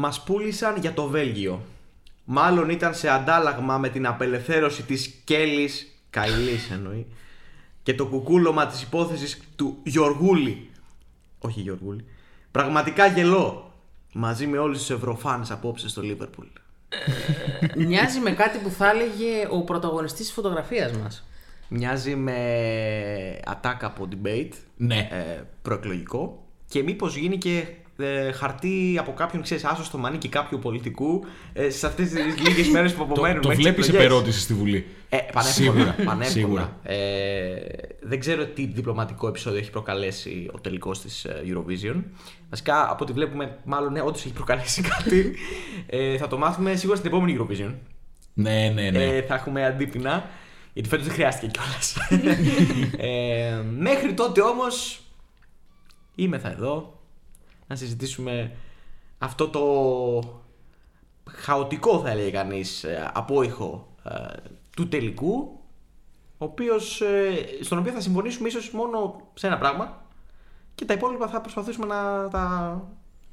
μας πούλησαν για το Βέλγιο. Μάλλον ήταν σε αντάλλαγμα με την απελευθέρωση της Κέλλης, Καηλής εννοεί, και το κουκούλωμα της υπόθεσης του Γιωργούλη. Όχι Γιωργούλη. Πραγματικά γελώ. Μαζί με όλους τους ευρωφάνες απόψε στο Λίβερπουλ. Μοιάζει με κάτι που θα έλεγε ο πρωταγωνιστής της φωτογραφίας μας. Μοιάζει με ατάκα από debate. Ναι. ε, προεκλογικό και μήπως γίνει και ε, χαρτί από κάποιον, ξέρεις, άσο στο μανίκι κάποιου πολιτικού ε, σε αυτές τις λίγες μέρες που Το, απομένουν. το μέχρι βλέπεις τις σε εκλογές. περώτηση στη Βουλή. Ε, πανεύκολα. Σίγουρα, πανεύκολα. σίγουρα. Ε, δεν ξέρω τι διπλωματικό επεισόδιο έχει προκαλέσει ο τελικός της Eurovision. Βασικά, από ό,τι βλέπουμε, μάλλον ναι, όντως έχει προκαλέσει κάτι. Ε, θα το μάθουμε σίγουρα στην επόμενη Eurovision. Ναι, ναι, ναι. Ε, θα έχουμε αντίπεινα. Γιατί φέτος δεν χρειάστηκε κιόλας. ε, μέχρι τότε όμως είμαι θα εδώ να συζητήσουμε αυτό το χαοτικό θα έλεγε κανείς απόϊχο ε, του τελικού ο οποίος, ε, στον οποίο θα συμφωνήσουμε ίσως μόνο σε ένα πράγμα και τα υπόλοιπα θα προσπαθήσουμε να τα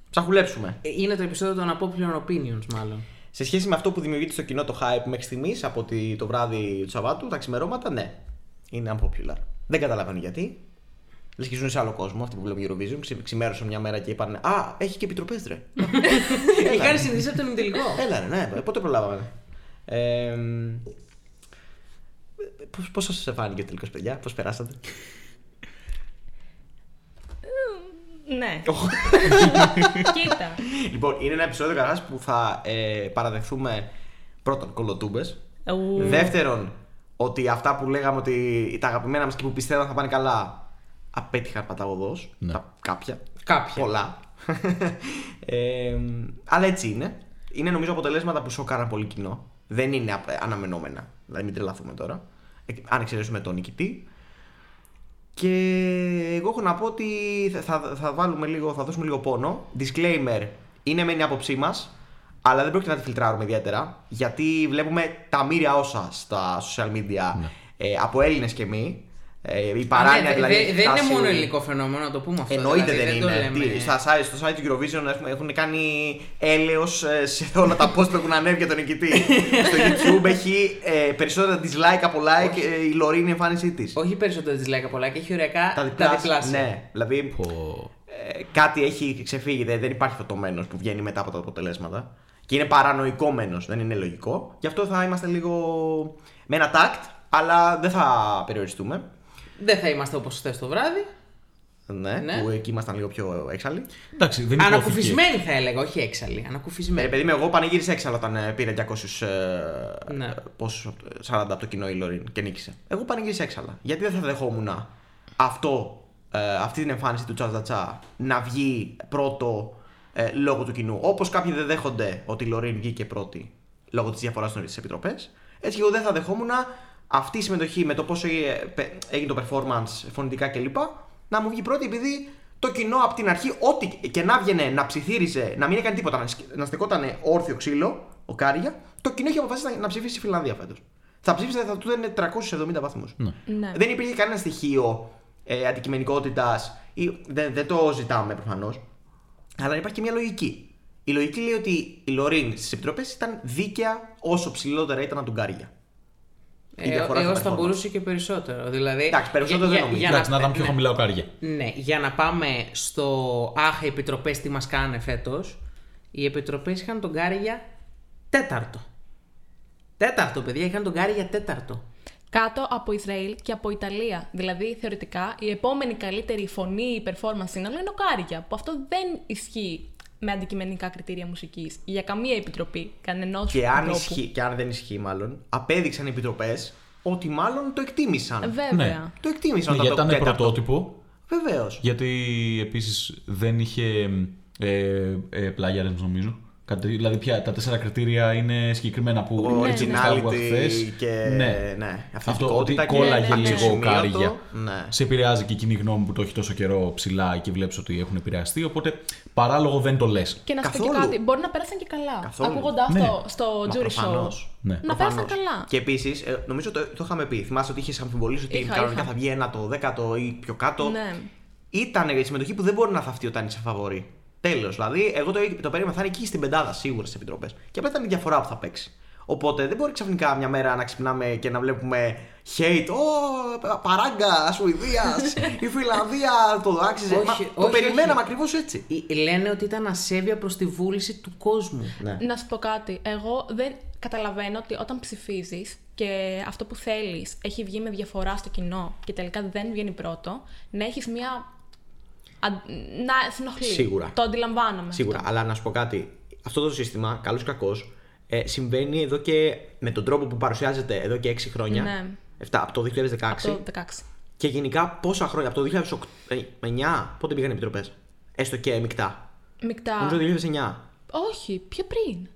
ψαχουλέψουμε. Ε, Είναι το επεισόδιο των unpopular opinions, μάλλον. Σε σχέση με αυτό που δημιουργείται στο κοινό το hype μέχρι στιγμής από τη, το βράδυ του Σαββάτου, τα ξημερώματα, ναι. Είναι unpopular. Δεν καταλαβαίνω γιατί. Λες και ζουν σε άλλο κόσμο αυτοί που βλέπουν Eurovision. Ξε, ξημέρωσαν μια μέρα και είπαν Α, έχει και επιτροπές ρε. Είχαν συνηθίσει από τον τελικό. Έλα ρε, ναι, πότε προλάβαμε. Ε, Πώς σας φάνηκε ο τελικό, παιδιά, πώς περάσατε; Ναι. Κοίτα. λοιπόν, είναι ένα επεισόδιο καταρχάς που θα ε, παραδεχθούμε πρώτον κολοτούμπες. Ου. Δεύτερον, ότι αυτά που λέγαμε ότι τα αγαπημένα μας και που πιστεύαμε θα πάνε καλά απέτυχαν παταγωδός. Ναι. Κάποια. Κάποια. Πολλά. ε, αλλά έτσι είναι. Είναι νομίζω αποτελέσματα που σοκάραν πολύ κοινό. Δεν είναι απ- αναμενόμενα. Δηλαδή, μην τρελαθούμε τώρα. Ε, αν εξαιρέσουμε τον νικητή. Και εγώ έχω να πω ότι θα, θα, θα βάλουμε λίγο, θα δώσουμε λίγο πόνο. Disclaimer, είναι μεν η άποψή μας, αλλά δεν πρόκειται να τη φιλτράρουμε ιδιαίτερα. Γιατί βλέπουμε τα μοίρια όσα στα social media ε, από Έλληνες και μη. Ε, η παράνοια Ναι, δε- δηλαδή. δε- έχει δεν είναι φτάσει- μόνο ελληνικό φαινόμενο, να το πούμε αυτό. Εννοείται δηλαδή, δεν, το είναι. λέμε. Τι, στα site, στο site του Eurovision έχουμε- έχουν κάνει έλεος ε, σε όλα τα post που έχουν ανέβει για τον νικητή. στο YouTube έχει ε, περισσότερα dislike από like ε, η λωρίνη εμφάνισή της. Όχι περισσότερο dislike από like, έχει ωριακά Τα τα διπλάσια. διπλάσια. Ναι, δηλαδή Πω. ε, κάτι έχει ξεφύγει. Δεν, δεν υπάρχει αυτό το μένο που βγαίνει μετά από τα αποτελέσματα. Και είναι παρανοϊκό μένος, δεν είναι λογικό. Γι' αυτό θα είμαστε λίγο με ένα tact, αλλά δεν θα περιοριστούμε. Δεν θα είμαστε όπως χθες το βράδυ. Ναι, Ναι. που εκεί ήμασταν λίγο πιο έξαλλοι. Εντάξει, δεν υπόθηκε. Ανακουφισμένοι θα έλεγα, όχι έξαλλοι. Ε, Ανακουφισμένοι. παιδί μου, εγώ πανηγύρισα έξαλλα όταν ε, πήρε 200. Ε, Ναι. ε, πόσους, 40 από το κοινό η Λωρίν και νίκησε. Εγώ πανηγύρισα έξαλλα. Γιατί δεν θα δεχόμουν αυτό, ε, αυτή την εμφάνιση του Τσατζατσά να βγει πρώτο ε, λόγω του κοινού. Όπως κάποιοι δεν δέχονται ότι η Λωρίν βγήκε πρώτη λόγω της διαφοράς στις επιτροπές. Έτσι και εγώ δεν θα δεχόμουν αυτή η συμμετοχή με το πόσο ε, πε- έγινε το performance φωνητικά κλπ. να μου βγει πρώτη επειδή το κοινό από την αρχή, ό,τι και να βγαινε να ψιθύριζε, να μην έκανε τίποτα, να, σκ- να στεκόταν όρθιο ξύλο, ο Κάρια, το κοινό είχε αποφασίσει να, να ψηφίσει η Φιλανδία φέτος. Θα ψήφισε, θα του έδινε 370 βαθμούς. Ναι. Δεν υπήρχε κανένα στοιχείο ε, αντικειμενικότητας ή δεν, δεν το ζητάμε προφανώς. Αλλά υπάρχει και μια λογική. Η λογική λέει ότι η Λωρίν στις επιτροπές ήταν δίκαια όσο ψηλότερα ήταν από τον Κάρια. Η Ε, διαφορά έως στα θα performance. μπορούσε και περισσότερο. Δηλαδή, Εντάξει, περισσότερο για- δεν για- νομίζω. για Εντάξει, να ήταν πιο ναι. χαμηλά ο Κάρια. Ναι, για να πάμε στο Αχ, οι επιτροπές τι μας κάνανε φέτος. Οι επιτροπές είχαν τον Γκάρι για τέταρτο. Τέταρτο, παιδιά, είχαν τον Γκάρι για τέταρτο. Κάτω από Ισραήλ και από Ιταλία. Δηλαδή, θεωρητικά, η επόμενη καλύτερη φωνή ή performance σύνολο είναι ο Κάρια. Που αυτό δεν ισχύει με αντικειμενικά κριτήρια μουσικής για καμία επιτροπή κανενός Και αν, ισχύει, και αν δεν ισχύει, μάλλον, απέδειξαν οι επιτροπές ότι μάλλον το εκτίμησαν. Βέβαια. Ναι. Το εκτίμησαν Ναι, όταν γιατί το ήταν τέταρτο. πρωτότυπο. Βεβαίως. Γιατί επίσης δεν είχε ε, ε, plagiarism, νομίζω. Κάτι, δηλαδή, πια, τα τέσσερα κριτήρια είναι συγκεκριμένα που Ο έτσι ναι. αυτά που είπα originality χθες. και. Ναι. ναι. Αυτό ότι αυθεντικότητα και κόλλαγε ναι, ναι. λίγο ο Κάρια. αξιοσημείωτο. Ναι. Σε επηρεάζει και η κοινή γνώμη που το έχει τόσο καιρό ψηλά και βλέπεις ότι έχουν επηρεαστεί. Οπότε παράλογο δεν το λες. Και να σου πω και Καθόλου. κάτι, μπορεί να πέρασαν και καλά. Καθόλου. Ακούγοντα αυτό Ναι. στο Μα jury show. προφανώς. Ναι. Να Προφανώς. πέρασαν καλά. Και επίσης, νομίζω το, το είχαμε πει. Θυμάσαι ότι είχες αμφιβολήσει ότι Είχα, κανονικά είχα. θα βγει ένα το δέκατο ή πιο κάτω. Ναι. Ήταν η συμμετοχή που δεν μπορεί να θαυτεί όταν είσαι φαβορή. Τέλος. Δηλαδή, εγώ το, το περίμενα θα είναι εκεί στην πεντάδα σίγουρα στις επιτροπές. Και απλά ήταν η διαφορά που θα παίξει. Οπότε δεν μπορεί ξαφνικά μια μέρα να ξυπνάμε και να βλέπουμε hate. Ω, παράγκα Σουηδίας, η Φιλανδία το άξιζε. Όχι, Μα, όχι, το περιμέναμε όχι. ακριβώς έτσι. Ε, Λένε ότι ήταν ασέβεια προς τη βούληση του κόσμου. Ναι. Να σου πω κάτι. Εγώ δεν καταλαβαίνω ότι όταν ψηφίζεις και αυτό που θέλεις έχει βγει με διαφορά στο κοινό και τελικά δεν βγαίνει πρώτο, να έχεις μία. Αν- να σε ενοχλεί. Σίγουρα. Το αντιλαμβάνομαι. Σίγουρα. αυτό. Αλλά να σου πω κάτι. Αυτό το σύστημα, καλός ή κακός, ε, συμβαίνει εδώ και με τον τρόπο που παρουσιάζεται εδώ και 6 χρόνια. Ναι. 7, από το 2016. Από το 16. Και γενικά πόσα χρόνια, από το 2009, πότε πήγαν οι επιτροπές; Έστω και μεικτά. Μεικτά. Νομίζω το 2009. Όχι, πιο πριν.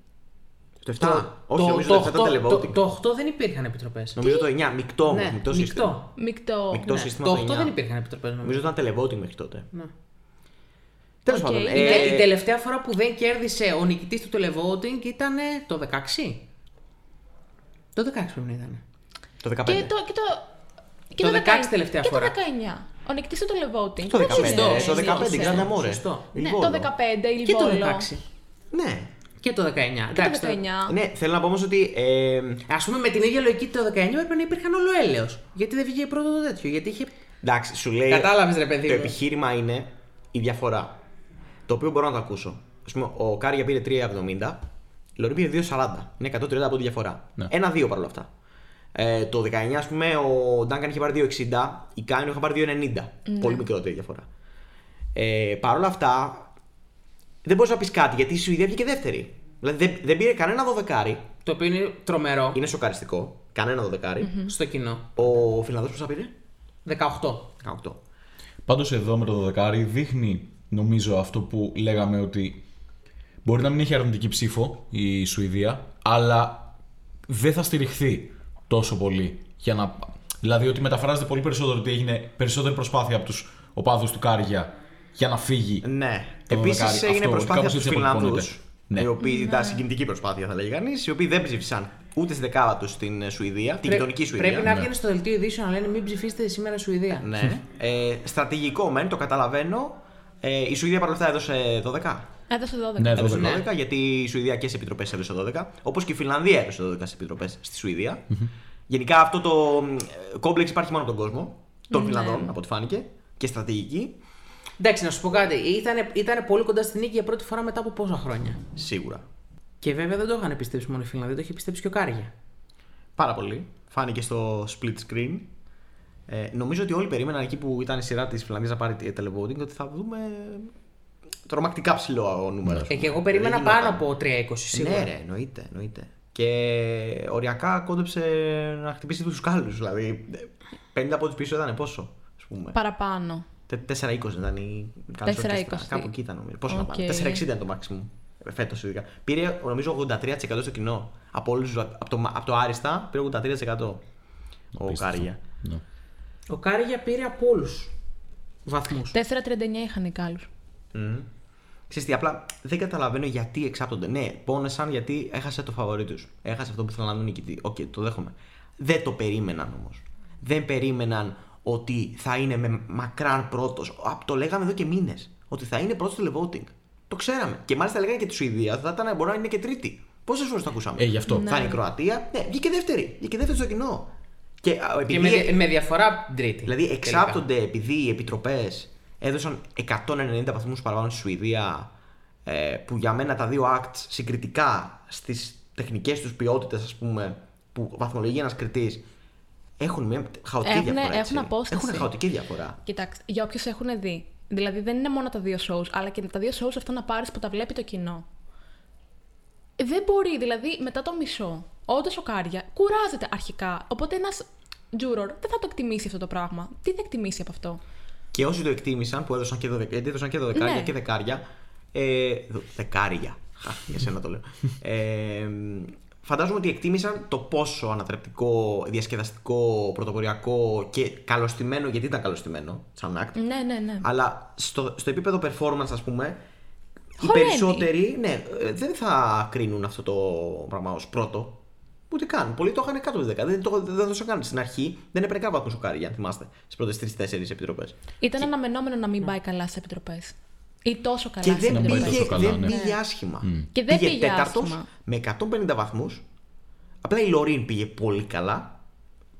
Το 7. Όχι, νομίζω το 7 ήταν το, televoting. το 8 δεν υπήρχαν επιτροπές. Νομίζω το 9. Μεικτό όμως. Ναι, μεικτό σύστημα. μεικτό. Μεικτό. Μεικτό Ναι, σύστημα το το 8 9. δεν υπήρχαν επιτροπές. Νομίζω ήταν televoting μέχρι τότε. Ναι. Τέλος Οκ. πάντων. Η Η, ε, η τελευταία φορά που δεν κέρδισε ο νικητής του televoting ήταν το 16. Το 16 πρέπει να ήταν. Το 15. Και το. Και το, και Το 16 19 τελευταία και φορά. το 19. Ο νικητής του televoting. Το 15. Δεν Σωστό, είναι- Το 15. σωστό, Γκράντα Μόρε. σωστό. Ναι, το 15 η Και το Λιβόλο. 16. Ναι. Και το 19. Και το Εντάξει, 19. Ναι, θέλω να πω όμως ότι. Ε, Α πούμε με την ίδια λογική το 19 έπρεπε να υπήρχαν όλο έλεος. Γιατί δεν βγήκε πρώτο το τέτοιο. Γιατί είχε. εντάξει, σου λέει. Κατάλαβες, ρε παιδί Το μου. επιχείρημα είναι η διαφορά. Το οποίο μπορώ να το ακούσω. Α πούμε, ο Κάρια πήρε 3,70, η Λωρή πήρε 2,40. Είναι 130 από τη διαφορά. Ναι. Ένα-δύο παρόλα αυτά. Ε, το 19, ας πούμε, ο Ντάγκαν είχε πάρει 2,60, η Κάνιο είχε πάρει 2,90. Πολύ μικρότερη διαφορά. Ε, Παρ' όλα αυτά, δεν μπορείς να πεις κάτι γιατί η Σουηδία βγήκε δεύτερη. Δηλαδή δεν, δεν πήρε κανένα δωδεκάρι. Το οποίο είναι τρομερό Είναι σοκαριστικό. Κανένα δωδεκάρι. στο κοινό. Ο Φιλανδός πόσα πήρε; 18. 18. Πάντως εδώ με το δεκάρι δείχνει νομίζω αυτό που λέγαμε ότι μπορεί να μην έχει αρνητική ψήφο η Σουηδία, αλλά δεν θα στηριχθεί τόσο πολύ. Για να... Δηλαδή ότι μεταφράζεται πολύ περισσότερο ότι έγινε περισσότερη προσπάθεια από τους οπαδούς του Κάρια για να φύγει. Ναι. Το Επίσης δωδεκάρι. έγινε Αυτό, προσπάθεια κάπως από του έτσι Φιλανδούς. αποτυπώνεται. Ναι. Οι οποίοι ήταν συγκινητική προσπάθεια, θα λέγει κανείς. Οι οποίοι δεν ψήφισαν ούτε στη δεκάδα του στην ε, Σουηδία, την γειτονική Σουηδία. Πρέπει να βγαίνει στο δελτίο ειδήσεων να λένε μην ψηφίσετε σήμερα Σουηδία. Ναι. ε, στρατηγικό μεν, το καταλαβαίνω. Ε, η Σουηδία παρόλα αυτά έδωσε 12. Έδωσε 12. Ναι, Έδωσε 12. 12, γιατί η Σουηδία και σε επιτροπές έδωσε 12. Όπως και η Φιλανδία έδωσε 12 σε επιτροπές στη σουηδια Γενικά αυτό το ε, κόμπλεξ υπάρχει μόνο από τον κόσμο. Των Ναι. Φιλανδών, από ό,τι φάνηκε. Και στρατηγική. Εντάξει, να σου πω κάτι. Ήταν, ήταν πολύ κοντά στην νίκη για πρώτη φορά μετά από πόσα χρόνια; Σίγουρα. Και βέβαια δεν το είχαν πιστέψει μόνο οι Φιλανδοί, το είχε πιστέψει και ο Κάρια. Πάρα πολύ. Φάνηκε στο split screen. Ε, νομίζω ότι όλοι περίμεναν εκεί που ήταν η σειρά της Φιλανδίας να πάρει τη televoting ότι θα δούμε τρομακτικά ψηλό νούμερο. ας Ε, πούμε. και εγώ περίμενα Δεν πάνω γινόταν. από 3-20 σίγουρα. Ναι, ρε, εννοείται, εννοείται. Και οριακά κόντεψε να χτυπήσει τους κάλους. Δηλαδή 50 από τους πίσω ήταν πόσο, ας πούμε. Παραπάνω. Τε- 4-20 ήταν η Κάλους 4-20. Ορκέστρα. Κάπου εκεί ήταν νομίζω. Πόσο να Οκ. πάνε. 4-60 ήταν το maximum. Φέτος ειδικά. Πήρε νομίζω 83% στο κοινό. Από, όλους, τους- από, το, από το άριστα πήρε 83% ο Κάρια. Ναι. Ο Κάρια πήρε από όλους βαθμούς. 4,39 είχαν οι κάλους. Mm. Ξέρεις τι, απλά δεν καταλαβαίνω γιατί εξάπτονται. Ναι, πόνεσαν γιατί έχασε το φαβορή τους. Έχασε αυτό που ήθελαν να δουν νικητή. Οκ, το δέχομαι. Δεν το περίμεναν όμως. Δεν περίμεναν ότι θα είναι με μακράν πρώτος. Το λέγαμε εδώ και μήνες. Ότι θα είναι πρώτος στο televoting. Το ξέραμε. Και μάλιστα λέγανε και τη Σουηδία θα ήταν, μπορεί να είναι και τρίτη. Πόσες φορές το ακούσαμε; Ε, γι' αυτό. Θα είναι η Κροατία. Ναι, βγήκε δεύτερη. Βγήκε δεύτερη στο κοινό. Και, α, Και επειδή, με, δι- με διαφορά τρίτη. δηλαδή τελικά. εξάπτονται επειδή οι επιτροπές έδωσαν 190 βαθμούς παραπάνω στη Σουηδία. Ε, που για μένα τα δύο acts συγκριτικά στις τεχνικές τους ποιότητες, ας πούμε, που βαθμολογεί ένας κριτής, έχουν μια χαοτική Έχουνε- διαφορά. έτσι. έχουν απόσταση. Έχουν χαοτική διαφορά. Κοιτάξτε, για όποιους έχουν δει. Δηλαδή δεν είναι μόνο τα δύο shows, αλλά και τα δύο shows αυτά να πάρεις που τα βλέπει το κοινό. Δεν μπορεί, δηλαδή μετά το μισό, όντως ο Κάρια κουράζεται αρχικά. Οπότε ένας juror δεν θα το εκτιμήσει αυτό το πράγμα. Τι θα εκτιμήσει από αυτό; Και όσοι το εκτίμησαν, που έδωσαν και, δωδε... γιατί έδωσαν και δωδεκάρια Ναι. και δεκάρια. Ε, δω- δεκάρια. Χα, για σένα το λέω. Ε, φαντάζομαι ότι εκτίμησαν το πόσο ανατρεπτικό, διασκεδαστικό, πρωτοποριακό και καλοστημένο, γιατί ήταν καλοστημένο σαν act. Ναι, ναι, ναι. Αλλά στο, στο επίπεδο performance, ας πούμε, οι χωλαίνει. περισσότεροι ναι, ε, δεν θα κρίνουν αυτό το πράγμα ως πρώτο. Ούτε καν. Πολλοί το είχαν κάτω από τη 10. Δεν το δεν το έδωσαν καν. Στην αρχή δεν έπαιρνε καν βαθμούς ο Käärijä, αν θυμάστε. Στις πρώτες 3-4 επιτροπές. Ήταν αναμενόμενο να μην πάει καλά στις επιτροπές. Ή τόσο καλά Και στις δεν Να πάει επιτροπές. πήγε, τόσο καλά, δεν ναι. πήγε άσχημα. Και δεν πήγε τέταρτος άσχημα. με 150 βαθμούς. Απλά η Λωρίν πήγε πολύ καλά.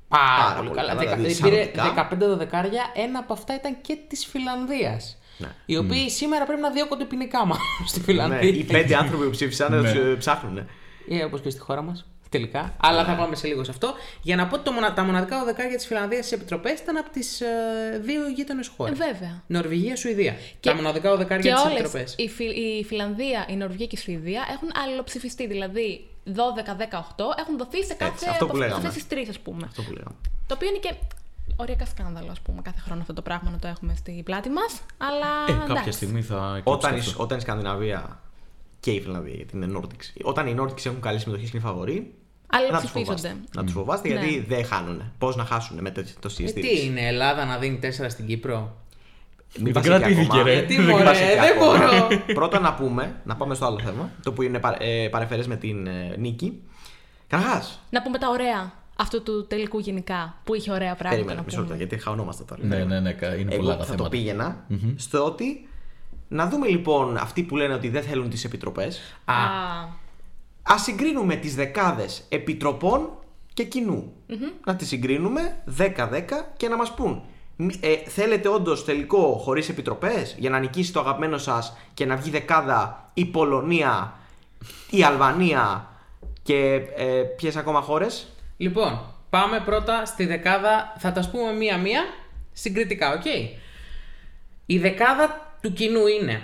Πάρα, Πάρα πολύ πολύ καλά. καλά, Δεκα- δηλαδή πήρε σαρωτικά. 15 δωδεκάρια. Ένα από αυτά ήταν και της Φιλανδίας. Ναι. Οι οποίοι σήμερα πρέπει να διώκονται ποινικά μάλλον στη Ναι, Φιλανδία. οι πέντε άνθρωποι που ψήφισαν Ναι. τους ε, ψάχνουν. Ε, Όπως και στη χώρα μας. Τελικά. Αλλά θα πάμε σε λίγο σε αυτό. Για να πω ότι το μονα- τα μοναδικά δωδεκάρια τη Φιλανδία στι επιτροπές ήταν από τις δύο γείτονες χώρες. Ε, Βέβαια. Νορβηγία, Σουηδία. τα μοναδικά δωδεκάρια και τη όλες, επιτροπές. η, Φι- η Φιλανδία, η Νορβηγία και η Σουηδία έχουν αλληλοψηφιστεί. Δηλαδή 12-18 έχουν δοθεί σε κάθε αυτό που από λέγαμε. αυτές τις τρεις, ας πούμε. Αυτό που λέγαμε. Το οποίο είναι και οριακά σκάνδαλο, ας πούμε. Κάθε χρόνο αυτό το πράγμα να το έχουμε στην πλάτη μας. Αλλά. Ε, κάποια εντάξει. στιγμή θα εκλείψει Όταν, η, αυτό. όταν η Σκανδιναβία και η Φιλανδία, γιατί είναι Nordics, όταν οι Nordics έχουν καλή συμμετοχή στην φαβορή, να τους Αλληλοψηφίζονται. φοβάστε. Να τους φοβάστε Ναι. γιατί δεν χάνουν. Πώς να χάσουν με το, το Ε, CST. τι είναι, Ελλάδα να δίνει 4 στην Κύπρο; Μην Δεν πας εκεί κρατήθηκε, ακόμα. ρε. Γιατί Δεν μωρέ, Είμαστε δεν ακόμα. μπορώ. Πρώτα να πούμε, να πάμε στο άλλο θέμα, το που είναι παρε, ε, παρεφερές με την ε, νίκη. Καταρχάς, Να πούμε τα ωραία αυτού του τελικού γενικά που είχε ωραία πράγματα. περίμενε, να μισό πούμε. λεπτό, γιατί χαωνόμαστε τώρα. Ναι, ναι, ναι, κα- είναι Εγώ πολλά τα θα το θέματα. πήγαινα στο ότι να δούμε λοιπόν αυτοί που λένε ότι δεν θέλουν τις επιτροπές Α, Α, Ας συγκρίνουμε τις δεκάδες επιτροπών και κοινού. Να τις συγκρίνουμε 10-10 και να μας πούν μη- ε, θέλετε όντως τελικό χωρίς επιτροπές για να νικήσει το αγαπημένο σας και να βγει δεκάδα η Πολωνία, η Αλβανία και ε, ποιες ακόμα χώρες; Λοιπόν, πάμε πρώτα στη δεκάδα. Θα τα πούμε μία-μία συγκριτικά, οκ. Η δεκάδα του κοινού είναι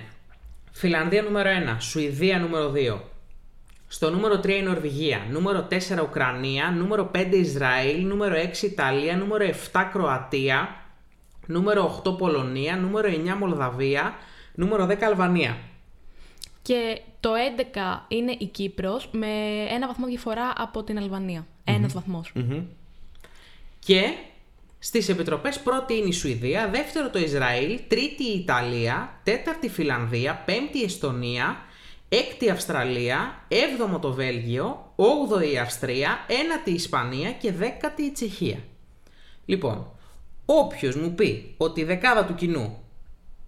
Φιλανδία νούμερο 1, Σουηδία νούμερο 2. Στο νούμερο 3 η Νορβηγία, νούμερο 4 Ουκρανία, νούμερο 5 Ισραήλ, νούμερο 6 Ιταλία, νούμερο 7 Κροατία, νούμερο 8 Πολωνία, νούμερο 9 Μολδαβία, νούμερο 10 Αλβανία. και το 11 είναι η Κύπρος με ένα βαθμό διαφορά από την Αλβανία. Ένας βαθμός. Και στις επιτροπές πρώτη είναι η Σουηδία, δεύτερο το Ισραήλ, τρίτη η Ιταλία, τέταρτη η Φιλανδία, πέμπτη η Εστονία, έκτη η Αυστραλία, έβδομο το Βέλγιο, όγδοη η Αυστρία, ένατη η Ισπανία και δέκατη η Τσεχία. Λοιπόν, όποιος μου πει ότι η δεκάδα του κοινού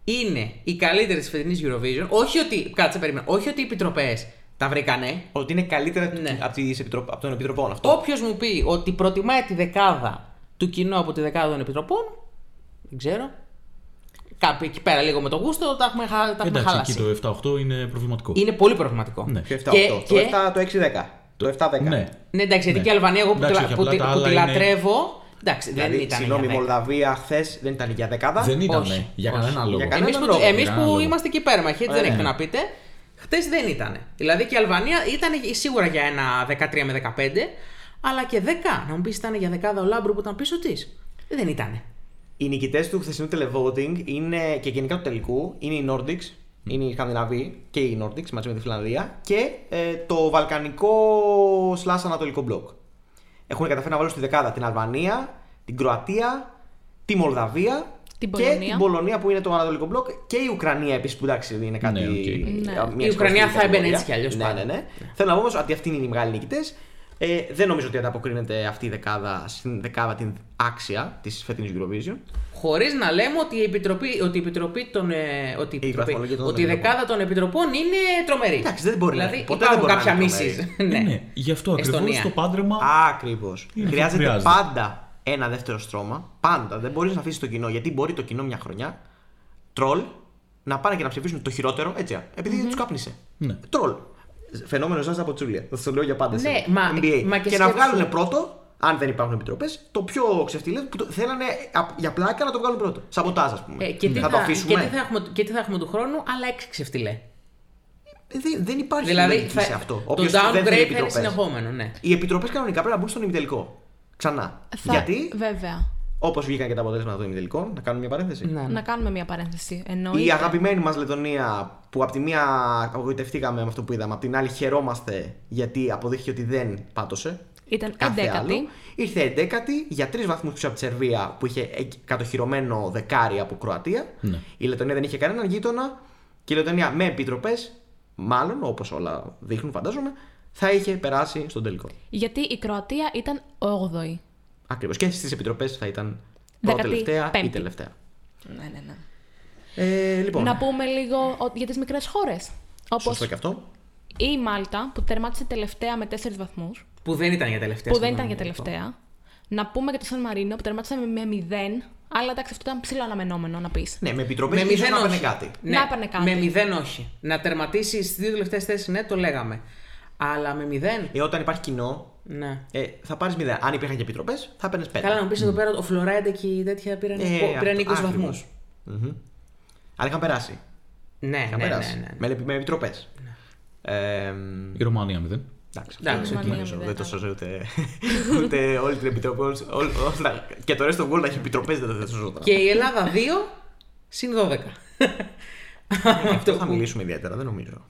είναι η καλύτερη της φετινής Eurovision, όχι ότι, κάτσε περίμενα, όχι ότι οι επιτροπές τα βρήκανε, Ότι είναι καλύτερα Ναι. από, τις επιτροπ... από των επιτροπών αυτό. Όποιος μου πει ότι προτιμάει τη δεκάδα του κοινού από τη δεκάδα των επιτροπών, δεν ξέρω. Κάποιοι εκεί πέρα λίγο με το γούστο τα έχουμε, χα- τα έχουμε Εντάξει, χαλάσει. εκεί το 7-8 είναι προβληματικό. Είναι πολύ προβληματικό. Ναι. Το 7-8. Και, Το και- 7, το 6-10. Το 7-10. Ναι. Ναι, εντάξει, γιατί Ναι. και η Αλβανία, εγώ που, Εντάξει, τη, όχι, που, απλά τη- τα που άλλα τη είναι- λατρεύω. Εντάξει, δεν Δηλαδή, ήταν. συγγνώμη, η για δέκα. Μολδαβία χθες δεν ήταν για δεκάδα. Δεν ήταν, Όχι, για όχι. κανένα λόγο. Για Εμείς κανέναν που, λόγο. εμείς Για που κανέναν λόγο. είμαστε εκεί υπέρμαχοι, έτσι δεν Ε, έχετε ναι. να πείτε. Χθες δεν ήταν. Δηλαδή και η Αλβανία ήταν σίγουρα για ένα 13 με 15, αλλά και 10. Να μου πεις ήταν για δεκάδα ο Λάμπρου που ήταν πίσω της. Δεν ήταν. Οι νικητές του χθεσινού televoting είναι, και γενικά του τελικού είναι οι Nordics, είναι οι Σκανδιναβοί και οι Nordics μαζί με τη Φιλανδία και ε, το βαλκανικό slash ανατολικό μπλοκ. Έχουν καταφέρει να βάλουν στη δεκάδα την Αλβανία, την Κροατία, τη Μολδαβία Την και Πολωνία. την Πολωνία που είναι το ανατολικό μπλοκ και η Ουκρανία επίσης που εντάξει είναι κάτι. Ναι, οκ. μια Ναι. Η Ουκρανία ξεχωριστή θα έμπαινε κατηγορία. έτσι κι αλλιώς Ναι, πάντα. ναι, ναι. Θέλω να πω όμως ότι αυτοί είναι οι μεγάλοι νικητές. Ε, δεν νομίζω ότι ανταποκρίνεται αυτή η δεκάδα στην δεκάδα την άξια της φετινής Eurovision. Χωρίς να λέμε ότι η επιτροπή, ότι η επιτροπή των. ε, ότι η, επιτροπή, βαθμολογία των ότι η επιτροπών. δεκάδα των επιτροπών είναι τρομερή. Εντάξει, δεν μπορεί να δηλαδή, είναι. Ποτέ δεν υπάρχουν μπορεί να κάποια είναι μίσεις. τρομερή. ναι. Ναι, γι' αυτό ακριβώς Εστονία. το πάντρεμα. Ακριβώς. Είναι αυτό που Χρειάζεται χρειάζεται. πάντα ένα δεύτερο στρώμα. Πάντα. Δεν μπορείς να αφήσεις το κοινό. Γιατί μπορεί το κοινό μια χρονιά τρολ να πάνε και να ψηφίσουν το χειρότερο έτσι. επειδή τους κάπνισε. Ναι. Τρολ. Φαινόμενο Ζάζα από Τσούλια. Θα σα το λέω για πάντα. Ναι, σε μα- NBA. μα και και να σκέψου- βγάλουν πρώτο, αν δεν υπάρχουν επιτροπές, το πιο ξεφτιλέ που το, θέλανε α- για πλάκα να το βγάλουν πρώτο. Σαμποτάζ, ας πούμε. Ε, και, τι θα θα, το αφήσουμε. και, τι θα έχουμε, και τι θα έχουμε του χρόνου, αλλά έξι ξεφτυλέ. Ε, δεν, δεν υπάρχει Δηλαδή λογική θα, σε αυτό. το Όποιος δεν θέλει downgrade θα είναι επιτροπές. συνεχόμενο, ναι. Οι επιτροπές κανονικά πρέπει να μπουν στον ημιτελικό. Ξανά. Θα- Γιατί, Βέβαια. Όπως βγήκαν και τα αποτέλεσματα των ημιτελικών, να κάνουμε μια παρένθεση. ναι, ναι. Να κάνουμε μια παρένθεση. Εννοείται. Η αγαπημένη μας Λετωνία, που από τη μία απογοητευτήκαμε με αυτό που είδαμε, από την άλλη χαιρόμαστε γιατί αποδείχθηκε ότι δεν πάτωσε. Ήταν Κάθε εντέκατη. άλλο. Ήρθε 11η για τρεις βαθμούς πίσω από τη Σερβία που είχε ε, κατοχυρωμένο δεκάρι από Κροατία. Ναι. Η Λετωνία δεν είχε κανέναν γείτονα και η Λετωνία με επιτροπές, μάλλον όπως όλα δείχνουν, φαντάζομαι, θα είχε περάσει στον τελικό. Γιατί η Κροατία ήταν 8η. Ακριβώς. Και στις επιτροπές θα ήταν πρώτη τελευταία ή Δεκατή τελευταία. Ναι, ναι, ναι. Ε, λοιπόν, Να πούμε λίγο ο- για τις μικρές χώρες. Όπως σωστό και αυτό. η Μάλτα που τερμάτισε τελευταία με 4 βαθμούς. Που δεν ήταν για τελευταία. Που δεν ήταν συγγνώμη, για αυτό. τελευταία. Να πούμε για το Σαν Μαρίνο που τερμάτισε με 0. Αλλά εντάξει, αυτό ήταν ψηλό αναμενόμενο να πεις. Ναι, με επιτροπές Με ίσως μηδέν να έπαιρνε όχι. κάτι. Ναι, Να έπαιρνε κάτι. Με μηδέν όχι. Να τερματίσεις στις δύο τελευταίες θέσεις, ναι, το λέγαμε. Αλλά με μηδέν. Ε, όταν υπάρχει κοινό, Ναι. ε, θα πάρεις μηδέν. Αν υπήρχαν και επιτροπές, θα έπαιρνες πέντε. Καλά, να μου πεις εδώ πέρα ο Φλωράιντε και η τέτοια πήραν, Ε, πήραν 20 αυτό- βαθμούς. ακριβώς. Μμμ. Αλλά είχαν περάσει. Ναι, Είχαν ναι, ναι, περάσει. ναι. Με, με επιτροπές. Ε, Η Ρωμανία μηδέν. εντάξει, Εντάξει, αυτό οκ. δεν νομίζω, Μηδέν, δεν το ναι. σώζω ούτε, ούτε όλη την επιτροπή. όλους- όλ- όλα- και το ρέστο γκολ να έχει επιτροπές δεν το σώζω τώρα. Και η Ελλάδα 2 συν 12. Αυτό θα μιλήσουμε ιδιαίτερα, δεν νομίζω.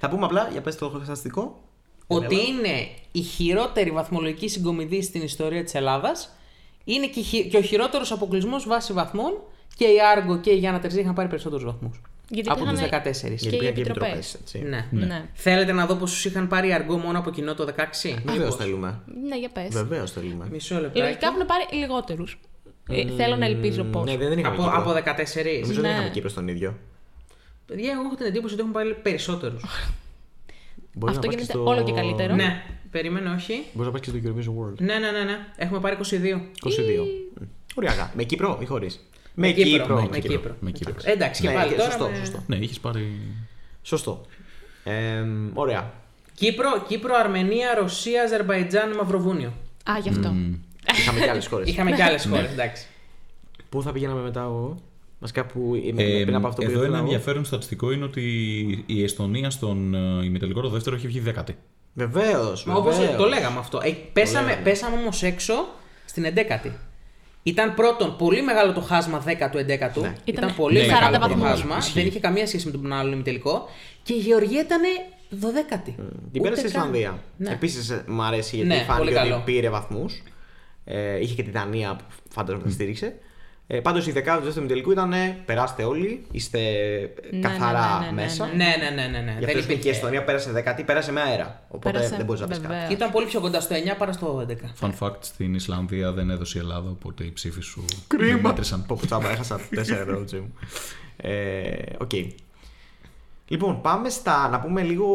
θα πούμε απλά για πες το στατιστικό. Ότι είναι η χειρότερη βαθμολογική συγκομιδή στην ιστορία της Ελλάδας. Είναι και, η χει- και ο χειρότερος αποκλεισμός βάσει βαθμών. Και η Άργο και η Γιάννα Τερζή είχαν πάρει περισσότερους βαθμούς. Γιατί από υπήρχαν τους 14. και Γιατί οι πήγαν και επιτροπές. επιτροπές, έτσι. Ναι. Ναι. Θέλετε να δω πόσους είχαν πάρει η Αργό μόνο από κοινό το 16. Βεβαίως θέλουμε. Ναι, για πες. Βεβαίως θέλουμε. Μισό λεπτό. Λογικά έχουν πάρει λιγότερους. θέλω να ελπίζω πώ. Ναι, δεν είχαμε Από, Κύπρο. από 14. Νομίζω δεν Ναι. είχαμε Κύπρο στον ίδιο. Παιδιά, εγώ έχω την εντύπωση ότι έχουν πάρει περισσότερους. Μπορείς Αυτό να πας γίνεται στο- όλο και καλύτερο. ναι, περίμενε, όχι. Μπορείς να πα και στο Eurovision World. Ναι, ναι, ναι, ναι. Έχουμε πάρει 22. 22. Μ. Ωραία. Με Κύπρο ή χωρίς; Με Κύπρο. με Με Κύπρο. Με Κύπρο. Εντάξει, και Ναι, πάλι και τώρα. σωστό, με- σωστό. Ναι, είχε πάρει. Σωστό. Ε, ωραία. Κύπρο, Κύπρο, Αρμενία, Ρωσία, Αζερβαϊτζάν, Μαυροβούνιο. Α, γι' αυτό. Είχαμε και άλλες χώρες. Είχαμε και άλλες χώρες, εντάξει. Πού θα πηγαίναμε μετά εγώ; Βασικά που είμαι Ε, πριν από αυτό που εδώ ήθελα ένα εγώ. ενδιαφέρον στατιστικό είναι ότι η Εστονία στον ε, ημιτελικό το δεύτερο έχει βγει δέκατη. Βεβαίως. Μα όπως το λέγαμε αυτό. Ε, πέσαμε λέγαμε. πέσαμε όμως έξω στην 11η. Ήταν πρώτον πολύ μεγάλο το χάσμα 10ου-11ου. Ήταν, Ήταν πολύ ναι, μεγάλο 40 το βαθμούς. χάσμα. Ισχύει. Δεν είχε καμία σχέση με τον άλλο ημιτελικό. Και η Γεωργία ήταν 12η. Την πέρασε η Ούτε καν. Ισλανδία. Ναι. Επίσης μου αρέσει γιατί Ναι, φάνηκε πολύ καλό. ότι πήρε βαθμούς. Ε, είχε και τη Δανία που φαντάζομαι τα στήριξε. Ε, Πάντως η δεκάδα του δεύτερου τελικού ήταν ε, περάστε όλοι, είστε Ναι, καθαρά ναι, ναι, ναι, μέσα. ναι. Ναι, ναι, ναι, ναι. ναι. Γι' Δεν αυτό και η υπήρχε. Εστονία πέρασε δεκάτη, πέρασε με αέρα. Οπότε Πέρασε, δεν μπορείς να πεις κάτι. βεβαίως. Ήταν πολύ πιο κοντά στο 9 παρά στο 11. Fun fact, στην Ισλανδία δεν έδωσε η Ελλάδα, οπότε οι ψήφοι σου δεν Κρίμα. μέτρησαν. Πω, πω, τσάμπα, έχασα 4 ευρώ, τζι μου. Ε, Οκ. Λοιπόν, πάμε στα να πούμε λίγο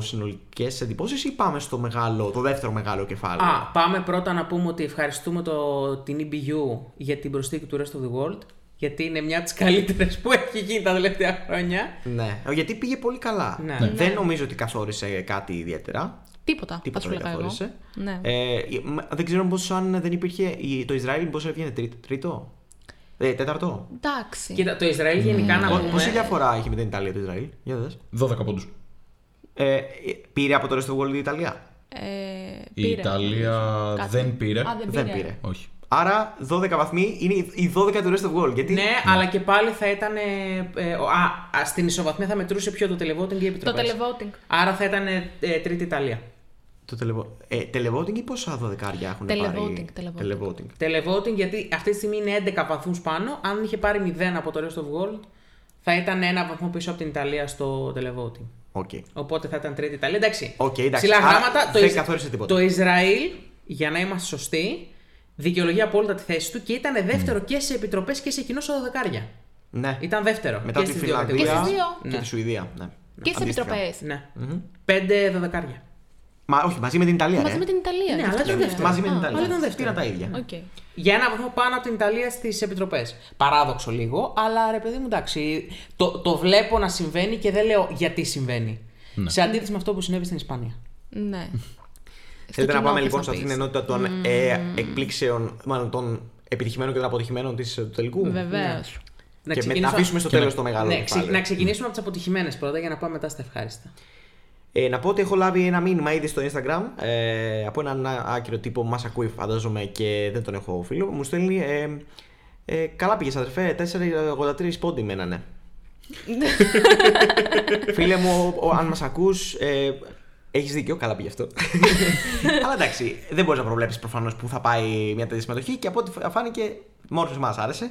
συνολικές εντυπώσεις ή πάμε στο μεγάλο, το δεύτερο μεγάλο κεφάλαιο; Α, πάμε πρώτα να πούμε ότι ευχαριστούμε το, την EBU για την προσθήκη του Rest of the World. Γιατί είναι μια από τις καλύτερες που έχει γίνει τα τελευταία χρόνια. Ναι, γιατί πήγε πολύ καλά. Ναι. Δεν νομίζω ότι καθόρισε κάτι ιδιαίτερα. Τίποτα. Τίποτα θα δεν σου λέγα εγώ. καθόρισε. Ναι. Ε, μ- δεν ξέρω πώ αν δεν υπήρχε. η- Το Ισραήλ πώ έβγαινε τρίτο; Τρίτο ε, τέταρτο. Εντάξει. Κοίτα, το Ισραήλ γενικά να πούμε. Πόση διαφορά έχει με την Ιταλία το Ισραήλ, για δες. 12 πόντους. Ε, πήρε από το Rest of the World η Ιταλία; Ε, Η πήρε. Ιταλία Κάτι. δεν πήρε. Α, δεν πήρε. Δεν πήρε. Όχι. Άρα 12 βαθμοί είναι οι- οι 12 του Rest of the World. Γιατί Ναι, αλλά και πάλι θα ήταν. Ε, ε, ο- α, α, στην ισοβαθμία θα μετρούσε πιο το televoting και οι Το επιτροπές. televoting. Άρα θα ήταν ε, ε, τρίτη Ιταλία. Το τελεβο... ε, televoting ή πόσα 12 έχουν Televoting, πάρει. televoting. televoting. Televoting γιατί αυτή τη στιγμή είναι 11 βαθμούς πάνω. Αν είχε πάρει 0 από το Rest of World, θα ήταν ένα βαθμό πίσω από την Ιταλία στο televoting. OK. Οπότε θα ήταν τρίτη Ιταλία. Εντάξει. Οκ, εντάξει. Ψηλά Άρα γράμματα. δεν Ισ- καθόρισε τίποτα. Το Ισραήλ, για να είμαστε σωστοί, δικαιολογεί απόλυτα τη θέση του και ήταν δεύτερο και σε επιτροπές και σε κοινό δωδεκάρια. Ναι. Ήταν δεύτερο. Μετά και τη στις δύο Φιλανδία Και κατηγορίες. στις δύο. και Ναι. τη Σουηδία. Ναι. Και στις Αντίστοιχα. επιτροπές. Ναι. Πέντε δωδεκάρια. Μα όχι, μαζί με την Ιταλία. Μαζί ρε. με την Ιταλία. Ναι, γι' αλλά αυτό ήταν λέω. δεύτερο. Μαζί με την Α, Ιταλία. αλλά ήταν Τι δεύτερο. είναι τα ίδια. Οκ. Για ένα βαθμό πάνω από την Ιταλία στις επιτροπές. Παράδοξο λίγο, αλλά ρε παιδί μου, εντάξει. Το, το βλέπω να συμβαίνει και δεν λέω γιατί συμβαίνει. Σε αντίθεση με αυτό που συνέβη στην Ισπανία. Ναι. Θέλετε να κοινό, πάμε θες λοιπόν να σε αυτήν την πεις. ενότητα των ε, εκπλήξεων, μάλλον των επιτυχημένων και των αποτυχημένων της, ε, του τελικού; Βεβαίως. Να Και με- να ξεκινήσουμε- αφήσουμε στο και τέλος να- το μεγάλο Ναι, ξε- κεφάλαιο. να ξεκινήσουμε από τις αποτυχημένες πρώτα για να πάμε μετά στα ευχάριστα. Ε, να πω ότι έχω λάβει ένα μήνυμα ήδη στο Instagram ε, από έναν α- άκυρο τύπο που μας ακούει, φαντάζομαι και δεν τον έχω φίλο. Μου στέλνει. Ε, ε, καλά πήγες, αδερφέ. 4,83 πόντι μένανε. Φίλε μου, ο, ο- αν μας ακούς, ε, έχεις δίκιο, καλά πήγε αυτό. Αλλά εντάξει, δεν μπορείς να προβλέψεις προφανώς που θα πάει μια τέτοια συμμετοχή και από ό,τι φάνηκε, μόνος σε εμά άρεσε.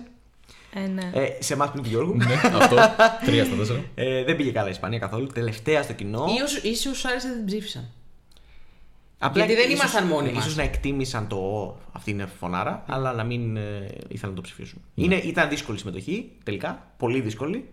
Ε, ναι. Ε, σε εμάς πριν του Γιώργου. ναι, αυτό. 3 στα 4. Ε, δεν πήγε καλά η Ισπανία καθόλου. Τελευταία στο κοινό. Ή όσου- Ή σε όσου άρεσε δεν την ψήφισαν. Γιατί δεν ίσως- ήμασταν μόνοι ίσως μας. να εκτίμησαν το «Ω, αυτή είναι φωνάρα, αλλά να μην ε, ήθελαν να το ψηφίσουν. Ναι. Είναι, ήταν δύσκολη συμμετοχή τελικά. Πολύ δύσκολη.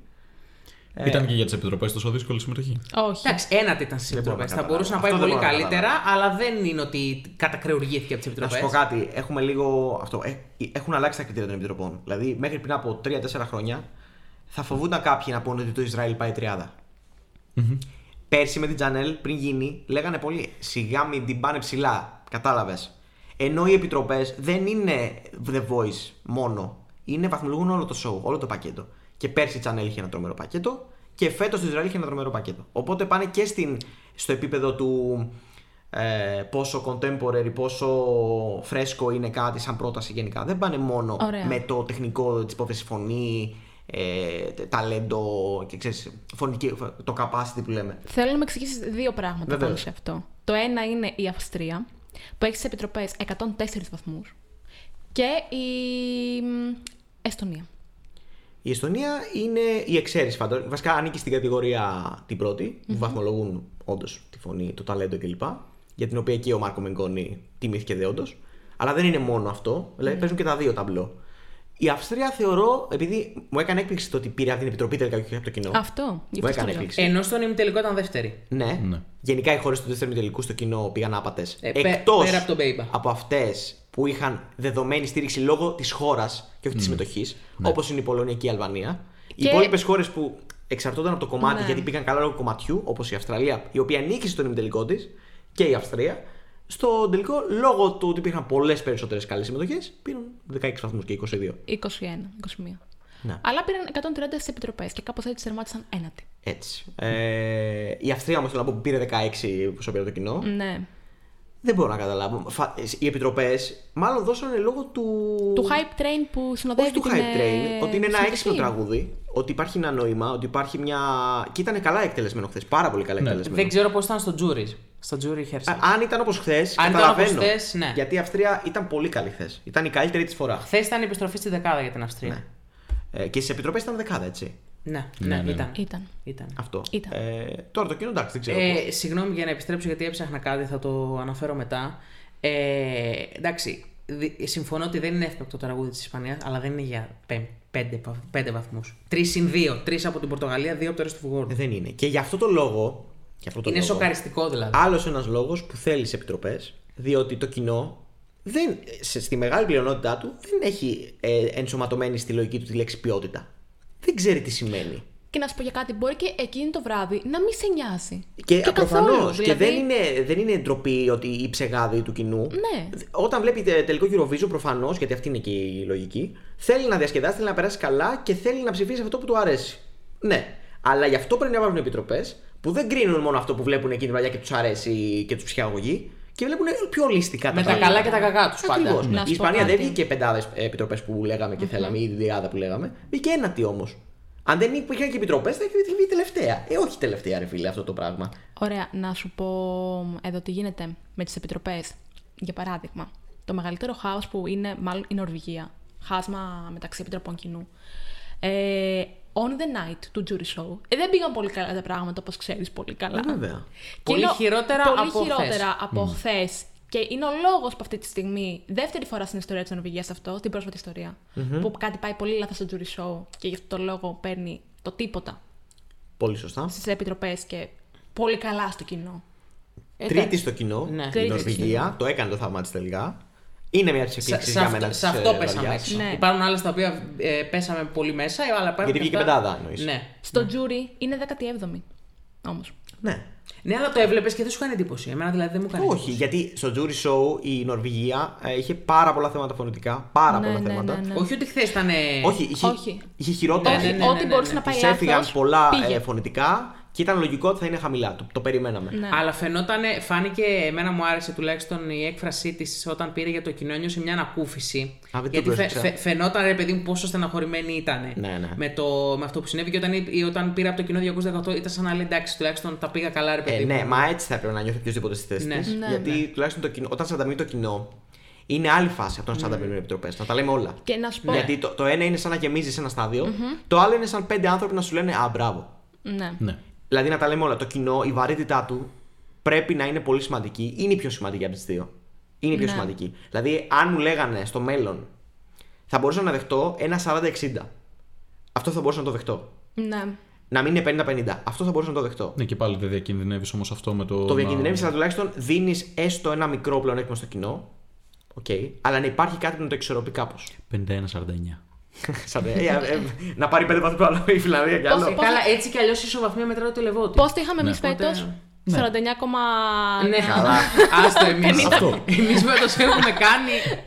Ε, Ήταν και για τις επιτροπές τόσο δύσκολη συμμετοχή. Όχι. Εντάξει, ένατη ήταν στις Δεν μπορώ επιτροπές. να Θα καταλάβω. μπορούσε να πάει Αυτό δεν πολύ μπορώ να καλύτερα, αλλά δεν είναι ότι κατακρεουργήθηκε από τις Να επιτροπές. σου πω κάτι, έχουμε λίγο αυτό. ε, έχουν αλλάξει τα κριτήρια των επιτροπών. Δηλαδή, μέχρι πριν από 3-4 χρόνια θα φοβούνταν κάποιοι να πούνε ότι το Ισραήλ πάει τριάδα. Πέρσι με την Τζανέλ, πριν γίνει, λέγανε πολύ σιγά μην την πάνε ψηλά. Κατάλαβες. Ενώ οι επιτροπές δεν είναι The Voice μόνο. Είναι βαθμολογούν όλο το show, όλο το πακέτο. Και πέρσι η Channel είχε ένα τρομερό πακέτο και φέτος το Ισραήλ είχε ένα τρομερό πακέτο. Οπότε πάνε και στην, στο επίπεδο του ε, πόσο contemporary, πόσο φρέσκο είναι κάτι σαν πρόταση γενικά. Δεν πάνε μόνο Ωραία. με το τεχνικό τη υπόθεση φωνή, ε, τε- ταλέντο και ξέρεις, φωνική, το capacity που λέμε. Θέλω να με εξηγήσεις δύο πράγματα Βεβαίως. πάνω σε αυτό. Το ένα είναι η Αυστρία, που έχει στις επιτροπές 104 βαθμούς. Και η μ, Εστονία. Η Εστονία είναι η εξαίρεση φαντάζομαι. Βασικά ανήκει στην κατηγορία την πρώτη, που βαθμολογούν όντως τη φωνή, το ταλέντο κλπ. Για την οποία και ο Μάρκο Μεγκόνη τιμήθηκε δέοντο. Αλλά δεν είναι μόνο αυτό. Δηλαδή παίζουν και τα δύο ταμπλό. Η Αυστρία θεωρώ, επειδή μου έκανε έκπληξη το ότι πήρε από την επιτροπή τελικά και όχι από το κοινό. Αυτό. Γι' Μου αυτό έκανε το λέω. έκπληξη. Ενώ στον ημιτελικό ήταν δεύτερη. Ναι. Ναι. Γενικά οι χώρες του δεύτερου τελικού στο κοινό πήγαν άπατες. Ε, πέ- πέρα από τον Μπέιμπα. από αυτές που είχαν δεδομένη στήριξη λόγω της χώρας και όχι της συμμετοχής, όπως είναι η Πολωνία και η Αλβανία. Οι Και- υπόλοιπες χώρες που εξαρτώνταν από το κομμάτι Ναι. γιατί πήγαν καλά λόγω κομματιού, όπως η Αυστραλία, η οποία νίκησε στον ημιτελικό της, και η Αυστρία, στο τελικό λόγω του ότι υπήρχαν πολλές περισσότερες καλές συμμετοχές, πήραν 16 βαθμούς και 22. 21, 21. Ναι. Αλλά πήραν 130 στις επιτροπές και κάπως έτσι τερμάτισαν ένατη. Έτσι. Ε, η Αυστρία όμως θέλω να πω που πήρε 16 όσο πήρε το κοινό. Ναι. Δεν μπορώ να καταλάβω. Φα- Οι επιτροπές μάλλον δώσανε λόγω του. Του hype train που συνοδεύει Όχι του την, hype ε, train, ότι είναι ένα συμμετοχή. έξυπνο τραγούδι, ότι υπάρχει ένα νόημα, ότι υπάρχει μια. Και ήταν καλά εκτελεσμένο χθες. Πάρα πολύ καλά Ναι. εκτελεσμένο. Δεν ξέρω πώς ήταν στο τζούρι. Στο τζούρι χέρι. Α, αν ήταν όπως χθες, ήταν καταλαβαίνω. όπως χθες, ναι. Γιατί η Αυστρία ήταν πολύ καλή χθες. Ήταν η καλύτερη της φορά. Χθες ήταν η επιστροφή στη δεκάδα για την Αυστρία. Ναι. Ε, και στις επιτροπές ήταν δεκάδα, έτσι. Ναι, Ναι, ναι, ναι, ναι. ήταν. Ήταν. ήταν. Αυτό. Ήταν. Ε, τώρα το κοινό εντάξει, δεν ξέρω. Ε, συγγνώμη για να επιστρέψω γιατί έψαχνα κάτι, θα το αναφέρω μετά. Ε, εντάξει, δι- συμφωνώ ότι δεν είναι εύπακτο το τραγούδι της Ισπανίας, αλλά δεν είναι για πέ- πέντε, βα- πέντε βαθμούς. Τρεις συν δύο. Τρεις από την Πορτογαλία, δύο από το ρέστο του Βόρειου. Ε, δεν είναι. Και γι' αυτό το λόγο. γι' αυτό το Είναι λόγο, σοκαριστικό δηλαδή. Άλλος ένας λόγος που θέλει επιτροπές, διότι το κοινό δεν, σε, στη μεγάλη πλειονότητά του δεν έχει ε, ενσωματωμένη στη λογική του τη λέξη ποιότητα. Δεν ξέρει τι σημαίνει. Και να σου πω για κάτι, μπορεί και εκείνη το βράδυ να μην σε νοιάσει. Και, προφανώ. καθόλου, Και δηλαδή- δεν είναι, δεν είναι ντροπή ότι η ψεγάδη του κοινού. Ναι. Όταν βλέπει τε- τελικό Eurovision, προφανώς, γιατί αυτή είναι και η λογική, θέλει να διασκεδάσει, θέλει να περάσει καλά και θέλει να ψηφίσει αυτό που του αρέσει. Ναι. Αλλά γι' αυτό πρέπει να υπάρχουν επιτροπές που δεν κρίνουν μόνο αυτό που βλέπουν εκείνη την βραδιά και τους αρέσει και τους ψυχαγωγεί και βλέπουν πιο ολιστικά Με τα πράγματα. καλά και τα κακά τους πάντα. Ακριβώς. Να Η σου πω Ισπανία δεν κάτι. βγήκε πεντάδες επιτροπές που λέγαμε και θέλαμε, ή την τριάδα που λέγαμε. Βγήκε ένατη όμως. Αν δεν υπήρχαν και επιτροπές, θα είχε βγει τελευταία. Ε, όχι τελευταία, ρε φίλε, αυτό το πράγμα. Ωραία, να σου πω εδώ τι γίνεται με τις επιτροπές. Για παράδειγμα, το μεγαλύτερο χάος που είναι μάλλον η Νορβηγία. Χάσμα μεταξύ επιτροπών κοινού. Ε, on the night του jury show. Ε, δεν πήγαν πολύ καλά τα πράγματα, όπως ξέρεις πολύ καλά. Ε, βέβαια. Και Πολύ είναι ο- χειρότερα πολύ από χειρότερα από χθες. Και είναι ο λόγος που αυτή τη στιγμή, δεύτερη φορά στην ιστορία της Νορβηγίας αυτό, στην πρόσφατη ιστορία, που κάτι πάει πολύ λάθος στο jury show και γι' αυτό το λόγο παίρνει το τίποτα Πολύ σωστά. στις επιτροπές και πολύ καλά στο κοινό. Ε, Τρίτη εντάξει. στο κοινό, Ναι. η Τρίτη στο Νορβηγία. Το έκανε το θαύμα της τελικά. Είναι μια από τι Σε, εκπλήξει σε για αυτό, μένα. σε της, αυτό ε, πέσαμε βραδιάς. έξω. Ναι. Υπάρχουν άλλε τα οποία ε, πέσαμε πολύ μέσα, αλλά υπάρχουν. Γιατί και βγήκε αυτά- πεντάδα, εννοείς. Ναι. Στο jury είναι 17η όμως. Ναι. ναι, αλλά το έβλεπες και δεν σου κάνει εντύπωση. Εμένα δηλαδή δεν μου κάνει Όχι, εντύπωση. γιατί στο jury show η Νορβηγία ε, είχε πάρα πολλά θέματα φωνητικά. Πάρα Ναι, πολλά ναι, θέματα. ναι, ναι. Όχι ότι χθες ήταν. Όχι, είχε, Όχι. είχε χειρότερα. Ναι, ναι, ναι, Ό,τι ναι, μπορούσε ναι. να πάει Της έφυγαν λάθος, πολλά πήγε. ε, φωνητικά και ήταν λογικό ότι θα είναι χαμηλά. Το, το περιμέναμε. Ναι. Αλλά φαινόταν, φάνηκε, εμένα μου άρεσε τουλάχιστον η έκφρασή της όταν πήρε για το κοινό, ένιωσε μια ανακούφιση. Α, δεν το γιατί φαι, πρόσεξα. φαι- φαινόταν, ρε παιδί μου, πόσο στεναχωρημένη ήταν Ναι, ναι. Με, το, με αυτό που συνέβη. Και όταν, ή όταν πήρε από το κοινό 218, ήταν σαν να λέει εντάξει, τουλάχιστον τα πήγα καλά, ρε παιδί Ε, μου. ναι, μα έτσι θα έπρεπε να νιώθει οποιοδήποτε στη θέση Ναι. της. Ναι, γιατί ναι. τουλάχιστον το κοινό, όταν σε ανταμείβει το κοινό, είναι άλλη φάση από το να σε ανταμείβουν επιτροπές. Να τα λέμε όλα. Και να σου πω. Γιατί το, το ένα είναι σαν να γεμίζεις ένα στάδιο, το άλλο είναι σαν πέντε άνθρωποι να σου λένε Α, μπράβο. Ναι. Ναι. Δηλαδή να τα λέμε όλα. Το κοινό, η βαρύτητά του πρέπει να είναι πολύ σημαντική. Είναι η πιο σημαντική από τις δύο. Είναι η πιο Ναι. σημαντική. Δηλαδή, αν μου λέγανε στο μέλλον, θα μπορούσα να δεχτώ ένα 40-60. Αυτό θα μπορούσα να το δεχτώ. Ναι. Να μην είναι 50-50. Αυτό θα μπορούσα να το δεχτώ. Ναι, και πάλι δεν διακινδυνεύεις όμως αυτό με το. Το να- διακινδυνεύεις, αλλά τουλάχιστον δίνεις έστω ένα μικρό πλεονέκτημα στο κοινό. Οκ. Αλλά να υπάρχει κάτι που να το εξισορροπεί κάπως. 51-49. Να πάρει πέντε βαθμούς άλλο η Φιλανδία κι άλλο. Πώς- Καλά, έτσι κι αλλιώς η ισοβαθμία μετράει το televoting. Πώς το είχαμε εμείς Ναι. φέτος, Οπότε- 49,9. Ναι, άστο εμείς. Αυτό. Εμείς φέτος έχουμε κάνει.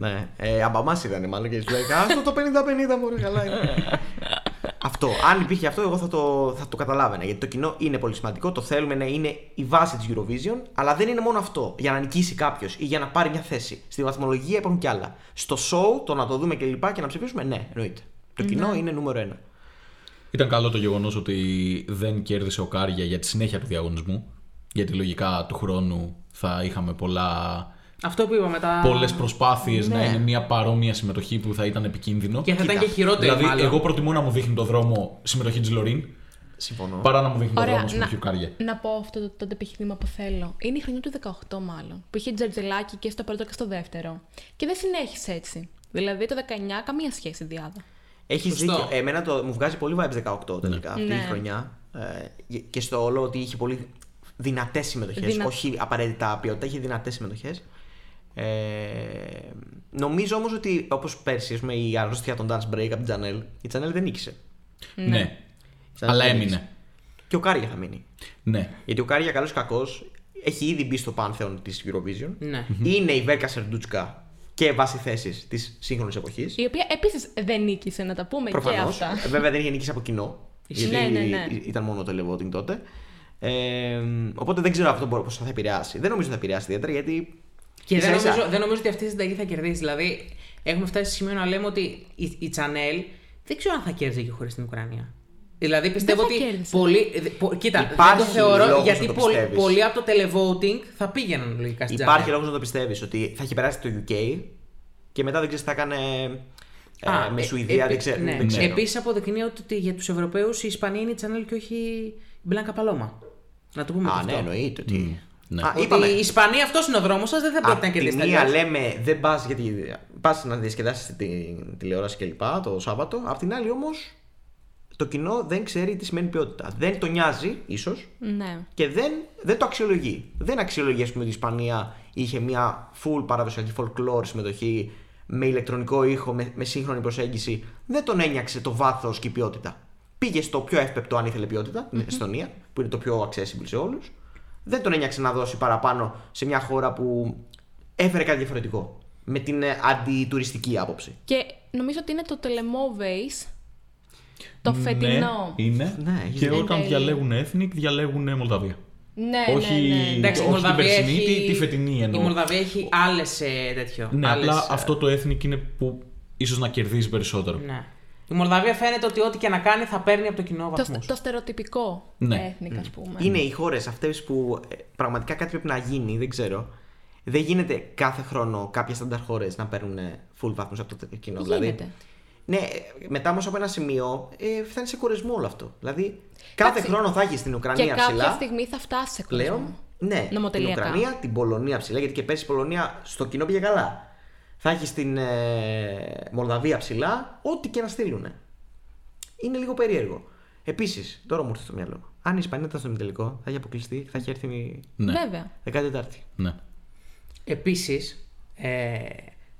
Ναι, ε, από εμάς είδανε μάλλον και του λέει Άστο το 50-50 μωρέ, καλά είναι. αυτό. Αν υπήρχε αυτό, εγώ θα το, θα το καταλάβαινα. Γιατί το κοινό είναι πολύ σημαντικό. Το θέλουμε να είναι η βάση της Eurovision. Αλλά δεν είναι μόνο αυτό. Για να νικήσει κάποιος ή για να πάρει μια θέση. Στη βαθμολογία υπάρχουν κι άλλα. Στο show, το να το δούμε και λοιπά και να ψηφίσουμε, ναι, εννοείται. Το κοινό είναι νούμερο ένα. Ήταν καλό το γεγονός ότι δεν κέρδισε ο Κάρια για τη συνέχεια του διαγωνισμού. Γιατί λογικά του χρόνου θα είχαμε πολλά Αυτό που είπαμε μετά. πολλές προσπάθειες να Ναι. είναι μια παρόμοια συμμετοχή που θα ήταν επικίνδυνο. Και θα ήταν Κοίτα, και χειρότερη δηλαδή, μάλλον. εγώ προτιμώ να μου δείχνει το δρόμο συμμετοχή της Λωρίν Συμφωνώ. παρά να μου δείχνει το Ωραία, δρόμο συμμετοχή του Κάρια. να, να πω αυτό το, το, επιχείρημα που θέλω. Είναι η χρονιά του 18 μάλλον. Που είχε τζερτζελάκι και στο πρώτο και στο δεύτερο. Και δεν συνέχισε έτσι. Δηλαδή το 19 καμία σχέση διάδα. Έχεις Σωστό. δίκιο. Εμένα το, μου βγάζει πολύ vibes 18 τελικά αυτή η Ναι. χρονιά. Ε, και στο όλο ότι είχε πολύ δυνατές συμμετοχές. Δυνα- Όχι απαραίτητα ποιότητα, είχε δυνατές συμμετοχές. Ε, νομίζω όμως ότι όπως πέρσι, ας πούμε, η αρρώστια των Dance Break από την Τζανέλ, η Τζανέλ δεν νίκησε. Ναι. Η Τζανέλ Αλλά δεν έμεινε. νίκησε. Και ο Κάρια θα μείνει. Ναι. Γιατί ο Κάρια, καλός ή κακός, έχει ήδη μπει στο πάνθεον της Eurovision. Ναι. Είναι η Βέρκα Σερντούτσκα και βάση θέσης της σύγχρονης εποχής. Η οποία επίσης δεν νίκησε, να τα πούμε και Προφανώς. αυτά. Βέβαια δεν είχε νικήσει από κοινό. γιατί Ναι, ναι, ναι. ήταν μόνο το televoting τότε. Ε, οπότε δεν ξέρω αυτό πώ θα επηρεάσει. Δεν νομίζω θα επηρεάσει ιδιαίτερα γιατί. Και δεν ίσα-ίσα- νομίζω, δεν νομίζω ότι αυτή η συνταγή θα κερδίσει. Δηλαδή, έχουμε φτάσει σε σημείο να λέμε ότι η, η Channel δεν ξέρω αν θα κέρδιζε και χωρίς την Ουκρανία. Δηλαδή πιστεύω θα ότι. κέρδισε. Πολύ, ε, πο- κοίτα, Υπάρχει δεν το θεωρώ λόγος γιατί να το πολλοί, πιστεύεις. πολλοί από το televoting θα πήγαιναν λογικά στην Υπάρχει Channel. λόγος να το πιστεύεις ότι θα έχει περάσει το UK και μετά δεν ξέρεις τι θα έκανε ε, Α, με ε, Σουηδία. επί- δεν ξέρω. ναι. δεν ξέρω. Επίσης αποδεικνύεται ότι για τους Ευρωπαίους η Ισπανία είναι η Channel και όχι η Μπλάνκα Παλώμα. Να το πούμε Α, και ναι, αυτό. εννοείται. Ότι... ναι. Α, Ότι είπαμε. η Ισπανία αυτός είναι ο δρόμος σας, δεν θα πρέπει Απ' να τη κερδίσει μία τελειώς. λέμε δεν πας γιατί πας να διασκεδάσεις την τηλεόραση κλπ. το Σάββατο. Απ' την άλλη όμως το κοινό δεν ξέρει τι σημαίνει ποιότητα. Δεν τον νοιάζει, ίσως, Ναι. και δεν, δεν το αξιολογεί. Δεν αξιολογεί, ας πούμε, ότι η Ισπανία είχε μια full παραδοσιακή folklore συμμετοχή με ηλεκτρονικό ήχο, με, με σύγχρονη προσέγγιση. Δεν τον ένιαξε το βάθος και η ποιότητα. Πήγε στο πιο εύπεπτο, αν ήθελε ποιότητα, την Εστονία, που είναι το πιο accessible σε όλους. Δεν τον ένιαξε να δώσει παραπάνω σε μια χώρα που έφερε κάτι διαφορετικό. Με την ε, αντιτουριστική άποψη. Και νομίζω ότι είναι το Telemovaes το φετινό. Ναι, είναι. Ναι, έχεις και δίκιο. όταν Εν τέλει. διαλέγουν Ethnic, διαλέγουν Μολδαβία. Ναι, όχι ναι, ναι. Εντάξει, η όχι την Μολδαβία περσινή, έχει... τη- τη φετινή εννοώ. Η Μολδαβία έχει άλλες τέτοιο. Ναι, άλλες, απλά ε, αυτό το Ethnic είναι που ίσως να κερδίζει περισσότερο. Ναι. Η Μολδαβία φαίνεται ότι ό,τι και να κάνει θα παίρνει από το κοινό Το, βαθμούς. το στερεοτυπικό Ναι. έθνικ, ας πούμε. Είναι οι χώρες αυτές που ε, πραγματικά κάτι πρέπει να γίνει, δεν ξέρω. Δεν γίνεται κάθε χρόνο κάποιε στάνταρ χώρες να παίρνουν ε, full βάθμου από το κοινό. Γίνεται. Δηλαδή, ναι, ε, μετά όμως από ένα σημείο ε, φτάνει σε κορεσμό όλο αυτό. Δηλαδή, κάθε Εντάξει. χρόνο θα έχεις στην Και Ουκρανία κάποια ψηλά. στιγμή θα φτάσεις σε Πλέον, κόσμο. ναι, την Νομοτελειακά. Ουκρανία, την Πολωνία ψηλά, γιατί και πέρσι η Πολωνία στο κοινό πήγε καλά. Θα έχεις την ε, Μολδαβία ψηλά, ό,τι και να στείλουν. Είναι λίγο περίεργο. Επίσης, τώρα μου ήρθε στο μυαλό. Αν η Ισπανία ήταν στο τελικό, θα έχει αποκλειστεί, θα έχει έρθει η Ναι. Βέβαια. 14η. ναι. Επίσης, ε,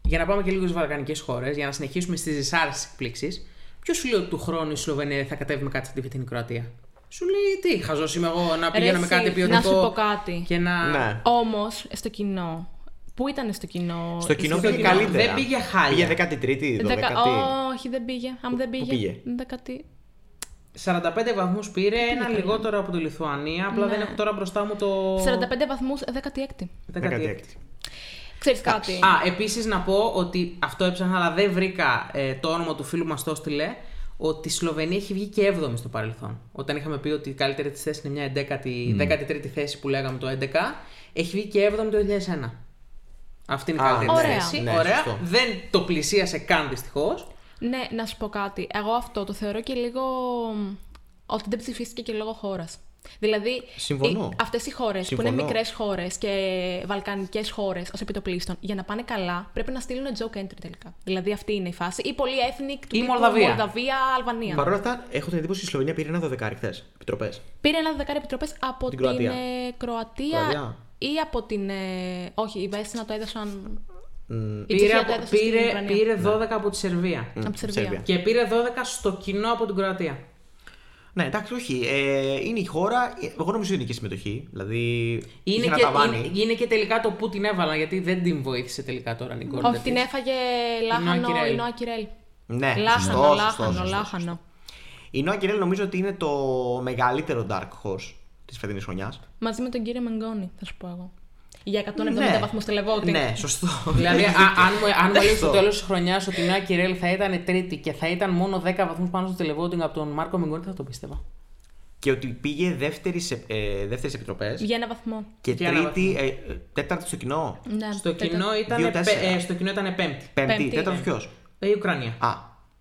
για να πάμε και λίγο στις βαλκανικές χώρες, για να συνεχίσουμε στις δυσάρεστες εκπλήξεις, ποιος σου λέει ότι του χρόνου η Σλοβενία θα κατέβει με κάτι στη φετινή Κροατία; Σου λέει τι, χαζός είμαι εγώ να πηγαίνω με εσύ, κάτι ποιοτικό. να σου πω κάτι. Και να. Ναι. Όμως, στο κοινό. Πού ήταν στο κοινό. Στο κοινό στο πήγε κοινό; καλύτερα. δεν πήγε χάλια. Πήγε 13η, 12η. Δεκα... Όχι, δεν πήγε. Αν δεν πήγε. πήγε; Δεκατή. 45 βαθμούς πήρε, ένα καλά. λιγότερο από τη Λιθουανία. Απλά Ναι. δεν έχω τώρα μπροστά μου το. 45 βαθμούς, 16η. 16. Ξέρεις κάτι; Α, επίσης να πω ότι αυτό έψαχνα, αλλά δεν βρήκα ε, το όνομα του φίλου μας το έστειλε. Ότι η Σλοβενία έχει βγει και 7η στο παρελθόν. Όταν είχαμε πει ότι η καλύτερη της θέση είναι μια 11η, 13η θέση που λέγαμε το 11, έχει βγει και 7η το 2001. Αυτή είναι η Α, καλύτερη Ωραία. θέση. ναι, Ωραία. σωστό. Δεν το πλησίασε καν δυστυχώς. Ναι, να σου πω κάτι. Εγώ αυτό το θεωρώ και λίγο. μ, ότι δεν ψηφίστηκε και λόγω χώρας. Δηλαδή, Συμφωνώ. αυτές οι χώρες που είναι Συμφωνώ. μικρές χώρες και βαλκανικές χώρες ως επιτοπλίστων, για να πάνε καλά, πρέπει να στείλουν joke entry τελικά. Δηλαδή, αυτή είναι η φάση. Ή πολύ ethnic του Ή τύπου Μολδαβία. Μολδαβία, Αλβανία. Παρ' όλα αυτά, έχω την εντύπωση ότι η Σλοβενία πήρε ένα δωδεκάρι χθες. Επιτροπές. Πήρε ένα δεκάρι επιτροπές από Την την, Κροατία. ε, Κροατία, Κροατία. Ή από την. ε, όχι, η Βέσνα το έδωσαν. Η Πήρε, Τσεχία από- το έδωσε στην πήρε, Ουκρανία. πήρε 12 από τη Σερβία. Από τη Σερβία. Σερβία. Και πήρε 12 στο κοινό από την Κροατία. Ναι, εντάξει, όχι. Ε, είναι η χώρα. Εγώ νομίζω είναι και συμμετοχή. Δηλαδή. Είναι είχε ένα και, ταβάνι. είναι, είναι και τελικά το που την έβαλαν, γιατί δεν την βοήθησε τελικά τώρα η Νικόλ. Όχι, την έφαγε λάχανο Κυρέλ. η Νόα Κυρέλ. Ναι, Λάχανο, σωστό, σωστό, λάχανο, σωστό, λάχανο. Η Νόα Κυρέλ νομίζω ότι είναι το μεγαλύτερο dark horse της φετινής χρονιάς. Μαζί με τον κύριο Μενγκόνη, θα σου πω εγώ. Για 170 ναι. βαθμούς televoting. Ναι, σωστό. Δηλαδή, α, αν μου, αν μου έλεγες στο Αυτό. τέλος της χρονιάς ότι η Νέα Κυρέλ θα ήταν τρίτη και θα ήταν μόνο 10 βαθμούς πάνω στο televoting από τον Μάρκο Μιγκόνη, θα το πίστευα. και ότι πήγε δεύτερη σε ε, δεύτερες επιτροπές Για ένα βαθμό. και Για ένα τρίτη, ε, ε, τέταρτη στο κοινό. Ναι, Στο τέταρτο. κοινό ήταν, Δύο, πε- τέσσερα. ε, στο κοινό ήταν πέμπτη. Πέμπτη, Πέμπτη, τέταρτος ναι. ποιος; Ε, Η Ουκρανία. Α,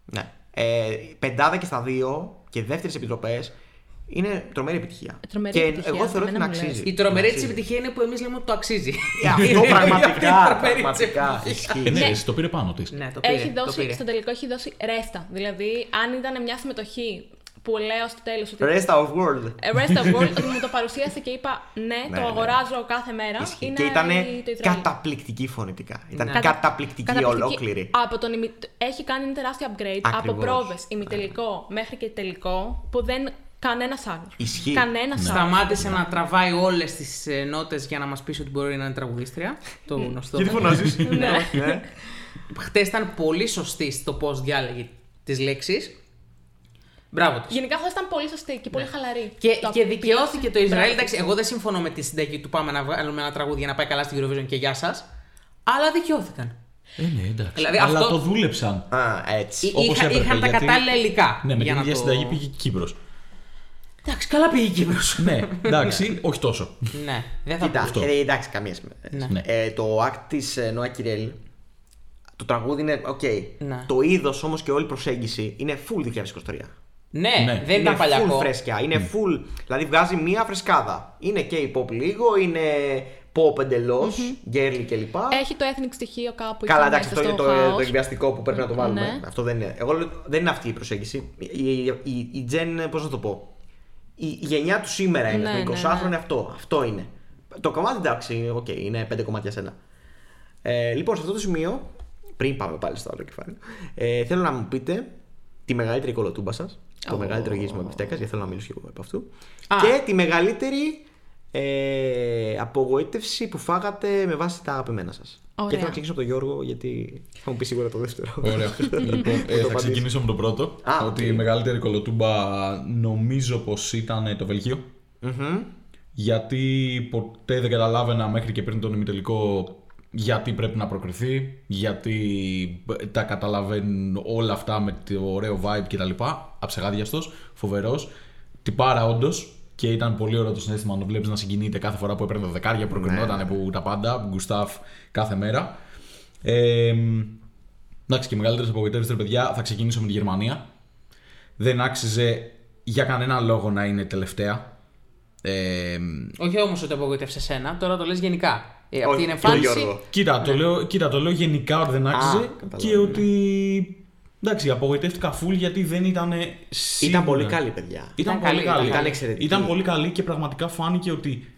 ναι. Ε, πεντάδα και στα δύο και δεύτερες επιτροπές είναι τρομερή επιτυχία. Τρομερή και επιτυχία, εγώ θεωρώ ότι εμένα την μου λες. αξίζει. Η τρομερή Την τη αξίζει. επιτυχία είναι που εμείς λέμε ότι το αξίζει. Ε, Αυτό Είναι αυτή η πραγματικά. τρομερή της πραγματικά επιτυχίας. Ε, ισχύει. ναι, Ναι. εσύ το πήρε πάνω της. Ναι, το πήρε. Έχει το δώσει, πήρε. στο τελικό έχει δώσει ρέστα. Δηλαδή, αν ήταν μια συμμετοχή που λέω στο τέλος ότι. Rest of world. ε, Rest of world, ότι μου το παρουσίασε και είπα ναι, Ναι, το ναι. αγοράζω κάθε μέρα. Ισχύει. Είναι Και ήταν η- το Ισραήλ. καταπληκτική φωνητικά. Ήταν Ναι. καταπληκτική, Καταπληκτική. ολόκληρη. Από τον ημι... Έχει κάνει ένα τεράστιο upgrade από Ακριβώς. πρόβες ημιτελικό μέχρι και τελικό που δεν κανένας άλλος. Ισχύει. Κανένας άλλος. Σταμάτησε να τραβάει όλες τις νότες για να μας πει ότι μπορεί να είναι τραγουδίστρια. Το γνωστό. Γιατί φωνάζεις. Ναι. Χτες ήταν πολύ σωστή στο πώ διάλεγε τι λέξει. Μπράβο της. Γενικά αυτό ήταν πολύ σωστή και πολύ χαλαρή. Και, Το και δικαιώθηκε το Ισραήλ. Μπράβο. Εντάξει, εγώ δεν συμφωνώ με τη συνταγή του πάμε να βγάλουμε ένα τραγούδι για να πάει καλά στην Eurovision και γεια σας. Αλλά δικαιώθηκαν. Ε, ναι, εντάξει. Δηλαδή, Αλλά αυτό- το δούλεψαν. Α, έτσι. Εί- Όπως είχα- έπρεπε, είχαν τα γιατί- κατάλληλα υλικά. Ναι, με για την να ίδια το- συνταγή πήγε και η Κύπρος. Εντάξει, καλά πήγε η Κύπρος. ναι, εντάξει, όχι τόσο. ναι, δεν θα Κοίτα, πω. αυτό. ε, εντάξει, καμία σημασία. Ναι. Ε, το act της Νόα Κυρέλ, το τραγούδι είναι οκ. Ναι. Το είδος όμως και όλη η προσέγγιση είναι full 2023. Ναι, Ναι. δεν ήταν είναι παλιακό. full φρέσκια. Είναι full. Δηλαδή βγάζει μία φρεσκάδα. Είναι και η pop λίγο, είναι pop εντελώς, girly κλπ. Έχει το ethnic στοιχείο κάπου. Καλά, εκεί εντάξει, μέσα αυτό είναι στο το, χάος. το εκβιαστικό που πρέπει να το βάλουμε. Ναι. Αυτό δεν είναι. Εγώ λέω, δεν είναι αυτή η προσέγγιση. Η, η, η, η Gen, πώς να το πω. Η, η γενιά του σήμερα είναι. Ναι, το 20 ναι, ναι. είναι αυτό. Αυτό είναι. Το κομμάτι εντάξει, οκ, είναι πέντε κομμάτια σε ένα. Ε, λοιπόν, σε αυτό το σημείο, πριν πάμε πάλι στο άλλο κεφάλαιο, ε, θέλω να μου πείτε τη μεγαλύτερη κωλοτούμπα σας. Το μεγαλύτερο γύρισμα επιφτέκα, γιατί θέλω να μιλήσω και εγώ από αυτού. Α. Και τη μεγαλύτερη ε, απογοήτευση που φάγατε με βάση τα αγαπημένα σας. Ωραία. Και θέλω να ξεκινήσω από τον Γιώργο, γιατί θα μου πει σίγουρα το δεύτερο. Ωραία. λοιπόν, ε, θα απαντήσω. ξεκινήσω με το πρώτο. Α, ότι οκ. η μεγαλύτερη κωλοτούμπα νομίζω πως ήταν το Βέλγιο. Μμμ. Γιατί ποτέ δεν καταλάβαινα μέχρι και πριν τον ημιτελικό γιατί πρέπει να προκριθεί, γιατί τα καταλαβαίνουν όλα αυτά με το ωραίο vibe κτλ. Αψεγάδιαστος, φοβερός. Τυπάρα όντως και ήταν πολύ ωραίο το συνέστημα να το βλέπεις να συγκινείται κάθε φορά που έπαιρνε τα δεκάρια, προκρινόταν που τα πάντα, Γκουστάφ κάθε μέρα. Ε, εντάξει και μεγαλύτερες απογοητεύσεις, ρε παιδιά, θα ξεκινήσω με τη Γερμανία. Δεν άξιζε για κανένα λόγο να είναι τελευταία. Ε, Όχι όμως ότι απογοήτευσε σένα, τώρα το λες γενικά. Ε, Όχι, αυτή την και εμφάνιση. τον Γιώργο. Κοίτα, το λέω, κοίτα, το λέω γενικά ότι δεν άξιζε καταλαβαίνω, και ότι. Εντάξει, απογοητεύτηκα full γιατί δεν ήταν. Ήταν πολύ καλή, παιδιά. Ήταν, Ήταν πολύ καλή, καλή. ήταν εξαιρετική. Ήταν πολύ καλή και πραγματικά φάνηκε ότι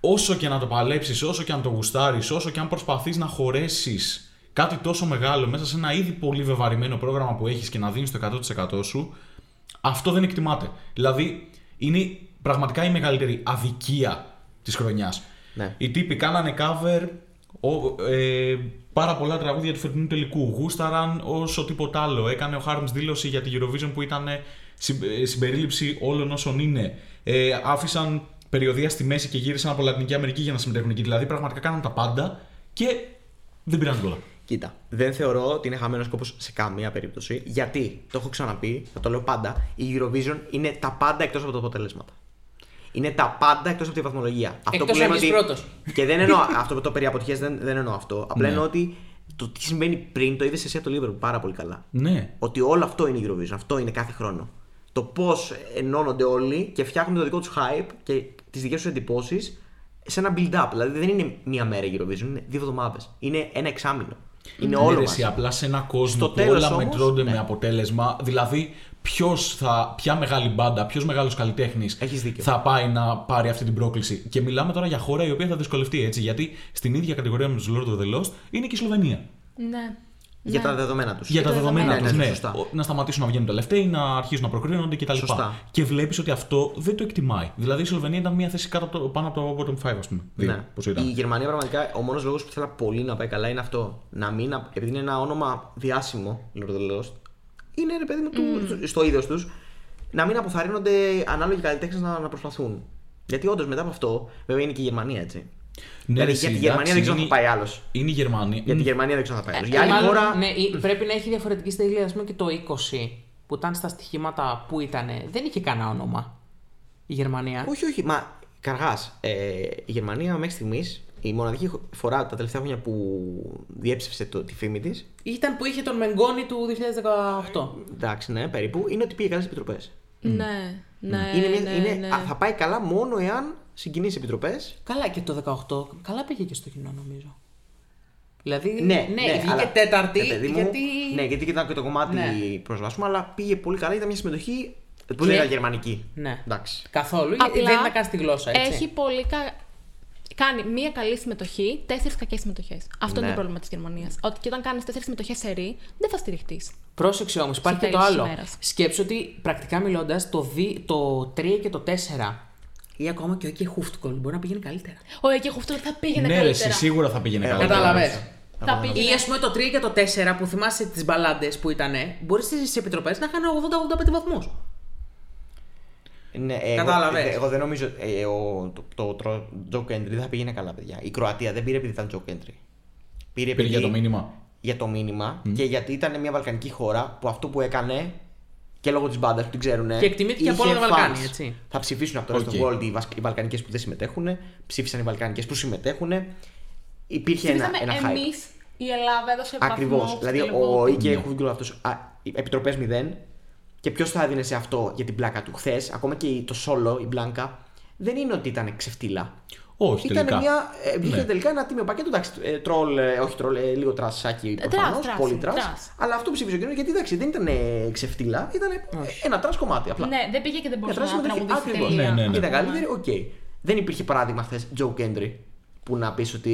όσο και να το παλέψεις, όσο και να το γουστάρεις, όσο και αν προσπαθείς να χωρέσεις κάτι τόσο μεγάλο μέσα σε ένα ήδη πολύ βεβαρημένο πρόγραμμα που έχεις και να δίνεις το 100% σου, αυτό δεν εκτιμάται. Δηλαδή, είναι πραγματικά η μεγαλύτερη αδικία της χρονιάς. Ναι. Οι τύποι κάνανε cover ο, ε, πάρα πολλά τραγούδια του φετινού τελικού. Γούσταραν όσο τίποτα άλλο. Έκανε ο Χάρμς δήλωση για τη Eurovision που ήταν ε, συμπ- ε, συμπερίληψη όλων όσων είναι. Ε, άφησαν περιοδία στη μέση και γύρισαν από Λατινική Αμερική για να συμμετέχουν εκεί. Δηλαδή πραγματικά κάναν τα πάντα και δεν πήραν τίποτα. Κοίτα, δεν θεωρώ ότι είναι χαμένος κόπο σε καμία περίπτωση. Γιατί, το έχω ξαναπεί, θα το λέω πάντα, η Eurovision είναι τα πάντα εκτός από τα αποτελέσματα. Είναι τα πάντα εκτός από τη βαθμολογία. Εκτός αν βγεις πρώτος. Και δεν εννοώ αυτό το περί αποτυχίας, δεν, δεν εννοώ αυτό. Απλά Ναι. εννοώ ότι το τι συμβαίνει πριν το είδες εσύ από το Liverpool πάρα πολύ καλά. Ναι. Ότι όλο αυτό είναι η Eurovision. Αυτό είναι κάθε χρόνο. το πώς ενώνονται όλοι και φτιάχνουν το δικό τους hype και τις δικές τους εντυπώσεις σε ένα build-up. Δηλαδή δεν είναι μία μέρα η Eurovision, είναι δύο εβδομάδες. Είναι ένα εξάμεινο. Είναι Ναι, όλο ρε, μαζί. εσύ, απλά σε ένα κόσμο Στο που τέλος όλα όμως, μετρώνται ναι. με αποτέλεσμα. Δηλαδή, ποιος θα, ποια μεγάλη μπάντα, ποιος μεγάλος καλλιτέχνης Έχεις δίκιο. θα πάει να πάρει αυτή την πρόκληση. Και μιλάμε τώρα για χώρα η οποία θα δυσκολευτεί έτσι. Γιατί στην ίδια κατηγορία με τους Lord of the Lost είναι και η Σλοβενία. Ναι. Για Ναι. τα δεδομένα τους. Για τα το δεδομένα δεδομένο. τους, Ναι, ναι. ναι, σωστά. Ο- Να σταματήσουν να βγαίνουν τελευταίοι, να αρχίσουν να προκρίνονται κτλ. Σωστά. Και βλέπεις ότι αυτό δεν το εκτιμάει. Δηλαδή η Σλοβενία ήταν μια θέση κάτω από το, πάνω από το bottom 5, ας πούμε. Δύο, Ναι. πόσο ήταν. Η Γερμανία πραγματικά ο μόνος λόγος που θέλω πολύ να πάει καλά είναι αυτό. Να μην, επειδή είναι ένα όνομα διάσημο, Lord of the Lost, είναι ρε παιδί μου του, στο είδος τους, να μην αποθαρρύνονται ανάλογοι καλλιτέχνες να, να προσπαθούν. Γιατί όντως μετά από αυτό, βέβαια είναι και η Γερμανία έτσι. Ναι, δηλαδή ρε, για τη εσύ, Γερμανία δεν εντάξει, ξέρω αν είναι- θα πάει άλλος. Είναι η Γερμανία. Για τη Γερμανία δεν ξέρω αν θα πάει άλλος. Ε, Για άλλη μάλλον, χώρα. Ναι, ή- πρέπει να έχει διαφορετική στήλη, ας πούμε και το 20 που ήταν στα στοιχήματα που ήταν. Δεν είχε κανένα όνομα. Η Γερμανία. Όχι, όχι, μα καργά. Ε, η Γερμανία μέχρι στιγμής η μοναδική φορά τα τελευταία χρόνια που διέψευσε το, τη φήμη τη, Ήταν που είχε τον Μενγκόνη του 2018. εντάξει, ναι, περίπου, είναι ότι πήγε καλέ επιτροπές. Ναι, ναι, είναι μια, ναι, είναι, ναι. α, θα πάει καλά μόνο εάν συγκινήσει επιτροπές. Καλά, και το 18 καλά πήγε και στο κοινό, νομίζω. Δηλαδή, Ναι, βγήκε αλλά, τέταρτη. ρε παιδί μου, γιατί... Ναι, γιατί ήταν και το κομμάτι Ναι. προσβάσιμο, αλλά πήγε πολύ καλά. Ήταν μια συμμετοχή πολύ Και- γερμανική. Ναι. Εντάξει. Καθόλου. Απλά δεν ήταν καν στη γλώσσα, έτσι. Έχει πολύ κα... Κάνει μία καλή συμμετοχή, τέσσερις κακές συμμετοχές. Αυτό είναι Ναι. το πρόβλημα της Γερμανίας. Ότι και όταν κάνεις τέσσερις συμμετοχές σε ρί, δεν θα στηριχτείς. Πρόσεξε όμως, υπάρχει και το τέλος της άλλο. ημέρας. Σκέψου ότι πρακτικά μιλώντας, το, δι- το 3 και το 4 ή ακόμα και ο Εκε Χούφτκολ μπορεί να πηγαίνει καλύτερα. Ο Εκέ Χουφτούλ θα πήγαινε Ναι, ρε, καλύτερα. εσύ σίγουρα θα πήγαινε Ε, καλά. Κατάλαβε. Θα πήγαινε. Ή ας πούμε το 3 και το 4 που θυμάσαι τις μπαλάντες που ήταν, μπορείς στις επιτροπές να είχαν 80-85 βαθμούς. Ναι, εγώ, Κατάλαβες. ε, εγώ δεν νομίζω. Ε, ο, το, το, το joke entry δεν θα πήγαινε καλά, παιδιά. Η Κροατία δεν πήρε επειδή ήταν joke entry. Πήρε, επειδή, για το μήνυμα. Για το μήνυμα και γιατί ήταν μια βαλκανική χώρα που αυτό που έκανε και λόγω της μπάντας που την ξέρουν. Και εκτιμήθηκε από όλα τα Βαλκάνια, έτσι. Θα ψηφίσουν από το Οκ. Rest of World οι, βασ- οι Βαλκανικές που δεν συμμετέχουν. Ψήφισαν οι Βαλκανικές που συμμετέχουν. Υπήρχε ένα, Ψηφίσαμε ένα hype. εμείς, η Ελλάδα έδωσε βαθμό. Ακριβώς. στο Δηλαδή, τελικό. ο Ike Ναι. Χουβίγκολ αυτός. Επιτροπές 0. Και ποιος θα έδινε σε αυτό για την πλάκα του. Χθες, ακόμα και το solo, η Μπλάνκα, δεν είναι ότι ήταν ξεφτύλα. Όχι, Ήταν τελικά. μια. Ε, βγήκε Ναι. τελικά ένα τίμιο πακέτο. Εντάξει, ε, τρολ, ε, όχι τρολ, ε, λίγο τρασάκι τρας, προφανώς, τρας, Πολύ είναι, τρας. τρας. Αλλά αυτό που ψήφισε ο κοινό γιατί εντάξει, δεν ήταν ε, ξεφτύλα, ήταν ένα τρας κομμάτι απλά. Ναι, δεν πήγε και δεν μπορούσε Για να τρας συμμετοχή. τραγουδήσει Ακριβώς. τελεία. Ναι, ναι, ναι. Ήταν καλύτερη, οκ. Δεν υπήρχε παράδειγμα χθες Joe Kendry που να πεις ότι.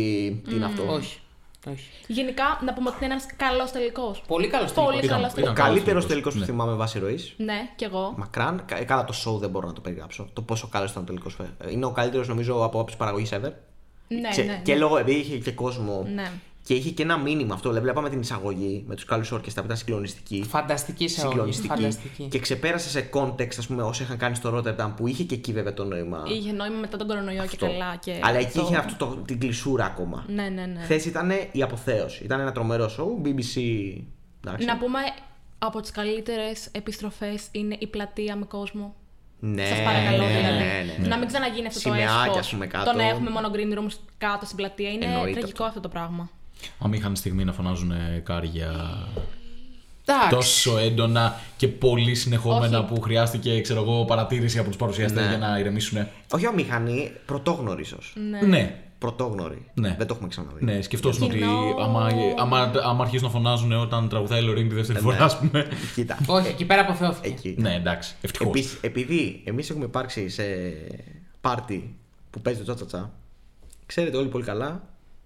Τι είναι αυτό. Όχι. Όχι. Γενικά, να πούμε ότι είναι ένας καλός τελικός. Πολύ καλός Πολύ τελικός. καλός Ήταν- τελικός. Ο ήταν καλύτερος καλός τελικός που ναι. θυμάμαι βάσει ροής. Ναι, κι εγώ. Μακράν. Κα- Καλά, το show δεν μπορώ να το περιγράψω. Το πόσο καλός ήταν ο τελικός. Είναι ο καλύτερος, νομίζω, από άποψη παραγωγής ever. Ναι, Ξε- ναι. και ναι. λόγω, επειδή είχε και κόσμο. Ναι. Και είχε και ένα μήνυμα αυτό. Δηλαδή, βλέπαμε την εισαγωγή με τους καλού όρκεστα που ήταν συγκλονιστική. Φανταστική σε όλους. συγκλονιστική. Φανταστική. Και ξεπέρασε σε context, ας πούμε, όσο είχαν κάνει στο Rotterdam που είχε και εκεί βέβαια το νόημα. Είχε νόημα μετά τον κορονοϊό και αυτό. καλά. Και Αλλά εκεί το- είχε αυτό το, την κλεισούρα ακόμα. Ναι, ναι, ναι. Χθες ήταν η αποθέωση. Ήταν ένα τρομερό show. BBC. Εντάξει. Να πούμε από τις καλύτερες επιστροφές είναι η πλατεία με κόσμο. Ναι, Σας παρακαλώ, ναι, δηλαδή. ναι, ναι. Να μην ξαναγίνει αυτό το Σημαίακια, έσχο. ας πούμε, κάτω. Το να έχουμε μόνο green rooms κάτω στην πλατεία. Είναι Εννοείται τραγικό αυτό το πράγμα. Αν είχαν στιγμή να φωνάζουν ε, κάρια Εντάξει. τόσο έντονα και πολύ συνεχόμενα Όχι. που χρειάστηκε ξέρω εγώ, παρατήρηση από τους παρουσιαστές Ναι. για να ηρεμήσουν. Όχι αμήχανη, πρωτόγνωρης ίσω. Ναι. Ναι. Πρωτόγνωρη. Ναι. Δεν το έχουμε ξαναδεί. Ναι, σκεφτόσουν ότι Κοινό. άμα, άμα, άμα αρχίσουν να φωνάζουν όταν τραγουδάει η Λωρίν τη δεύτερη φορά, ας πούμε. Κοίτα. Όχι, εκεί πέρα αποθεώθηκε. Εκεί. ναι, εντάξει. Ευτυχώς. Επίσης, επειδή εμείς έχουμε υπάρξει σε πάρτι που παίζει το τσατσατσά, ξέρετε όλοι πολύ καλά.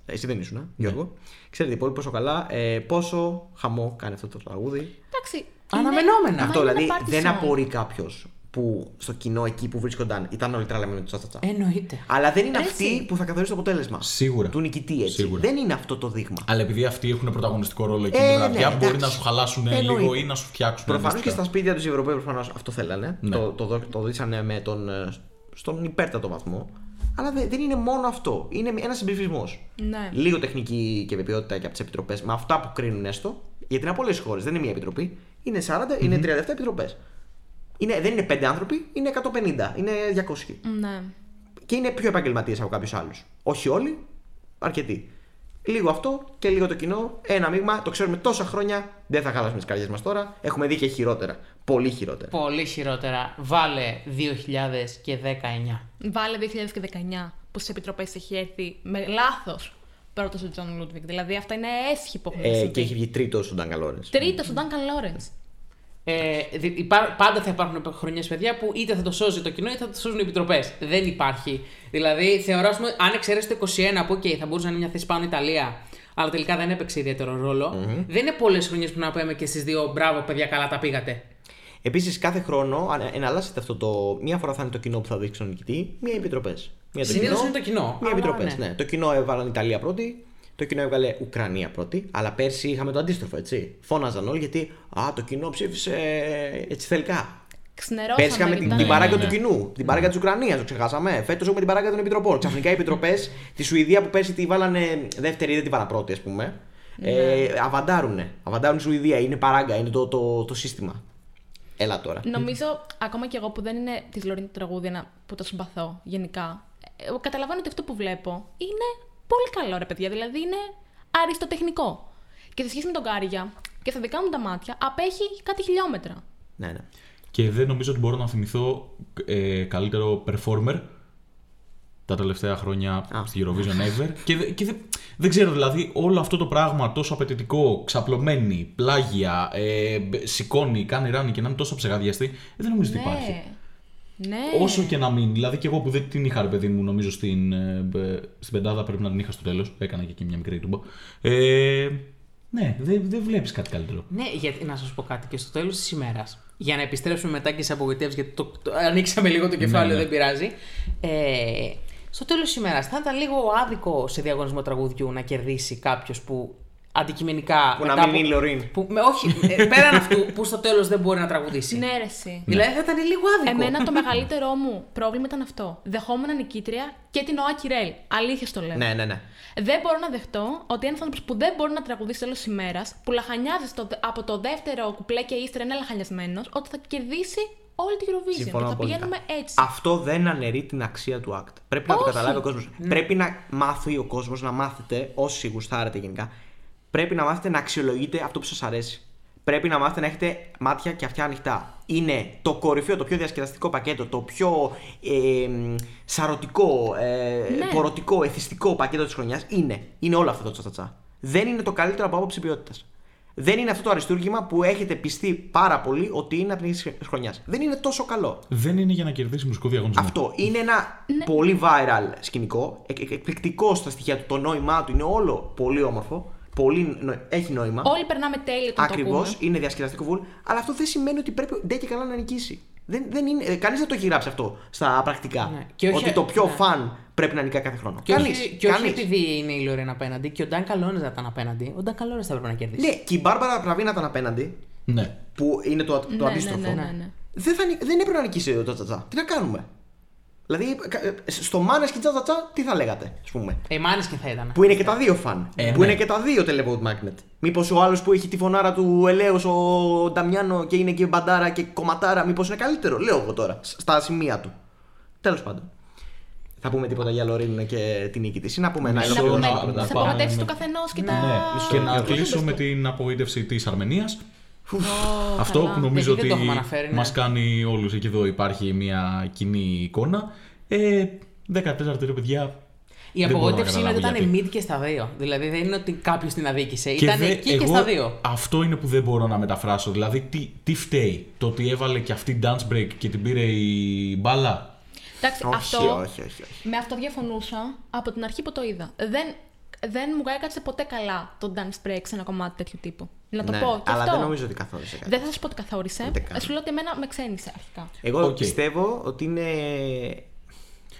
Εσύ δεν ήσουν, Γιώργο. Ξέρετε πολύ πόσο καλά ε, πόσο χαμό κάνει αυτό το τραγούδι. Εντάξει. Αναμενόμενα. είναι- αυτό είναι δηλαδή ένα party δεν song. απορεί κάποιος που στο κοινό εκεί που βρίσκονταν ήταν όλοι τρέλαμε με το τσατσατσά. Εννοείται. Αλλά δεν είναι Ρε, αυτή εσύ. που θα καθορίσει το αποτέλεσμα. Σίγουρα. Του νικητή έτσι. Σίγουρα. Δεν είναι αυτό το δείγμα. Αλλά επειδή αυτοί έχουν πρωταγωνιστικό ρόλο εκείνη Ε, τη ναι, βραδιά, μπορεί εντάξει. να σου χαλάσουν Εννοείται. λίγο ή να σου φτιάξουν. Προφανώς και αντίστοιχα. στα σπίτια τους οι Ευρωπαίοι προφανώς αυτό θέλανε. Ναι. Το, το, δω- το δείξανε με τον, ε, στον υπέρτατο βαθμό. Αλλά δε- δεν είναι μόνο αυτό. Είναι ένας συμπληκτισμό. Ναι. Λίγο τεχνική και βεβαιότητα και από τις επιτροπές με αυτά που κρίνουν έστω. Γιατί είναι από πολλές χώρες. Δεν είναι μία επιτροπή. Είναι 40, είναι 37 επιτροπές. Είναι, δεν είναι 5 άνθρωποι, είναι 150, είναι 200. Ναι. Και είναι πιο επαγγελματίες από κάποιους άλλους. Όχι όλοι, αρκετοί. Λίγο αυτό και λίγο το κοινό. Ένα μείγμα, το ξέρουμε τόσα χρόνια. Δεν θα χαλάσουμε τις καρδιές μας τώρα. Έχουμε δει και χειρότερα. Πολύ χειρότερα. Πολύ χειρότερα. Βάλε 2019. Βάλε 2019 που στις επιτροπές έχει έρθει με λάθος πρώτος ο Τζον Λούντβικ. Δηλαδή αυτά είναι έσχη που έχουν Ε, συμβεί. και έχει βγει τρίτος ο Ντάνκαν Λόρενς. Τρίτος ο Ντάνκαν Λόρενς. Ε, δι- υπά- πάντα θα υπάρχουν χρονιές, παιδιά, που είτε θα το σώζει το κοινό είτε θα το σώζουν οι επιτροπές. Δεν υπάρχει. Δηλαδή, θεωρώ, ας πούμε, αν εξαιρέσει το 21 που okay, θα μπορούσε να είναι μια θέση πάνω η Ιταλία, αλλά τελικά δεν έπαιξε ιδιαίτερο ρόλο, δεν είναι πολλές χρονιές που να πούμε και στι δύο μπράβο, παιδιά, καλά τα πήγατε. Επίσης, κάθε χρόνο αν- εναλλάσσεται αυτό το. Μία φορά θα είναι το κοινό που θα δείξει τον νικητή, μία οι επιτροπές. Συνήθως είναι το κοινό, Μία αλλά επιτροπές. ναι. Ναι. Το κοινό έβαλαν Ιταλία πρώτη, το κοινό έβγαλε Ουκρανία πρώτη, αλλά πέρσι είχαμε το αντίστροφο, έτσι. Φώναζαν όλοι γιατί Α, το κοινό ψήφισε έτσι θελικά. Ξνερώσαμε. Πέρσι είχαμε γιατί την, ήταν- την παράγκα ναι, του ναι. κοινού, την παράγκα της Ουκρανίας, το ξεχάσαμε. Φέτος έχουμε την παράγκα των επιτροπών. Ξαφνικά οι επιτροπές, της Σουηδία που πέρσι τη βάλανε δεύτερη ή δεν τη βάλανε πρώτη, ας πούμε. Ε, αβαντάρουνε. Αβαντάρουν η Σουηδία. Είναι παράγκα, είναι το, το, το σύστημα. Έλα τώρα. Νομίζω, ακόμα και εγώ που δεν είναι της Λωρίν το τραγούδι ένα που το συμπαθώ γενικά, ε, εγώ καταλαβαίνω ότι αυτό που βλέπω είναι πολύ καλό ρε παιδιά. Δηλαδή είναι αριστοτεχνικό. Και σε σχέση με τον Κάρια και στα δικά μου τα μάτια απέχει κάτι χιλιόμετρα. Ναι, ναι. Και δεν νομίζω ότι μπορώ να θυμηθώ ε, καλύτερο performer τα τελευταία χρόνια Α. στη Eurovision ever. και δε- και δε- δεν ξέρω, δηλαδή, όλο αυτό το πράγμα τόσο απαιτητικό, ξαπλωμένη, πλάγια, ε, μπ- σηκώνει, κάνει ράνι και να είναι τόσο ψεγαδιαστή, ε, δεν νομίζω ότι υπάρχει. Ναι. Όσο και να μην. Δηλαδή και εγώ που δεν την είχα, ρε παιδί μου, νομίζω στην, ε, μπ- στην πεντάδα πρέπει να την είχα στο τέλος. Έκανα και εκεί μια μικρή τούμπα. Ε, ναι, δεν δεν βλέπεις κάτι καλύτερο. Ναι, γιατί να σας πω κάτι και στο τέλος της ημέρας. Για να επιστρέψουμε μετά και σε απογοητεύσεις, γιατί το, το, ανοίξαμε λίγο το κεφάλαιο, ναι. δεν πειράζει. Ε, στο τέλος της ημέρας θα ήταν λίγο άδικο σε διαγωνισμό τραγουδιού να κερδίσει κάποιος που αντικειμενικά. Που να μετά μην είναι η Λωρίν. Που, με, όχι, ε, πέραν αυτού που στο τέλος δεν μπορεί να τραγουδήσει. Ναι, ρε, εσύ. Δηλαδή θα ήταν λίγο άδικο. Εμένα το μεγαλύτερό μου πρόβλημα ήταν αυτό. Δεχόμουν νικήτρια και την ΟΑ Κυρέλ. Αλήθεια το λέω. Ναι, ναι, ναι. Δεν μπορώ να δεχτώ ότι ένας άνθρωπος που δεν μπορεί να τραγουδήσει τέλος ημέρας, που λαχανιάζει στο, από το δεύτερο κουπλέ και ύστερα είναι λαχανιασμένος, ότι θα κερδίσει όλη την Eurovision. Συμφωνώ και θα απόλυτα. πηγαίνουμε έτσι. Αυτό δεν αναιρεί την αξία του act. Πρέπει να το Όχι. καταλάβει ο κόσμος. Πρέπει να μάθει ο κόσμος να μάθετε, όσοι γουστάρετε γενικά, πρέπει να μάθετε να αξιολογείτε αυτό που σας αρέσει. Πρέπει να μάθετε να έχετε μάτια και αυτιά ανοιχτά. Είναι το κορυφαίο, το πιο διασκεδαστικό πακέτο, το πιο ε, μ, σαρωτικό, ε, Ναι. πορωτικό, εθιστικό πακέτο της χρονιάς. Είναι. Είναι όλο αυτό το τσατσατσά. Δεν είναι το καλύτερο από άποψη ποιότητας. Δεν είναι αυτό το αριστούργημα που έχετε πιστεί πάρα πολύ ότι είναι από την αρχή της χρονιάς. Δεν είναι τόσο καλό. Δεν είναι για να κερδίσει μουσικό διαγωνισμό. Αυτό είναι ένα πολύ viral σκηνικό, εκ- εκ- εκπληκτικό στα στοιχεία του, το νόημά του είναι όλο πολύ όμορφο, πολύ, νο- έχει νόημα. Όλοι περνάμε τέλειο όταν το Ακριβώς, ακούμε. είναι διασκεδαστικό βουλ, αλλά αυτό δεν σημαίνει ότι πρέπει ντε και καλά να νικήσει. Δεν, δεν είναι, ε, κανείς δεν το έχει γράψει αυτό στα πρακτικά. Ναι. Και όχι- ότι το πιο ναι. φαν πρέπει να νικάει κάθε χρόνο. Και, κανείς, όχι, και όχι κανείς. επειδή είναι η Λόρεν απέναντι και ο Νταν Καλόνες θα ήταν απέναντι. Ο Νταν Καλόνες θα έπρεπε να κερδίσει. Ναι, και η Μπάρμπαρα Πραβίνα ήταν απέναντι, Ναι. που είναι το, το Ναι, ναι, αντίστροφο. ναι, ναι, ναι. Δεν, θα, νι- δεν έπρεπε να νικήσει το τσατσά. Τι να κάνουμε; Δηλαδή, κα- ε, στο Μάνες και τσατσά, τι θα λέγατε, ας πούμε. Ε, μάνες και θα ήταν. Που είναι και τα δύο φαν. Ε, που ναι. είναι και τα δύο televote magnet. Μήπως ο άλλος που έχει τη φωνάρα του Ελέω, ο Νταμιάνο και είναι και μπαντάρα και κομματάρα, μήπως είναι καλύτερο. Λέω εγώ τώρα. σ- Στα σημεία του. Τέλος πάντων. Θα πούμε τίποτα για Λωρίν και την νίκη της. Ή να πούμε ένα Μισό Να ολόκληρο πούμε να- πράγμα. να τι πάμε απογοητεύσεις με- του καθενός και τα. Ναι, και να το κλείσω του. με την απογοήτευση της Αρμενίας. Ω, Αυτό καλά. που νομίζω Γιατί δεν το ότι έχουμε αναφέρει, ναι. μας κάνει όλους εκεί εδώ υπάρχει μια κοινή εικόνα. Ε, 14η ρε παιδιά. Η δεν μπορώ να απογοήτευση είναι ότι καταλάβω ήταν γιατί. mid και στα δύο. Δηλαδή δεν είναι ότι κάποιος την αδίκησε. Και Ήταν δε- εκεί και εγώ- στα δύο. Αυτό είναι που δεν μπορώ να μεταφράσω. Δηλαδή, τι, τι φταίει, το ότι έβαλε και αυτή dance break και την πήρε η μπάλα; Εντάξει, Όχι, αυτό. όχι, όχι, όχι. Με αυτό διαφωνούσα από την αρχή που το είδα. Δεν, δεν μου έκατσε ποτέ καλά το dance break σε ένα κομμάτι τέτοιου τύπου. Να το Ναι, πω. Και αλλά αυτό. δεν νομίζω ότι καθόρισε κάτι. Δεν θα σας πω ότι καθόρισε. Ούτε καν. Σου λέω ότι εμένα με ξένισε αρχικά. Εγώ Οκ. πιστεύω ότι είναι.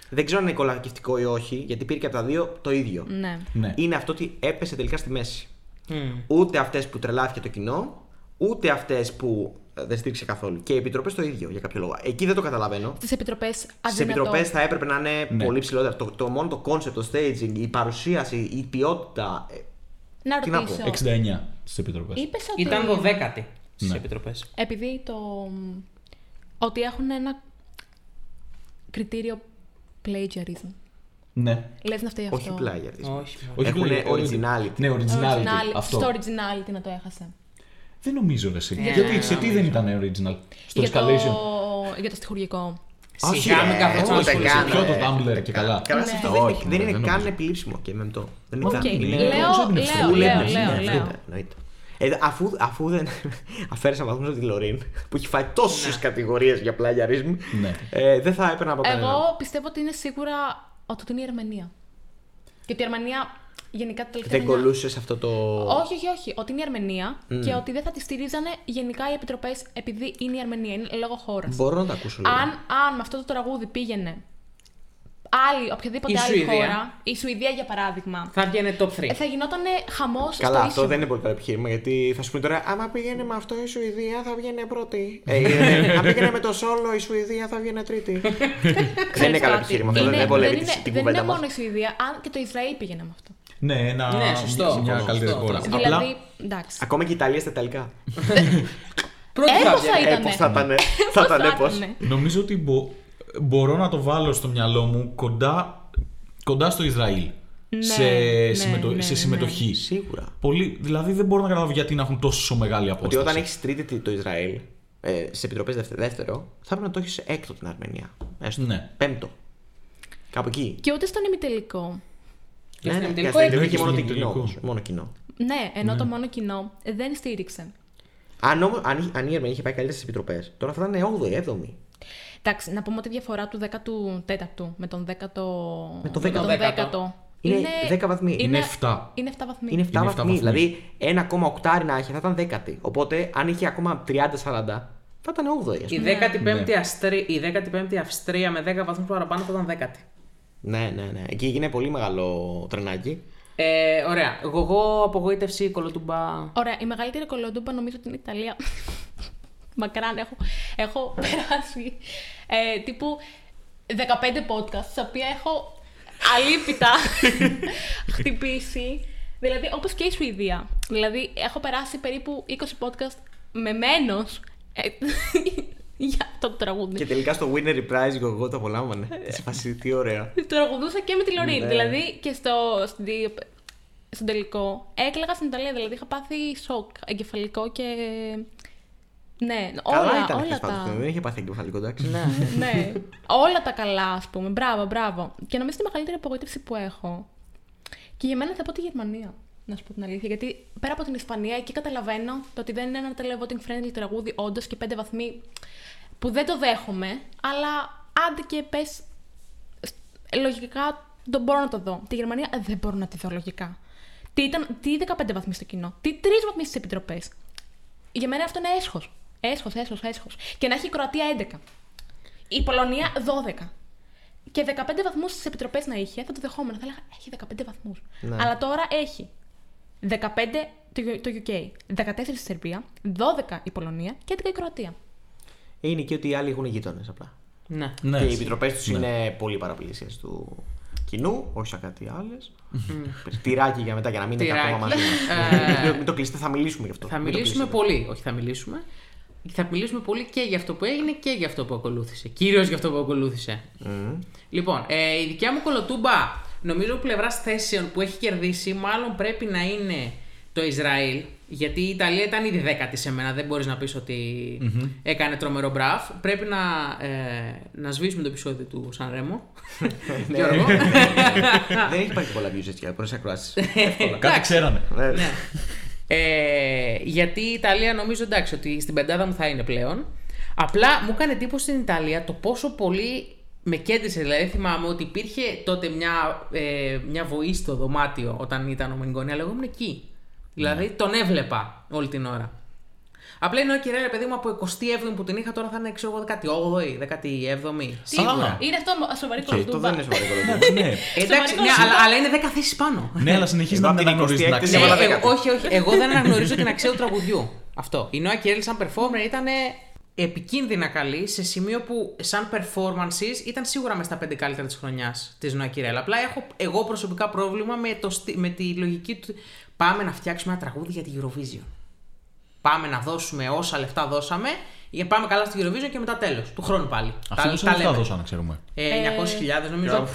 Δεν ξέρω αν είναι κολακευτικό ή όχι, γιατί πήρε και από τα δύο το ίδιο. Ναι. Ναι. Είναι αυτό ότι έπεσε τελικά στη μέση. Μμ. Ούτε αυτές που τρελάθηκε το κοινό, ούτε αυτές που ε, δεν στήριξε καθόλου. Και οι επιτροπές το ίδιο για κάποιο λόγο. Εκεί δεν το καταλαβαίνω. Στις επιτροπές Στις επιτροπές θα έπρεπε να είναι Ναι. πολύ ψηλότερα. Το, το μόνο το concept, το staging, η παρουσίαση, η ποιότητα. ε, Να Τι να πω, ρωτήσω. 69 στις επιτροπές. Είπες ότι. Ήταν 12η στις Ναι. επιτροπές. Επειδή το. ότι έχουν ένα κριτήριο plagiarism. Ναι. Λες να φταίει αυτό. Όχι πλάγιαρισμό. Όχι. Όχι Έχουνε πλέον, ε, originality. Ναι, originality. Original- Αυτό. Στο originality να το έχασε. Δεν νομίζω ρε εσύ. Ε, Γιατί, σε τι δεν ήταν original; Στο για, escalation. το... για το στοιχουργικό. Σιγά ρε, μην καθόμαστε να ούτε ασχοληθούμε. καν, Πιο το ρε. Tumblr και καλά. Καλά, σε Ναι. αυτό δεν Όχι, είναι- δεν ναι, είναι δεν καν νομίζω. επιλήψιμο και με το. Δεν είναι Οκ. καν. Είναι- Λέω, νομίζω ότι είναι λέω, full λέω, έπνευση, λέω, ναι, λέω. Εννοείται, εννοείται. Ε, αφού, αφού δεν αφαίρεσα βαθμούς από τη Λωρίν, που έχει φάει τόσες κατηγορίες για πλαγιαρίσμ, Ναι. ε, δεν θα έπαιρνα από κανέναν. Εγώ πιστεύω ότι είναι σίγουρα ότι είναι η Αρμενία. Και ότι η Αρμενία γενικά τα τελευταία Δεν χρόνια- κολούσες σε αυτό το. Όχι, όχι, όχι. Ότι είναι η Αρμενία και ότι δεν θα τη στηρίζανε γενικά οι επιτροπές επειδή είναι η Αρμενία. Είναι λόγω χώρας. Μπορώ να τα ακούσω λίγο. Αν, αν με αυτό το τραγούδι πήγαινε άλλη, οποιαδήποτε Η άλλη Σουηδία. χώρα, η Σουηδία για παράδειγμα, Θα βγαίνει top 3. ε, θα γινόταν χαμός. Καλά, αυτό δεν είναι πολύ καλό επιχείρημα γιατί θα σου πει τώρα, άμα πήγαινε με αυτό η Σουηδία θα βγαίνει πρώτη. Ε, ε, αν πήγαινε με το σόλο η Σουηδία θα βγαίνει τρίτη. δεν είναι καλό επιχείρημα αυτό, δεν βολεύει είναι, την- την δεν κουβέντα είναι μας. μόνο η Σουηδία, αν και το Ισραήλ πήγαινε με αυτό. Ναι, ένα, Ναι, σωστό. μια Σωστό, καλύτερη σωστό. χώρα. δηλαδή, Απλά εντάξει. Ακόμα και η Ιταλία στα Ιταλικά. Πρώτη Ε, θα πώς θα βγαίνει. Ε, ήτανε; πώς θα ήταν. Θα Πώς ήταν πώς; ήτανε; νομίζω ότι μπο- μπορώ να το βάλω στο μυαλό μου κοντά, κοντά στο Ισραήλ. Ναι, σε, ναι, συμμετο- ναι, σε ναι. συμμετοχή. Σίγουρα. Πολύ, δηλαδή δεν μπορώ να καταλάβω γιατί να έχουν τόσο μεγάλη Ότι απόσταση. όταν έχεις τρίτη το Ισραήλ, ε, σε επιτροπές δεύτερο, θα πρέπει να το έχεις έκτο την Αρμενία. Έστω. Ναι. Πέμπτο. Κάπου εκεί. Και ούτε στον ημιτελικό. Και Ναι, στην ναι, ημιτελικό και στην έκτο. ημιτελικό είχε μόνο Στον την κοινό. ημιτελικό. όμως, Μόνο κοινό. Ναι, ενώ το μόνο κοινό δεν στήριξε. Αν, όμως, αν, αν η Αρμενία είχε πάει καλύτερα στις επιτροπές, τώρα θα ήταν 8η, 7η. Εντάξει, να πούμε ότι η διαφορά του 14ου με τον 10ο. Με το με 10ο. 10ο Είναι 10 βαθμοί. Είναι 7. Είναι 7 βαθμοί. Είναι 7 Είναι 7 βαθμοί. βαθμοί. Δηλαδή 1,8 να είχε θα ήταν 10η. Οπότε αν είχε ακόμα 30-40 θα ήταν 8η. Η 15η Αυστρία, η 15η Αυστρία με 10 βαθμούς παραπάνω θα ήταν 10η. Ναι, ναι, ναι. Εκεί έγινε πολύ μεγάλο τρενάκι. Ε, ωραία. Εγώ, εγώ απογοήτευση κολοτούμπα. Ωραία, η μεγαλύτερη κολοτούμπα νομίζω ότι είναι η Ιταλία. Μακράν, έχω, έχω περάσει ε, τύπου 15 podcast, στα οποία έχω αλήπητα χτυπήσει. Δηλαδή, όπως και η Σουηδία. Δηλαδή, έχω περάσει περίπου 20 podcast με μένος ε, για αυτό το τραγούδι. Και τελικά στο Winner Reprise εγώ το απολάμβανε. Σε φάση, τι ωραία. Το τραγουδούσα και με τη Λωρίν. Ναι. Δηλαδή και στο, στη- στον τελικό έκλαιγα στην Ιταλία. Δηλαδή είχα πάθει σοκ εγκεφαλικό και. Ναι, όλα, Καλά ήταν όλα χθες πάντως, τα. Δεν είχε πάθει εγκεφαλικό, εντάξει. Ναι. ναι, όλα τα καλά, ας πούμε. Μπράβο, μπράβο. Και νομίζω τη μεγαλύτερη απογοήτευση που έχω. Και για μένα θα πω τη Γερμανία. Να σου πω την αλήθεια. Γιατί πέρα από την Ισπανία, εκεί καταλαβαίνω το ότι δεν είναι ένα televoting friendly τραγούδι, όντως και πέντε βαθμοί που δεν το δέχομαι. Αλλά άντε και πες. Λογικά δεν μπορώ να το δω. Τη Γερμανία ε, δεν μπορώ να τη δω λογικά. Τι, ήταν, τι 15 βαθμοί στο κοινό, τι 3 βαθμοί στις επιτροπές. Για μένα αυτό είναι έσχος. Έσχος, έσχος, έσχος. Και να έχει η Κροατία 11. Η Πολωνία 12. Και 15 βαθμούς στις επιτροπές να είχε, θα το δεχόμουν. Θα έλεγα έχει 15 βαθμούς. Ναι. Αλλά τώρα έχει 15 το, το UK, 14 η Σερβία, 12 η Πολωνία και 11 η Κροατία. Είναι και ότι οι άλλοι έχουν γείτονες απλά. ναι. Ναι. Και οι επιτροπές τους είναι πολύ παραπλήσιε του κοινού, όχι σαν κάτι άλλες. Τυράκι για μετά για να μείνετε Τυράκι. ακόμα μαζί Ε, μα. Μην το κλείσετε, θα μιλήσουμε γι' αυτό. Θα Μην το μιλήσουμε κλείσετε. πολύ. Όχι, θα μιλήσουμε. Θα μιλήσουμε πολύ και για αυτό που έγινε και για αυτό που ακολούθησε. Κυρίως για αυτό που ακολούθησε. Μμμ. Λοιπόν, ε, η δικιά μου κολοτούμπα, νομίζω πλευράς θέσεων που έχει κερδίσει, μάλλον πρέπει να είναι το Ισραήλ. Γιατί η Ιταλία ήταν ήδη δέκατη σε μένα, δεν μπορείς να πεις ότι έκανε τρομερό μπραφ. Πρέπει να, ε, να σβήσουμε το επεισόδιο του Σαν Ρέμο. Ναι. Γιώργο. Δεν έχει πάει και πολλά views έτσι για πρώτε ακροάσεις. Κάτι ξέρανε. ναι. Ε, γιατί η Ιταλία νομίζω εντάξει ότι στην πεντάδα μου θα είναι πλέον. Απλά μου έκανε εντύπωση στην Ιταλία το πόσο πολύ με κέντρισε. Δηλαδή θυμάμαι ότι υπήρχε τότε μια, ε, μια βοή στο δωμάτιο όταν ήταν ο Μενγκόνη, αλλά εγώ ήμουν εκεί. Δηλαδή τον έβλεπα όλη την ώρα. Απλά είναι ο Κυρέλα, παιδί μου, από 27η που την είχα τώρα θα είναι ξέρω εγώ 18η, 17η. Σίγουρα. Είναι αυτό σοβαρή Και αυτό κολοτούμπα. δεν είναι σοβαρό κολοτούμπα. ναι. Εντάξει, Σοβαρή ναι, κολοτούμπα. αλλά, αλλά είναι 10 θέσεις πάνω. ναι, αλλά συνεχίζει Εγώ να απ' μην την αναγνωρίζει την 26η αξία. Ναι, έβαλα εγώ- δέκατη. όχι, όχι. Εγώ δεν αναγνωρίζω την αξία του τραγουδιού. Αυτό. Η Νόα Κιρέλ σαν performer ήταν επικίνδυνα καλή σε σημείο που σαν performances ήταν σίγουρα μες στα πέντε καλύτερα της χρονιάς της Νόα Κιρέλ. Απλά έχω εγώ προσωπικά πρόβλημα με, το, στι- με τη λογική του. Πάμε να φτιάξουμε ένα τραγούδι για τη Eurovision. Πάμε να δώσουμε όσα λεφτά δώσαμε. Για πάμε καλά στη Eurovision και μετά τέλος. Του χρόνου πάλι. Αυτοί πόσα λεφτά δώσανε, ξέρουμε. Ε, 900.000 νομίζω.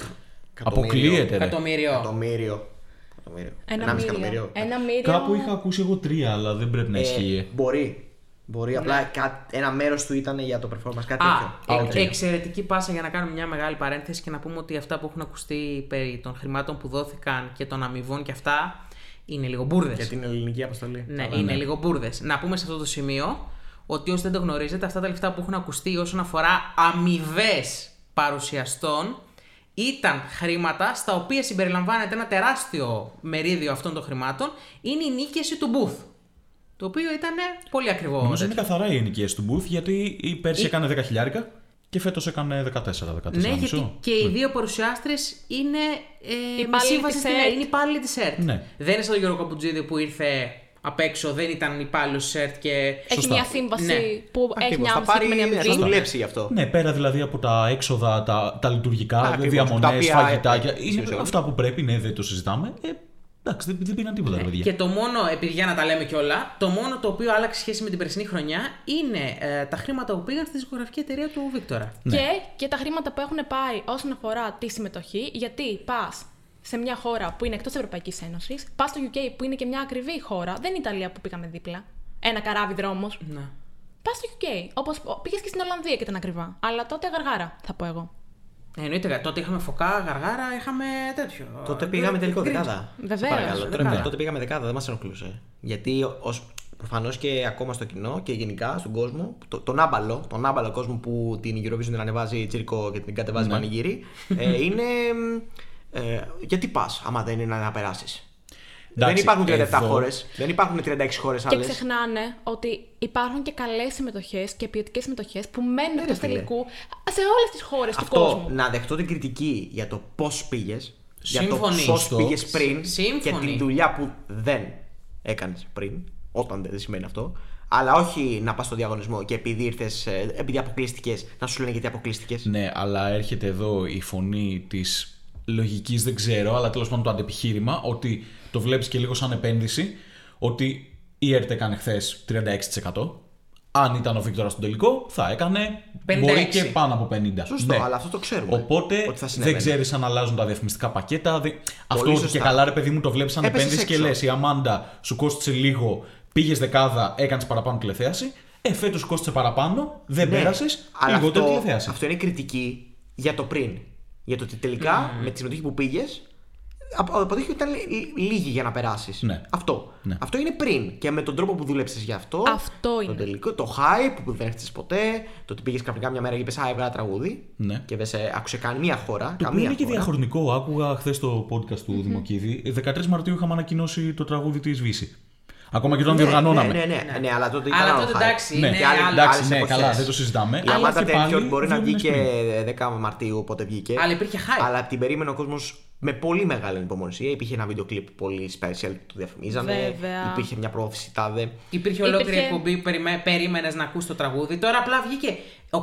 Αποκλείεται. ρε. Εκατομμύριο. Εκατομμύριο. Εκατομμύριο. Ένα Ενάμιση μύριο. εκατομμύριο. Ένα μύριο. Κάπου είχα ακούσει εγώ τρία, αλλά δεν πρέπει να Ε, ισχύει. Μπορεί. Μπορεί. Απλά κά- ένα μέρος του ήταν για το performance. Κάτι Α, τέτοιο. Α, εκ- οκ. εξαιρετική πάσα για να κάνουμε μια μεγάλη παρένθεση και να πούμε ότι αυτά που έχουν ακουστεί περί των χρημάτων που δόθηκαν και των αμοιβών και αυτά είναι λίγο μπούρδες. Για την ελληνική αποστολή. Ναι, είναι λίγο μπούρδες. Να πούμε σε αυτό το σημείο ότι όσοι δεν το γνωρίζετε, αυτά τα λεφτά που έχουν ακουστεί όσον αφορά αμοιβές παρουσιαστών ήταν χρήματα στα οποία συμπεριλαμβάνεται ένα τεράστιο μερίδιο αυτών των χρημάτων. Είναι η νίκηση του Booth. Το οποίο ήταν πολύ ακριβό. Νομίζω είναι τέτοιο. καθαρά οι ενοικίε του Booth γιατί η πέρσι έκανε 10 χιλιάρικα και φέτος έκανε 14, 14 Ναι, γιατί μισό. και οι δύο παρουσιάστρες είναι ε, με Υπάλληλοι σύμβαση της στην ΕΡΤ. ΕΡΤ. Είναι υπάλληλοι της ΕΡΤ. Ναι. Δεν είναι σαν τον Γιώργο Καμπουτζίδη που ήρθε απ' έξω, δεν ήταν υπάλληλος της ΕΡΤ και. Έχει Σωστά. μια σύμβαση Ναι. που έχει Ακριβώς. μια Θα πάρει. συγκεκριμένη Θα αμοιβή. δουλέψει γι' αυτό. Ναι, πέρα δηλαδή από τα έξοδα, τα, τα λειτουργικά, Ακριβώς, διαμονές, τα οποία, φαγητάκια. ε, είναι ουσιαστικά. αυτά που πρέπει, ναι, δεν το συζητάμε. Ε, εντάξει, δεν, δεν πήγαν τίποτα, ρε παιδιά. Και το μόνο, επειδή για να τα λέμε κιόλα, το μόνο το οποίο άλλαξε σχέση με την περσινή χρονιά είναι ε, τα χρήματα που πήγαν στη δισκογραφική εταιρεία του Βίκτορα. Και, και τα χρήματα που έχουν πάει όσον αφορά τη συμμετοχή, γιατί πας σε μια χώρα που είναι εκτός Ευρωπαϊκής Ένωσης, πας στο UK που είναι και μια ακριβή χώρα, δεν είναι η Ιταλία που πήγαμε δίπλα. Ένα καράβι δρόμος. Ναι. Πας στο UK. Όπως πήγες και στην Ολλανδία και ήταν ακριβά. Αλλά τότε γαργάρα, θα πω εγώ. Ε, εννοείται, τότε είχαμε φωκά, γαργάρα, είχαμε τέτοιο. Τότε πήγαμε τελικό Γκρι- δεκάδα. Βεβαίως. Σε παρακαλώ. Τότε, Δεκάδα. τότε πήγαμε δεκάδα, δεν μας ενοχλούσε. Γιατί προφανώς και ακόμα στο κοινό και γενικά στον κόσμο, το, τον άμπαλο, τον άμπαλο κόσμο που την Eurovision την ανεβάζει τσίρκο και την κατεβάζει πανηγύρι, ε, είναι. Ε, γιατί πας, άμα δεν είναι να περάσεις; Δεν Εντάξει, υπάρχουν 37 εδώ- χώρες, δεν υπάρχουν 36 χώρες Και άλλες. ξεχνάνε ότι υπάρχουν και καλές συμμετοχές και ποιοτικές συμμετοχές που μένουν Ναι, ρε εκτό φίλε. τελικού σε όλες τις χώρες του Αυτό κόσμου. να δεχτώ την κριτική για το πώς πήγες, για το Σύμφωνοι. πώς Σωστό. πήγες πριν και Σύμφωνοι. την δουλειά που δεν έκανες πριν, όταν δεν σημαίνει αυτό. Αλλά όχι να πας στο διαγωνισμό και επειδή ήρθες, επειδή αποκλείστηκες, να σου λένε γιατί αποκλείστηκες. Ναι, αλλά έρχεται εδώ η φωνή της λογικής, δεν ξέρω, αλλά τέλος πάντων το αντεπιχείρημα ότι το βλέπεις και λίγο σαν επένδυση. Ότι η ΕΡΤ έκανε χθες 36%. Αν ήταν ο Βίκτορας στον τελικό, θα έκανε 56. μπορεί και πάνω από 50. Σωστό, Ναι. αλλά αυτό το ξέρουμε. Οπότε ότι θα δεν συνέβαινε. ξέρεις αν αλλάζουν τα διαφημιστικά πακέτα. δεν- Αυτό σωστά. και καλά, ρε παιδί μου, το βλέπεις σαν Έπεσες επένδυση και έξω. λες: Η Αμάντα σου κόστησε λίγο, πήγες δεκάδα, έκανες παραπάνω τηλεθέαση. Ε, φέτος κόστησε παραπάνω, δεν Ναι, πέρασες, αλλά λιγότερη αυτό, τηλεθέαση. αυτό είναι κριτική για το πριν. Για το ότι τελικά με τη συμμετοχή που πήγες, αποδείχθηκε ότι ήταν λι- λίγη για να περάσεις. Ναι. Αυτό. Ναι. Αυτό είναι πριν. Και με τον τρόπο που δούλεψες γι' αυτό. Αυτό Το είναι. τελικό, το hype που δεν έφτασε ποτέ. Το ότι πήγες ξαφνικά μια μέρα και είπες Α, έβγαλα τραγούδι. Ναι. Και δεν σε άκουσε καν μία χώρα. Το οποίο καμία είναι και χώρα. διαχρονικό. Άκουγα χθες το podcast του Δημοκίδη. 13 Μαρτίου είχαμε ανακοινώσει το τραγούδι της Βύση. Ακόμα και όταν Ναι, διοργανώναμε. Ναι, ναι, ναι, ναι, αλλά τότε ήταν Αλλά άλλο τότε hype. εντάξει, Ναι, είναι και άλλοι- άλλη- εντάξει, άλλες ναι, εποχές. καλά, δεν το συζητάμε. Η αλλά Αμάντα και πάλι Τέτοιο μπορεί να δύο βγει μήνες και πριν. 10 Μαρτίου, πότε βγήκε. Αλλά υπήρχε hype. Αλλά την περίμενε ο κόσμος με πολύ μεγάλη υπομονησία. Υπήρχε ένα βίντεο κλιπ πολύ special που το διαφημίζανε. Βέβαια. Υπήρχε μια πρόθεση τάδε. Υπήρχε ολόκληρη Υπήρχε- εκπομπή που περιμέ... περίμενες να ακούσει το τραγούδι. Τώρα απλά βγήκε 8.30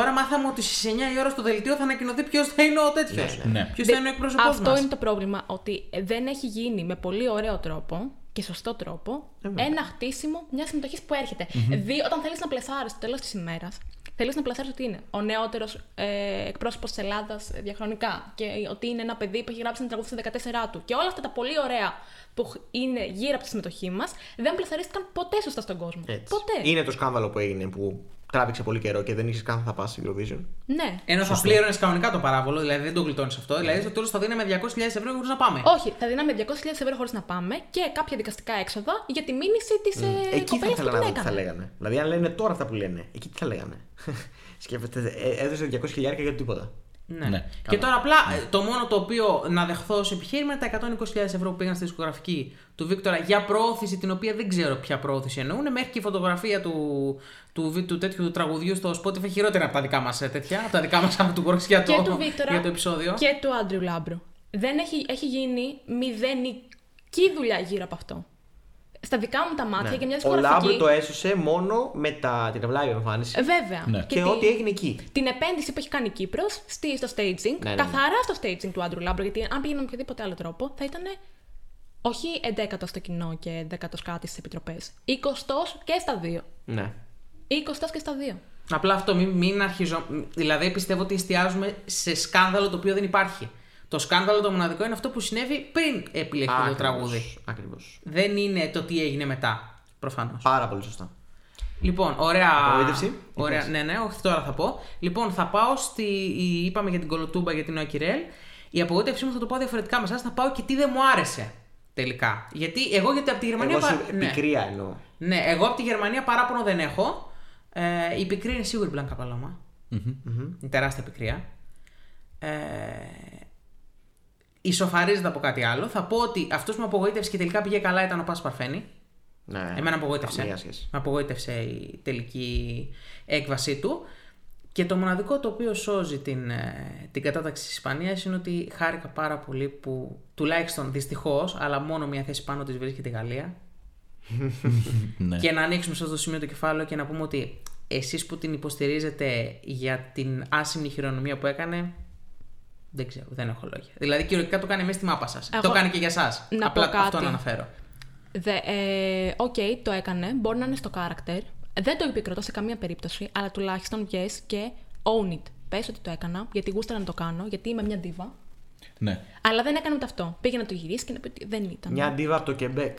ώρα. Μάθαμε ότι στις 9 η ώρα στο δελτίο θα ανακοινωθεί ποιος θα είναι ο τέτοιος. Ναι, ναι. Ποιος θα είναι ο εκπρόσωπός Αυτό μας. είναι το πρόβλημα, ότι δεν έχει γίνει με πολύ ωραίο τρόπο και σωστό τρόπο ένα χτίσιμο μιας συμμετοχής που έρχεται. Δι- όταν θέλεις να πλεσάρεις στο τέλος της ημέρας, θέλεις να πλεσάρει ότι είναι ο νεότερος ε, εκπρόσωπος της Ελλάδας διαχρονικά και ότι είναι ένα παιδί που έχει γράψει ένα τραγούδι στα 14 του. Και όλα αυτά τα πολύ ωραία που χ- είναι γύρω από τη συμμετοχή μας δεν πλεσαρίστηκαν ποτέ σωστά στον κόσμο. Έτσι. Ποτέ. Είναι το σκάνδαλο που έγινε που τράβηξε πολύ καιρό και δεν είχες καν θα πας στην Eurovision. Ναι. Ενώ θα πλήρωνες κανονικά το παράβολο, δηλαδή δεν το γλιτώνεις αυτό. Δηλαδή στο τέλος θα δίναμε 200.000 ευρώ χωρίς να πάμε. Όχι, θα δίναμε 200.000 ευρώ χωρίς να πάμε και κάποια δικαστικά έξοδα για τη μήνυση της ε, Εκεί θα κοπέλας που ήθελα να την δω τι θα έκανε. λέγανε. Δηλαδή, αν λένε τώρα αυτά που λένε, εκεί τι θα λέγανε. Σκέφτεται, ε, έδωσε 200 χιλιάρικα για το τίποτα. Ναι. Ναι, και τώρα απλά ε, το μόνο το οποίο να δεχθώ ως επιχείρημα είναι τα 120.000 ευρώ που πήγαν στη δισκογραφική του Βίκτορα για προώθηση, την οποία δεν ξέρω ποια προώθηση εννοούν. Μέχρι και η φωτογραφία του, του, του, του τέτοιου του τραγουδιού στο Spotify χειρότερα από τα δικά μας τέτοια. Από τα δικά μας από του Works για το, και του Βίκτορα για το επεισόδιο. και του Άντριου Λάμπρου. Δεν έχει, έχει γίνει μηδενική δουλειά γύρω από αυτό. Στα δικά μου τα μάτια και μιας Ναι. Ο Λάμπρου δισκογραφική. το έσωσε μόνο με τα, την ευλάβη εμφάνιση. Ε, Βέβαια. Ναι. και τη- ό,τι έγινε εκεί. Την επένδυση που έχει κάνει η Κύπρος στο staging, Ναι, ναι, ναι. καθαρά στο staging του Άντρου Λάμπρου, γιατί αν πήγαινε με οποιοδήποτε άλλο τρόπο, θα ήταν όχι 11ο στο κοινό και 10ο κάτι στις επιτροπές. 20ο και στα δύο. Ναι. 20ο και στα δύο. Απλά αυτό, μην, μην αρχίζω. Δηλαδή πιστεύω ότι εστιάζουμε σε σκάνδαλο το οποίο δεν υπάρχει. Το σκάνδαλο το μοναδικό είναι αυτό που συνέβη πριν επιλεχθεί το τραγούδι. Ακριβώς. Δεν είναι το τι έγινε μετά. Προφανώς. Πάρα πολύ σωστά. Λοιπόν, ωραία. Απογοήτευση, Ωραία, ναι, ναι, όχι τώρα θα πω. Λοιπόν, θα πάω στη. Είπαμε για την Κολοτούμπα για την Νόα Κυρέλ. Η απογοήτευσή μου θα το πάω διαφορετικά με εσάς. Θα πάω και τι δεν μου άρεσε τελικά. Γιατί εγώ γιατί από τη Γερμανία. Εγώ σου πα- ναι. πικρία εννοώ. ναι, εγώ από τη Γερμανία παράπονο δεν έχω. Ε, η πικρία είναι σίγουρη Μπλάνκα Παλώμα. Είναι τεράστια πικρία. Ε, ισοφαρίζεται από κάτι άλλο. Θα πω ότι αυτός που με απογοήτευσε και τελικά πήγε καλά ήταν ο Πας Παρφένη. Ναι. Εμένα απογοήτευσε. Καμία σχέση. Με απογοήτευσε η τελική έκβασή του. Και το μοναδικό το οποίο σώζει την, ε, την κατάταξη της Ισπανίας είναι ότι χάρηκα πάρα πολύ που τουλάχιστον δυστυχώς, αλλά μόνο μια θέση πάνω της βρίσκεται η Γαλλία. Ναι. Και να ανοίξουμε σε αυτό το σημείο το κεφάλαιο και να πούμε ότι εσείς που την υποστηρίζετε για την άσημη χειρονομία που έκανε, δεν ξέρω, δεν έχω λόγια. Δηλαδή κυριολεκτικά το κάνει μέσα στη μάπα σας. Εγώ- Το κάνει και για εσάς. Να Απλά πω αυτό κάτι. να αναφέρω. Δε, ε, Οκ, το έκανε. Μπορεί να είναι στο character. Δεν το επικροτώ σε καμία περίπτωση, αλλά τουλάχιστον βγες και own it. Πες ότι το έκανα, γιατί γούσταρα να το κάνω, γιατί είμαι μια ντίβα. ναι. Αλλά δεν έκανε ούτε αυτό. Πήγε να το γυρίσει και να πει ότι δεν ήταν. Μια ντίβα από το Κεμπέκ.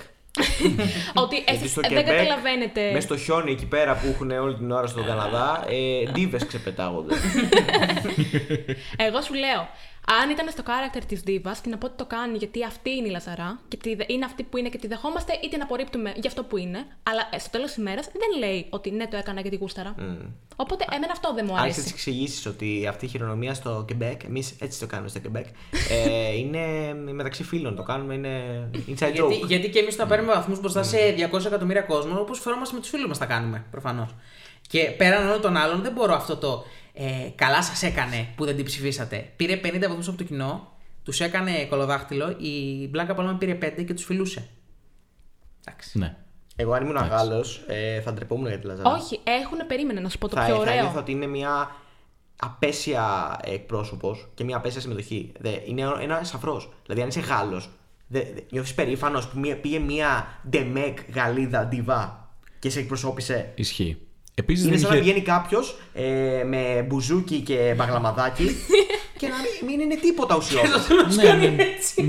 Ότι Γιατί εσείς στο δεν Quebec, καταλαβαίνετε. Μέσα στο χιόνι εκεί πέρα που έχουν όλη την ώρα στον Καναδά, ε, ντίβες ξεπετάγονται. Εγώ σου λέω, αν ήταν στο character της ντίβα και να πω ότι το κάνει γιατί αυτή είναι η Λα Ζαρά και τη δε- είναι αυτή που είναι και τη δεχόμαστε ή την απορρίπτουμε για αυτό που είναι, αλλά ε, στο τέλος της ημέρας δεν λέει ότι ναι, το έκανα γιατί γούσταρα. Οπότε εμένα αυτό δεν μου Άρχισε τι αρέσει. εξηγήσεις ότι αυτή η χειρονομία στο Quebec, εμείς έτσι το κάνουμε στο Quebec, ε, είναι μεταξύ φίλων. Το κάνουμε, είναι inside Γιατί, joke. γιατί και εμείς θα παίρνουμε βαθμούς μπροστά σε 200 εκατομμύρια κόσμο, όπως φερόμαστε με τους φίλους μας τα κάνουμε προφανώς. Και πέραν όλων των άλλων, δεν μπορώ αυτό το ε, καλά σας έκανε που δεν την ψηφίσατε. Πήρε 50 βαθμούς από το κοινό, τους έκανε κολοδάχτυλο, η Μπλάνκα Παλώμα πήρε 5 και τους φιλούσε. Εντάξει. ναι. Εγώ αν ήμουν Γάλλος, ε, θα ντρεπόμουν για τη Λαζαρά. Όχι, έχουν περίμενε να σου πω το θα, πιο θα ένιωθα ωραίο. ότι είναι μια απέσια εκπρόσωπος και μια απέσια συμμετοχή. Δε, είναι ένα σαφρός. Δηλαδή, αν είσαι Γάλλος, νιώθεις περήφανος που μία, πήγε μια ντεμεκ Γαλλίδα ντιβά και σε εκπροσώπησε. Ισχύει. Επίσης Είναι δεν σαν να είχε. βγαίνει κάποιος ε, με μπουζούκι και μπαγλαμαδάκι και να μην, μην είναι τίποτα ουσιώδες. ναι, ναι,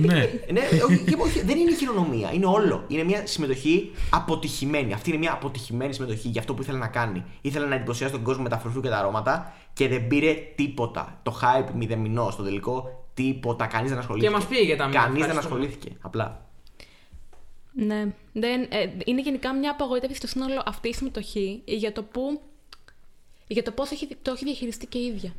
ναι. ναι, όχι, και- όχι, δεν είναι χειρονομία, είναι όλο. Είναι μια συμμετοχή αποτυχημένη. Αυτή είναι μια αποτυχημένη συμμετοχή για αυτό που ήθελε να κάνει. Ήθελε να εντυπωσιάσει τον κόσμο με τα φρουφρού και τα αρώματα και δεν πήρε τίποτα. Το hype μηδενινό στο τελικό, τίποτα. Κανείς δεν ασχολήθηκε. Και μας πήγε τα μήνυμα, Κανείς δεν ευχαριστούμε. ασχολήθηκε. Απλά. Ναι, δεν, ε, είναι γενικά μια απογοήτευση στο σύνολο αυτή η συμμετοχή για το που. Για το πώς το έχει διαχειριστεί και η ίδια.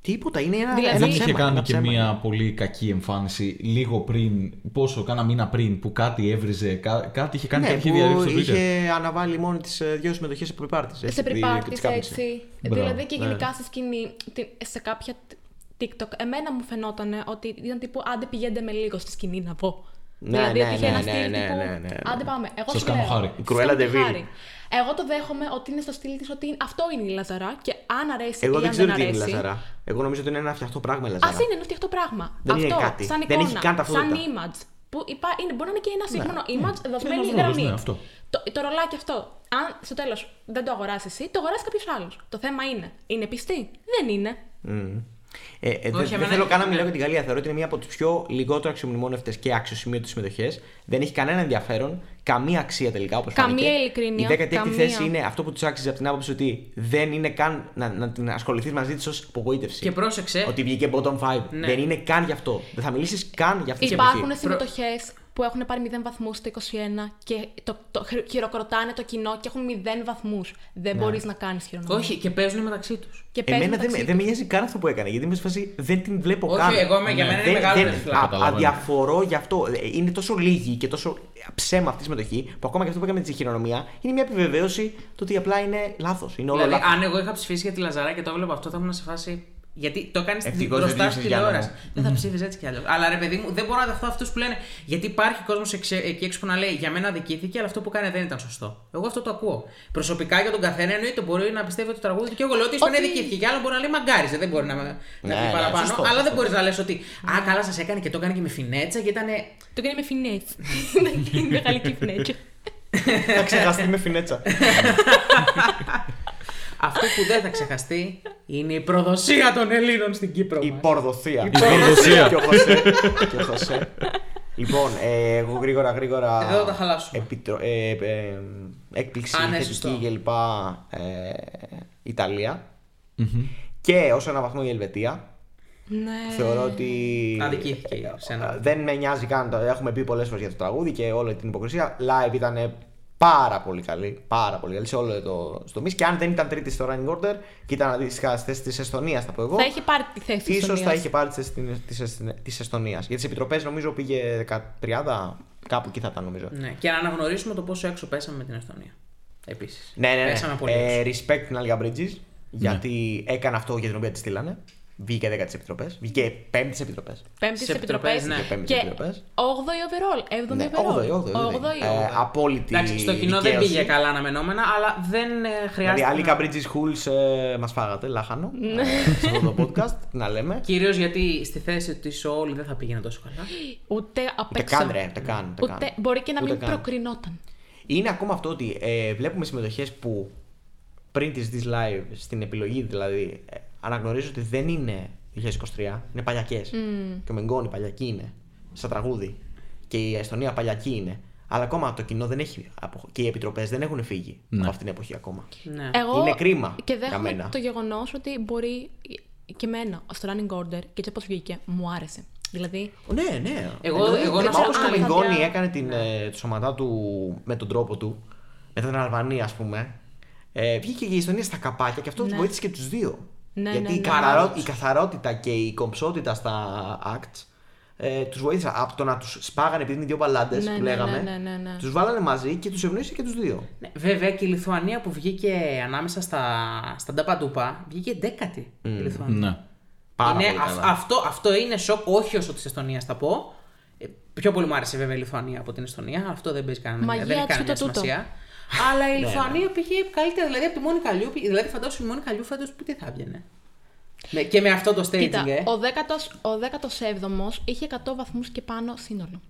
Τίποτα. Είναι ένα, Δηλαδή- ένα Δεν ψέμα. είχε κάνει ένα και ψέμα. μια πολύ κακή εμφάνιση λίγο πριν, πόσο, κάνα μήνα πριν, που κάτι έβριζε, κά- κάτι είχε κάνει Ναι, κάποια που διαρρήξη στο Twitter. είχε αναβάλει μόνο τις δύο συμμετοχές σε pre-parties. σε pre-parties έτσι. Μπράβο, δηλαδή και ναι. γενικά στη σκηνή, τι- σε κάποια TikTok, εμένα μου φαινόταν ότι ήταν τύπου άντε πηγαίνετε με λίγο στη σκηνή να πω. Ναι, δηλαδή ναι, ότι είχε ναι, ένα ναι, στυλ ναι, τύπου ναι, ναι, ναι. άντε πάμε. Εγώ Σας σου κάνω λέω, χάρη. Η σας Cruella κάνω de Vil. χάρη. Εγώ το δέχομαι ότι είναι στο στυλ της ότι αυτό είναι η Λαζαρά και αν αρέσει Εγώ ή δεν αν ξέρω δεν τι είναι η αρέσει. Λαζαρά. Εγώ νομίζω ότι είναι ένα φτιαχτό πράγμα η Λαζαρά. Α είναι ένα φτιαχτό πράγμα. Δεν είναι αυτό, κάτι. σαν Δεν εικόνα, έχει καν ταυτότητα. σαν image. Που υπά, είναι, μπορεί να είναι και ένα σύγχρονο image δοσμένη Ένας ρόλος, γραμμή. ναι, αυτό. Το, το ρολάκι αυτό, αν στο τέλος δεν το αγοράσει εσύ, το αγοράσει κάποιος άλλος. Το θέμα είναι, είναι πιστή; Δεν είναι. Μμμ. Ε, ε, δεν- δεν εμένα- θέλω καν να μιλάω για την Γαλλία. Θεωρώ ότι είναι μία από τις πιο λιγότερο αξιομνημόνευτες και αξιοσημείωτες συμμετοχές. Δεν έχει κανένα ενδιαφέρον, καμία αξία τελικά όπως Καμία ειλικρίνεια, Η 16η καμία. θέση είναι αυτό που τους άξιζε από την άποψη ότι δεν είναι καν να, να την ασχοληθείς μαζί της ως απογοήτευση. Και πρόσεξε. Ότι βγήκε bottom 5. Ναι. Δεν είναι καν γι' αυτό. Δεν θα μιλήσεις καν για αυτή τη Υπάρχουν συμμετοχή. συμμετοχές που έχουν πάρει 0 βαθμούς στο 21 και το, το, χειρο- χειροκροτάνε το κοινό και έχουν 0 βαθμούς. Δεν μπορείς να κάνεις χειρονομία. Όχι, και παίζουν μεταξύ τους. Και παίζουν Εμένα δεν, μεταξύ με- δεν με τους. νοιάζει καν αυτό που έκανε. Γιατί είμαι σε φάση δεν την βλέπω Όχι, καν. εγώ είμαι- για μένα είναι Δεν- μεγάλο δεν- red flag. α- Καταλαβαίνω. Αδιαφορώ γι' αυτό. Ε, Είναι τόσο λίγη και τόσο ψέμα αυτή η συμμετοχή που ακόμα και αυτό που έκανε με τη χειρονομία είναι μια επιβεβαίωση το ότι απλά είναι λάθος. Είναι όλο Δηλαδή, λάθος. αν εγώ είχα ψηφίσει για τη Λαζαρά και το έβλεπα αυτό, θα ήμουν σε φάση. Γιατί το κάνεις Ευτυχώς μπροστά δεν στη ψήφισες Γιάννα τηλεόραση. μου. Δεν θα ψήφιζε έτσι κι αλλιώ. Αλλά ρε παιδί μου, δεν μπορώ να δεχτώ αυτούς που λένε. Γιατί υπάρχει κόσμος εκεί έξω που να λέει Για μένα αδικήθηκε, αλλά αυτό που κάνει δεν ήταν σωστό. Εγώ αυτό το ακούω. Προσωπικά για τον καθένα εννοείται μπορεί να πιστεύει ότι το τραγούδι του και εγώ λέω ότι η Ισπανία Ότι- αδικήθηκε. Και άλλο μπορεί να λέει Μαγκάριζε, δεν μπορεί να, να Ναι, πει ναι, παραπάνω. σωστό, αλλά δεν σωστό. μπορείς να λες ότι Α, καλά σας έκανε και το έκανε και με φινέτσα και ήταν. Το κάνει με φινέτ. Είναι γαλλική φινέτσα. Θα ξεχαστεί με φινέτσα. Αυτό που δεν θα ξεχαστεί Είναι η προδοσία των Ελλήνων στην Κύπρο. Η μας. πορδοθεία. Η πορδοσία. και ο Χωσέ. και ο Χωσέ. λοιπόν, ε, εγώ γρήγορα γρήγορα. Εδώ τα χαλάσουμε. Επιτρο... Ε, ε, έκπληξη, Α, ναι, θετική σωστό. κλπ. Ε, Ιταλία. Και ως ένα βαθμό η Ελβετία. Ναι. Θεωρώ ότι. Αδικήθηκε σε ένα. Ε, Δεν με νοιάζει καν. Το έχουμε πει πολλές φορές για το τραγούδι και όλη την υποκρισία. Live ήταν πάρα πολύ καλή. Πάρα πολύ καλή σε όλο το τομεί. Και αν δεν ήταν τρίτη στο running order και ήταν αντίστοιχα στη θέση της Εστονίας, θα πω εγώ. Θα είχε πάρει τη θέση της ίσως θα Εστονίας. είχε πάρει τη Εστονίας. Για τις επιτροπές νομίζω πήγε 30, κάπου εκεί θα ήταν νομίζω. Ναι. Και να αναγνωρίσουμε το πόσο έξω πέσαμε με την Εστονία. Επίσης. Ναι, ναι, ναι. Πέσαμε πολύ Ε, έξω. respect την Alga Bridges γιατί έκανε αυτό για την οποία τη στείλανε. Βγήκε 10 τις επιτροπές. Βγήκε 5 τι επιτροπές. Πέμπτη Στις σε επιτροπές. επιτροπές, ναι. Και πέμπτης Και επιτροπές. 8η overall. 7η Ναι, overall. 8η, 8η. 8η. Ε, απόλυτη. Εντάξει, στο κοινό δεν δικαίωση. πήγε καλά αναμενόμενα, αλλά δεν ε, Δηλαδή, χρειάζεται. άλλοι να- Bridges Hools ε, μας φάγατε, λάχανο. Ναι. ε, σε αυτό το podcast, τι να λέμε. Κυρίως γιατί στη θέση της Σόολη δεν θα πήγαινε τόσο καλά. Ούτε απ' Ούτε έξω. καν, ρε, ούτε καν. Ούτε Ούτε, καν. μπορεί και να Ούτε μην καν. προκρινόταν. Είναι ακόμα αυτό ότι ε, βλέπουμε συμμετοχές που πριν τις δεις live, στην επιλογή δηλαδή, ε, αναγνωρίζω ότι δεν είναι 2023, είναι παλιακές. Και ο Μενγκόνη παλιακή είναι, στα τραγούδι. Και η Εστονία παλιακή είναι. Αλλά ακόμα το κοινό δεν έχει. απο- και οι επιτροπές δεν έχουν φύγει Ναι. από αυτήν την εποχή ακόμα. Ναι. Εγώ Είναι κρίμα Και για δέχομαι μένα. το γεγονός ότι μπορεί και εμένα στο running order και έτσι όπως βγήκε μου άρεσε. Δηλαδή, Ναι, ναι. Εγώ- Εννοείται. εγώ να Μα πω όπως και ο αν θα Μενγκόνη δια- έκανε την, ε, το σωματά του με τον τρόπο του, με την Αλβανία, ας πούμε. Ε, βγήκε και η Εστονία στα καπάκια και αυτό Ναι. βοήθησε και τους δύο. Ναι, Γιατί ναι, η, ναι. καθαρό- η καθαρότητα και η κομψότητα στα acts ε, τους βοήθησε. Από το να τους σπάγανε επειδή είναι δύο μπαλάντε Ναι, που ναι, λέγαμε. ναι, ναι, ναι, ναι. Τους βάλανε μαζί και τους ευνοήσε και τους δύο. Ναι, βέβαια και η Λιθουανία που βγήκε ανάμεσα στα, στα νταπαντούπα βγήκε δέκατη η Λιθουανία. Ναι. Πάρα είναι, πολύ αυ- καλά. αυτό, αυτό είναι σοκ, όχι όσο της Εστονίας θα πω. Ε, πιο πολύ μου άρεσε βέβαια η Λιθουανία από την Εστονία. Αυτό δεν παίζει κανένα. Μαγεία δεν έχει της κανένα ούτε τούτο. σημασία. Αλλά η Λιθουανία πήγε καλύτερα. Δηλαδή από τη μόνη καλιού. Δηλαδή φαντάσου η μόνη καλιού φέτος που τι θα έβγαινε. Με, και με αυτό το staging, κοίτα, ε. ο 10ος, ο 17ος είχε 100 βαθμούς και πάνω σύνολο.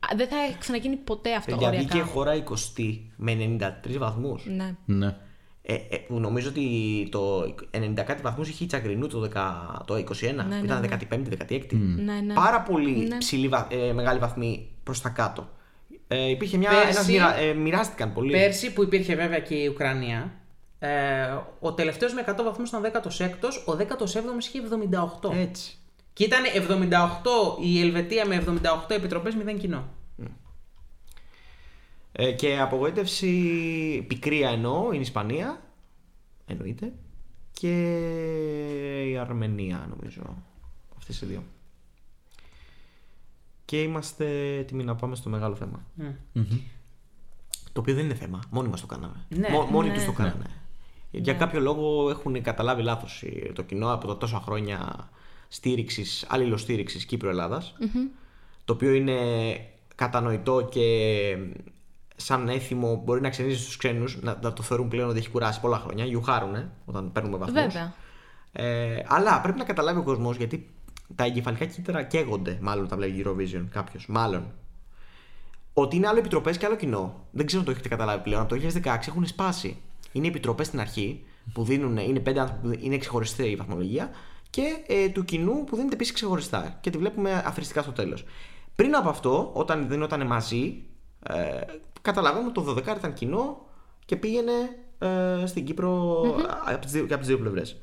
Α, Δεν θα ξαναγίνει ποτέ αυτό Παιδιά, οριακά. βγήκε χώρα 20 με 93 βαθμούς. Ναι. Ναι. Ε, ε, που νομίζω ότι το 90 κάτι βαθμούς είχε η Τσαγκρινού το, 10, το 21, Ναι, που ναι, ήταν ναι. 15-16. Ναι, ναι. Πάρα πολύ Ναι. ψηλή, βα- ε, μεγάλη βαθμή προς τα κάτω. Ε, υπήρχε μια. Πέρσι- Ένας μοιρα, ε, μοιράστηκαν πολύ. Πέρσι που υπήρχε βέβαια και η Ουκρανία, ε, ο τελευταίος με 100 βαθμούς ήταν 16ο, ο 17ο είχε 78. Έτσι. Και ήταν 78 η Ελβετία με 78 επιτροπές, 0 κοινό. Ε, και απογοήτευση πικρία εννοώ είναι η Ισπανία. Εννοείται. Και η Αρμενία νομίζω. Αυτές οι δύο. Και είμαστε έτοιμοι να πάμε στο μεγάλο θέμα. Το οποίο δεν είναι θέμα. Μόνοι μας το κάναμε. Ναι. Μο- μόνοι Ναι. τους το κάνανε. Για κάποιο λόγο έχουν καταλάβει λάθος το κοινό από τα τόσα χρόνια στήριξης, αλληλοστήριξης Κύπρου-Ελλάδας, Το οποίο είναι κατανοητό και σαν έθιμο μπορεί να ξενίζει στους ξένους, να, να το θεωρούν πλέον ότι έχει κουράσει πολλά χρόνια. Γιουχάρουνε όταν παίρνουμε βαθμούς. Βέβαια. Ε, αλλά πρέπει να καταλάβει ο κόσμος γιατί τα εγκεφαλικά κύτταρα καίγονται, μάλλον τα βλέπει Eurovision κάποιος. Μάλλον. Ότι είναι άλλο επιτροπές και άλλο κοινό. Δεν ξέρω αν το έχετε καταλάβει πλέον. Από το 2016 έχουν σπάσει. Είναι οι επιτροπές στην αρχή που δίνουν, είναι πέντε άνθρωποι που είναι ξεχωριστή η βαθμολογία και ε, του κοινού που δίνεται επίσης ξεχωριστά. Και τη βλέπουμε αφριστικά στο τέλος. Πριν από αυτό, όταν δίνονταν μαζί, ε, καταλάβαμε ότι το 12 ήταν κοινό και πήγαινε ε, στην κυπρο από τις δύο, και από τις δύο πλευρές.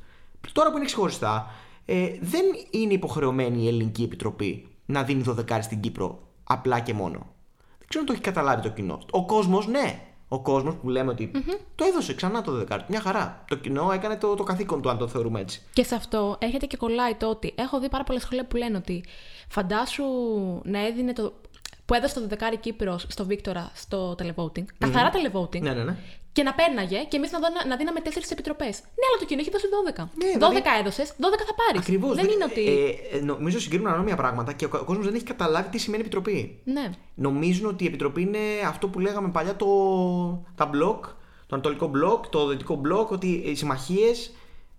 Τώρα που είναι ξεχωριστά, ε, δεν είναι υποχρεωμένη η Ελληνική Επιτροπή να δίνει 12 στην Κύπρο απλά και μόνο. Δεν ξέρω αν το έχει καταλάβει το κοινό. Ο κόσμος, ναι. Ο κόσμος που λέμε ότι το έδωσε ξανά το 12. Μια χαρά. Το κοινό έκανε το, το καθήκον του, αν το θεωρούμε έτσι. Και σε αυτό έρχεται και κολλάει το ότι έχω δει πάρα πολλέ σχόλια που λένε ότι φαντάσου να έδινε το. που έδωσε το δεκάρι Κύπρος στο Βίκτορα στο televoting. Καθαρά televoting. Ναι, ναι, ναι. Και να πέρναγε και εμείς να, δώνα- να δίναμε τέσσερις επιτροπές. Ναι, αλλά το κοινό έχει δώσει 12. Ναι, 12 δηλαδή- έδωσες, 12 θα πάρεις. Ακριβώς. Δεν είναι ότι. Ε, ε, νομίζω συγκρίνουν ανώμια πράγματα και ο κόσμος δεν έχει καταλάβει τι σημαίνει επιτροπή. Ναι. Νομίζουν ότι η επιτροπή είναι αυτό που λέγαμε παλιά το, τα μπλοκ, το ανατολικό μπλοκ, το δυτικό μπλοκ, ότι οι συμμαχίες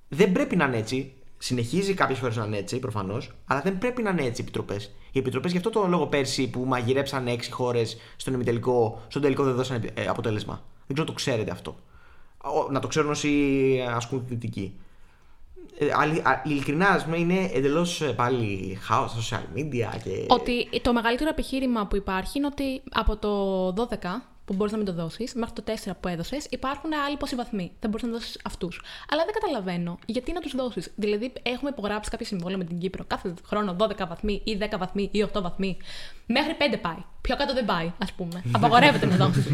δεν πρέπει να είναι έτσι. Συνεχίζει κάποιες φορές να είναι έτσι, προφανώς, αλλά δεν πρέπει να είναι έτσι οι επιτροπές. Οι επιτροπές γι' αυτό το λόγο πέρσι που μαγειρέψαν έξι χώρες στον ημιτελικό, στον τελικό δεν δώσαν ε, αποτέλεσμα. Δεν ξέρω αν το ξέρετε αυτό. Ο- Να το ξέρουν όσοι ασκούν τη δυτική. ε, αλη- α, ειλικρινά, ας πούμε, είναι εντελώς πάλι χάος στα social media και. Ότι το μεγαλύτερο επιχείρημα που υπάρχει είναι ότι από το 12 που μπορείς να μην το δώσεις, μέχρι το 4 που έδωσες, υπάρχουν άλλοι πόσοι βαθμοί. Θα μπορείς να δώσεις αυτούς. Αλλά δεν καταλαβαίνω γιατί να τους δώσεις. Δηλαδή, έχουμε υπογράψει κάποιο συμβόλαιο με την Κύπρο κάθε χρόνο 12 βαθμοί ή 10 βαθμοί ή 8 βαθμοί. Μέχρι 5 πάει. Πιο κάτω δεν πάει, ας πούμε. Απαγορεύεται να δώσεις.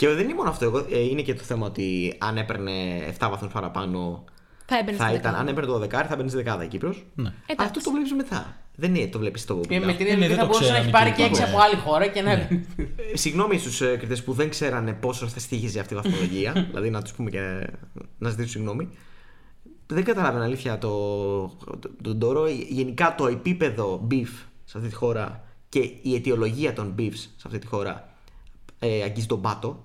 Και δεν είναι μόνο αυτό. Εγώ, ε, είναι και το θέμα ότι αν έπαιρνε 7 βαθμούς παραπάνω. θα έμπαινε Θα στη ήταν, δεκάδα. αν έπαιρνε το 12, θα μπαίνει στη 10 η Κύπρος. Ναι. Εντάξει. Αυτό το βλέπεις μετά. Δεν είναι, το βλέπεις στο. Και με την ναι, ελληνική δεν θα το μπορούσε να έχει ξέραμε πάρει και και 6 είπαμε. από άλλη χώρα και να. Ε, Συγγνώμη στους ε, κριτές που δεν ξέρανε πόσο θα στήχιζε αυτή η βαθμολογία. δηλαδή να τους πούμε και να ζητήσω συγγνώμη. Δεν καταλάβαινα αλήθεια το, το, τον Τόρο. Γενικά το επίπεδο beef σε αυτή τη χώρα και η αιτιολογία των beefs σε αυτή τη χώρα ε, αγγίζει τον πάτο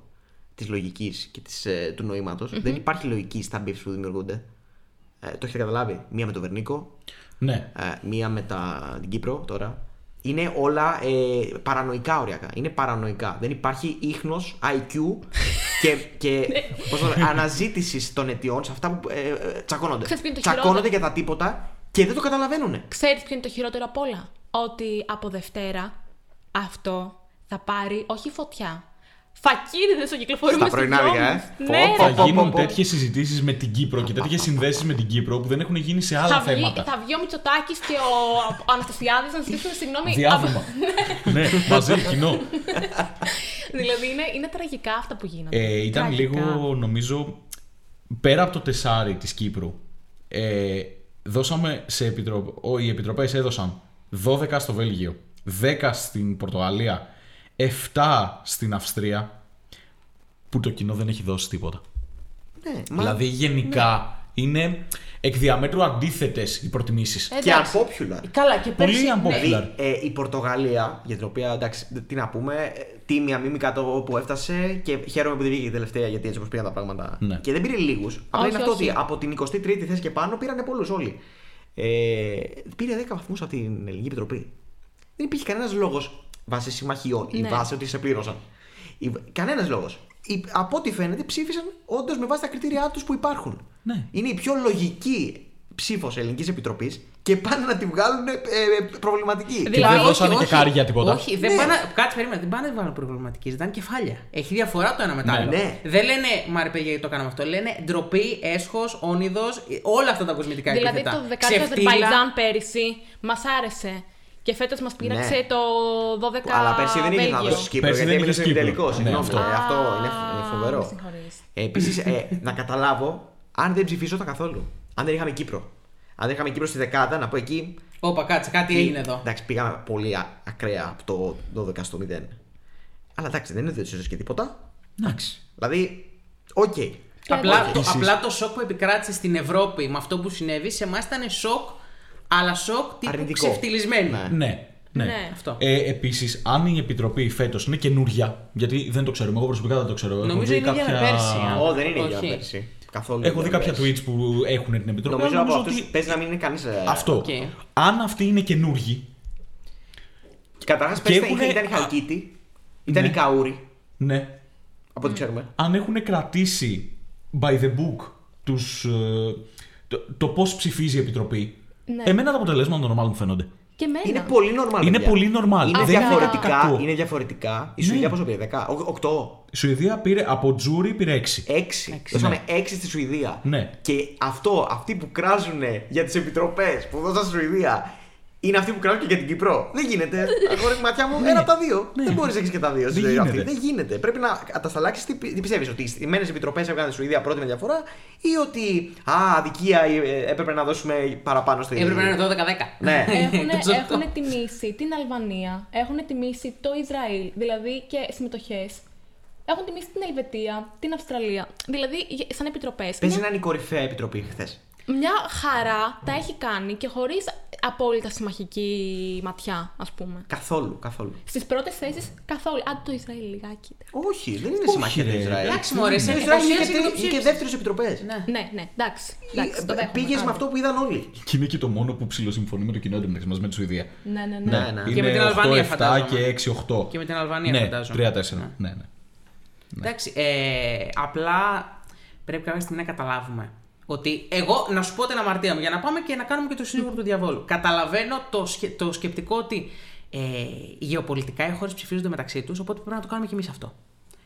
της λογικής και της, ε, του νοηματος Δεν υπάρχει λογική στα beefs που δημιουργούνται. Ε, το έχετε καταλάβει. Μία με τον Βερνίκο, Ναι. ε, μία με τα, την Κύπρο τώρα. Είναι όλα ε, παρανοϊκά οριακά. Είναι παρανοϊκά. Δεν υπάρχει ίχνος IQ και, και πώς το λένε, αναζήτησης των αιτιών σε αυτά που ε, ε, τσακώνονται. Ξέρεις ποιο είναι το Τσακώνονται χειρότερο; για τα τίποτα και δεν το καταλαβαίνουν. Ξέρεις ποιο είναι το χειρότερο απ' όλα; Ότι από Δευτέρα αυτό θα πάρει όχι φωτιά. Φακίδιδε στο κυκλοφορούμε Στα στους πρωινάδικα, δρόμους. ε. Ναι, Πω, ρε. Θα πω, γίνουν πω. τέτοιες συζητήσεις με την Κύπρο και τέτοιες συνδέσεις με την Κύπρο που δεν έχουν γίνει σε άλλα θα, βγει, θέματα. θα βγει ο Μητσοτάκης και ο, ο Αναστασιάδης να ζητήσουν συγγνώμη. Διάβημα. ναι, μαζί, κοινό. από- δηλαδή είναι, είναι τραγικά αυτά που γίνονται. Ε, ήταν Τραγικά. λίγο, νομίζω, πέρα από το τεσάρι της Κύπρου, ε, δώσαμε σε επιτροπ... οι επιτροπές έδωσαν 12 στο Βέλγιο, 10 στην Πορτογαλία, 7 στην Αυστρία, που το κοινό δεν έχει δώσει τίποτα. Ναι, μα δηλαδή, γενικά, είναι εκ διαμέτρου αντίθετες οι προτιμήσεις. Ε, και εντάξει. unpopular. Καλά, και Πολύ πέρσι. unpopular. ναι, Δηλαδή, ε, η Πορτογαλία, για την οποία εντάξει, τι να πούμε, ε, τίμια μίμικα το που έφτασε και χαίρομαι που δεν βγήκε η τελευταία γιατί έτσι όπως πήγαν τα πράγματα. Ναι. Και δεν πήρε λίγους. Απλά Όχι, είναι αυτό όχι. ότι από την 23η θέση και πάνω πήρανε πολλούς όλοι. Ε, πήρε 10 βαθμούς από την Ελληνική Επιτροπή. Δεν υπήρχε κανένας λόγος βάσει συμμαχιών ή Ναι. βάσει ότι σε πλήρωσαν. Κανένας λόγος. Από ό,τι φαίνεται ψήφισαν όντως με βάση τα κριτήριά τους που υπάρχουν. Ναι. Είναι η πιο λογική ψήφος Ελληνικής Επιτροπής και πάνε να τη βγάλουν ε, ε, προβληματική. Και Δηλαδή, δεν όχι, δώσανε και όχι. κάρια τίποτα. Όχι, δεν Ναι. πάνε. Κάτσε, περίμενε, δεν πάνε να βάλουν προβληματική, ζητάνε κεφάλια. Έχει διαφορά το ένα με το Ναι. άλλο. Ναι. Δεν λένε Μα ρε παιδιά, γιατί το κάναμε αυτό. Λένε ντροπή, έσχος, όνειδος, όλα αυτά τα κοσμητικά Δηλαδή επίθετα. το δεκάρι του Ξεφτύλα. Αζερβαϊτζάν πέρυσι μας άρεσε. Και φέτος μας πείραξε Ναι. το 12 Αλλά πέρσι δεν είχε να Βέλγιο. δώσει Κύπρο Πέρσι γιατί δεν έμεινε είχες στο Κύπρο. τελικό. Ναι, Συγγνώμη, αυτό. ε, αυτό είναι, Α, είναι με φοβερό. συγχωρείς. Επίσης, να καταλάβω, αν δεν ψηφίσονταν καθόλου. Αν δεν είχαμε Κύπρο. Αν δεν είχαμε Κύπρο στη δεκάδα, να πω εκεί. Όπα, κάτσε, κάτι έγινε εδώ. Εντάξει, πήγαμε πολύ α- ακραία από το 12 στο 0. Αλλά εντάξει, δεν είναι δεν και τίποτα. Εντάξει. Δηλαδή, οκ. Απλά, το, Επίσης- απλά το σοκ που επικράτησε στην Ευρώπη με αυτό που συνέβη, σε εμάς ήταν σοκ, αλλά σοκ τύπου Αρνητικό. ξεφτυλισμένο. Ναι. Ναι. Ναι. Ναι. Αυτό. Ε, Επίσης, αν η επιτροπή φέτος είναι καινούρια, γιατί δεν το ξέρουμε, εγώ προσωπικά δεν το ξέρω. Έχω Νομίζω δει είναι ίδια με πέρσι, α. Ω, δεν είναι για Όχι. πέρσι. Καθόλου. Έχω δει για κάποια πέρσι. tweets που έχουν την επιτροπή. Νομίζω αλλά από νομίζω αυτούς παίζει να μην είναι κανείς. Αυτό. Οκ. Αν αυτοί είναι καινούργιοι, Καταρχάς, Και πέρσι έχουνε- ήταν η Χαλκίτη, ήταν Ναι. η Καούρη, ναι, από ό,τι ξέρουμε. αν έχουν κρατήσει by the book τους, ε, το, το πώς ψηφίζει η επιτροπή, Ναι. εμένα τα αποτελέσματα normal μου φαίνονται. Και εμένα. Είναι πολύ normal. Είναι παιδιά. πολύ normal. Είναι Δεν είναι διαφορετικά. κακό. Είναι διαφορετικά. Η Ναι. Σουηδία πόσο πήρε, 10, 8. Η Σουηδία πήρε από τζούρι πήρε 6. 6. Δώσαμε 6 στη Σουηδία. Ναι. Και αυτό, αυτοί που κράζουν για τις επιτροπές που δώσαν στη Σουηδία, είναι αυτοί που κράζουν και για την Κύπρο. Δεν γίνεται. Αγόρι ματιά μου, ένα από τα δύο. Δεν μπορείς να έχεις και τα δύο στη Δεν ζωή αυτή. γίνεται. Δεν γίνεται. Πρέπει να κατασταλάξει τι, τι πιστεύεις, ότι οι στημένε επιτροπές έβγαλαν τη Σουηδία πρώτη με διαφορά ή ότι α, αδικία ε, έπρεπε να δώσουμε παραπάνω στη Έπρεπε να είναι 12-10. Ναι. Έχουν, Το σωστό. έχουν τιμήσει την Αλβανία, έχουν τιμήσει το Ισραήλ, δηλαδή και συμμετοχές. Έχουν τιμήσει την Ελβετία, την Αυστραλία. Δηλαδή, γε- σαν επιτροπές. Παίζει να είναι η κορυφαία επιτροπή χθες. Μια χαρά τα έχει κάνει και χωρίς απόλυτα συμμαχική ματιά, ας πούμε. Καθόλου, καθόλου. Στις πρώτες θέσεις καθόλου. Άντε το Ισραήλ λιγάκι. Όχι, δεν είναι συμμαχία ρε. του Ισραήλ. Εντάξει, μωρέ, σε Το Ισραήλ είναι εντυπωσίασε και, και το τρι- είναι και ψήφισε. δεύτερες επιτροπές. Ναι. Ναι, ναι, εντάξει. εντάξει το δέχομαι. Πήγες με Άντε. αυτό που είδαν όλοι. Και είναι και το μόνο που ψηλοσυμφωνεί με το κοινό εντωμεταξύ μας με τη Σουηδία. Ναι, ναι, ναι. Ναι, ναι. Είναι Και με την Αλβανία, 8-7 φαντάζομαι. και 6-8. Και με την Αλβανία, ναι, φαντάζομαι. 3-4. Ναι, ναι. Εντάξει, ε, απλά πρέπει κάποια στιγμή να καταλάβουμε. Ότι εγώ, να σου πω την αμαρτία μου, για να πάμε και να κάνουμε και το σύνολο του διαβόλου. Καταλαβαίνω το, σκε- το σκεπτικό ότι ε, γεωπολιτικά οι χώρες ψηφίζονται μεταξύ τους, οπότε πρέπει να το κάνουμε κι εμείς αυτό.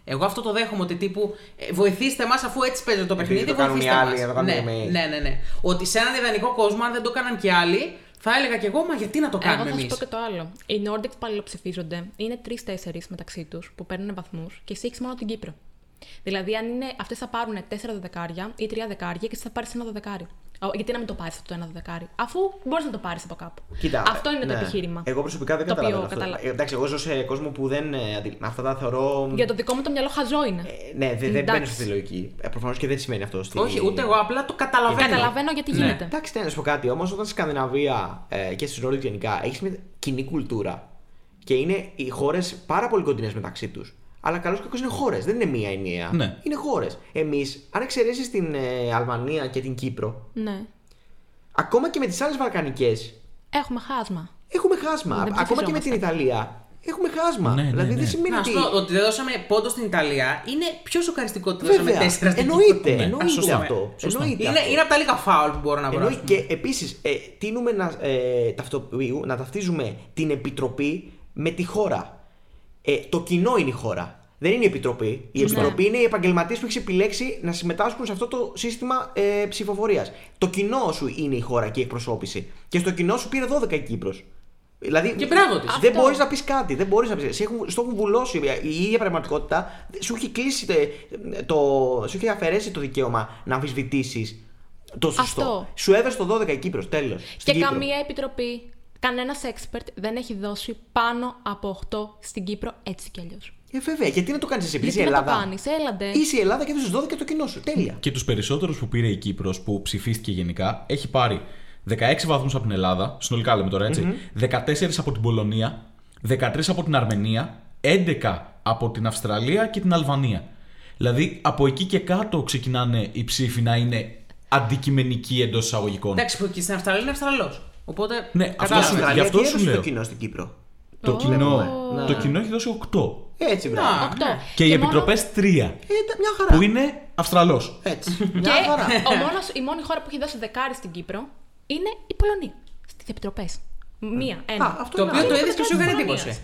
Εγώ αυτό το δέχομαι ότι τύπου ε, βοηθήστε μας αφού έτσι παίζει το Επειδή παιχνίδι. το κάνουν οι βοηθήστε άλλοι, μας. να το κάνουμε ναι, και εμείς. ναι, ναι, ναι. Ότι σε έναν ιδανικό κόσμο, αν δεν το έκαναν και άλλοι, θα έλεγα κι εγώ, μα γιατί να το Εγώ κάνουμε θα σου εμείς; πω και το άλλο. Οι Nordics παλαιοψηφίζονται. Είναι τρει-τέσσερι μεταξύ τους που παίρνουν βαθμούς και εσύ έχεις μόνο την Κύπρο. Δηλαδή, αν είναι, αυτές θα πάρουν τέσσερα δεκάρια ή τρία δεκάρια και εσύ θα πάρεις ένα δεκάρι. Γιατί να μην το πάρεις αυτό το ένα δεκάρι, αφού μπορείς να το πάρεις από κάπου. Κοίτα, αυτό είναι ναι. το επιχείρημα. Εγώ προσωπικά δεν Το οποίο καταλαβαίνω αυτό. καταλα- Ε, εντάξει, εγώ ζω σε κόσμο που δεν. ε, αντι- Αυτά τα θεωρώ. Για το δικό μου το μυαλό χαζό είναι. Ε, ναι, δεν, δεν Εντάξει. μπαίνω στη λογική. Ε, Προφανώς και δεν σημαίνει αυτό. Στη... Όχι, ούτε εγώ, απλά το καταλαβαίνω. Καταλαβαίνω γιατί Ναι. γίνεται. Εντάξει, τι να σου πω κάτι. Όμως, όταν στη Σκανδιναβία ε, και στι Νόρδιc γενικά έχεις μια κοινή κουλτούρα και είναι οι χώρες πάρα πολύ κοντινές μεταξύ τους. Αλλά καλώ και είναι χώρες. Δεν είναι μία ενιαία. Ναι. Είναι χώρες. Εμείς, αν εξαιρέσεις την ε, Αλβανία και την Κύπρο, Ναι. ακόμα και με τις άλλες Βαλκανικές, Έχουμε χάσμα. έχουμε χάσμα. Δεν Ακόμα και με την ψηφιζόμαστε. Ιταλία, έχουμε χάσμα. Ναι, ναι, δηλαδή ναι. δεν σημαίνει Να σου ότι. πω ότι δεν δώσαμε πόντο στην Ιταλία είναι πιο σοκαριστικό ότι δώσαμε Βέβαια, τέσσερα στην εννοείται, Κύπρο. Ναι, εννοείται σωστό. αυτό. Σωστό. Εννοείται Είναι, αυτό. είναι από τα λίγα φάουλ που μπορώ να βρω. Εννοεί ας πούμε. και επίσης ε, τείνουμε να, ε, ταυτοποιού- να ταυτίζουμε την επιτροπή με τη χώρα. Ε, το κοινό είναι η χώρα. Δεν είναι η επιτροπή. Η επιτροπή είναι οι επαγγελματίες που έχεις επιλέξει να συμμετάσχουν σε αυτό το σύστημα ε, ψηφοφορίας. Το κοινό σου είναι η χώρα και η εκπροσώπηση. Και στο κοινό σου πήρε 12 η Κύπρος. Δηλαδή, Και μπράβο της. Δεν Αυτό. μπορείς να πεις κάτι. Δεν μπορείς να πεις. Σε έχουν, στο έχουν βουλώσει. Η ίδια πραγματικότητα σου έχει κλείσει το, το, σου έχει αφαιρέσει το δικαίωμα να αμφισβητήσεις το σωστό. Αυτό. Σου έδωσε το 12 η Κύπρος, τέλος. Στην Και Κύπρο. καμία επιτροπή, κανένας expert δεν έχει δώσει πάνω από 8 στην Κύπρο έτσι κι αλλιώς. Ε, βέβαια, γιατί να το κάνεις εσύ, επειδή είσαι Γιατί να το Ελλάδα; κάνεις, έλαντε. Είσαι η Ελλάδα και έδωσε 12 το κοινό σου. Τέλεια. Και τους περισσότερους που πήρε η Κύπρος που ψηφίστηκε γενικά έχει πάρει 16 βαθμούς από την Ελλάδα, συνολικά λέμε τώρα έτσι, 14 από την Πολωνία, 13 από την Αρμενία, 11 από την Αυστραλία και την Αλβανία. Δηλαδή από εκεί και κάτω ξεκινάνε οι ψήφοι να είναι αντικειμενικοί εντός εισαγωγικών. Εντάξει, που και στην Αυστραλία είναι Αυστραλός. Οπότε. Ναι, Η αυτό κατάλαβα. σου- Αυστραλία γι' αυτό τι σου έδωσε λέω. το κοινό στην Κύπρο. Το, Ω. κοινό, Ναι. το κοινό έχει δώσει 8. Έτσι, μπράβο. Να. 8. Και, οι μόνο- επιτροπές 3. Ε, τα- μια χαρά. Που είναι Αυστραλός. Έτσι. Και Μια χαρά. ο μόνος, η μόνη χώρα που έχει δώσει δεκάρι στην Κύπρο είναι η Πολωνία. Στις επιτροπές. Μία, Α, ένα. αυτό Το είναι οποίο άλλο. το είδε και σου έκανε Πολωνίας. εντύπωση.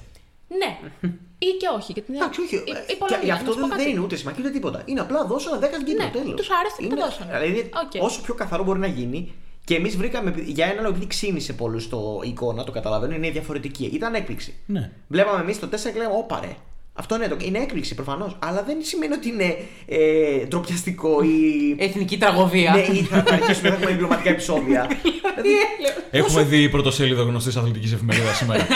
Ναι. Ή και όχι. Γιατί είναι- Εντάξει, όχι. η- ε, η και Πολωνία, γι' να αυτό σου πω δεν, δεν κάτι. είναι ούτε σημαντικό ούτε τίποτα. Είναι απλά δώσανε 10 στην Κύπρο. Ναι, τέλος. τους άρεσε και το Είναι- δώσανε. Δηλαδή, Οκ. όσο πιο καθαρό μπορεί να γίνει. Και εμείς βρήκαμε για ένα λόγο, επειδή ξύνησε πολλούς το εικόνα, το καταλαβαίνω, είναι διαφορετική. Ήταν έκπληξη. Ναι. Βλέπαμε εμείς το 4 και λέμε, Ωπα ρε. Αυτό είναι, το, είναι έκπληξη προφανώς. Αλλά δεν σημαίνει ότι είναι ε, ντροπιαστικό ή. Εθνική τραγωδία. ναι, ή θα, θα αρχίσουμε να έχουμε διπλωματικά επεισόδια. δηλαδή, Έχουμε δει πρωτοσέλιδο γνωστής αθλητικής εφημερίδας σήμερα.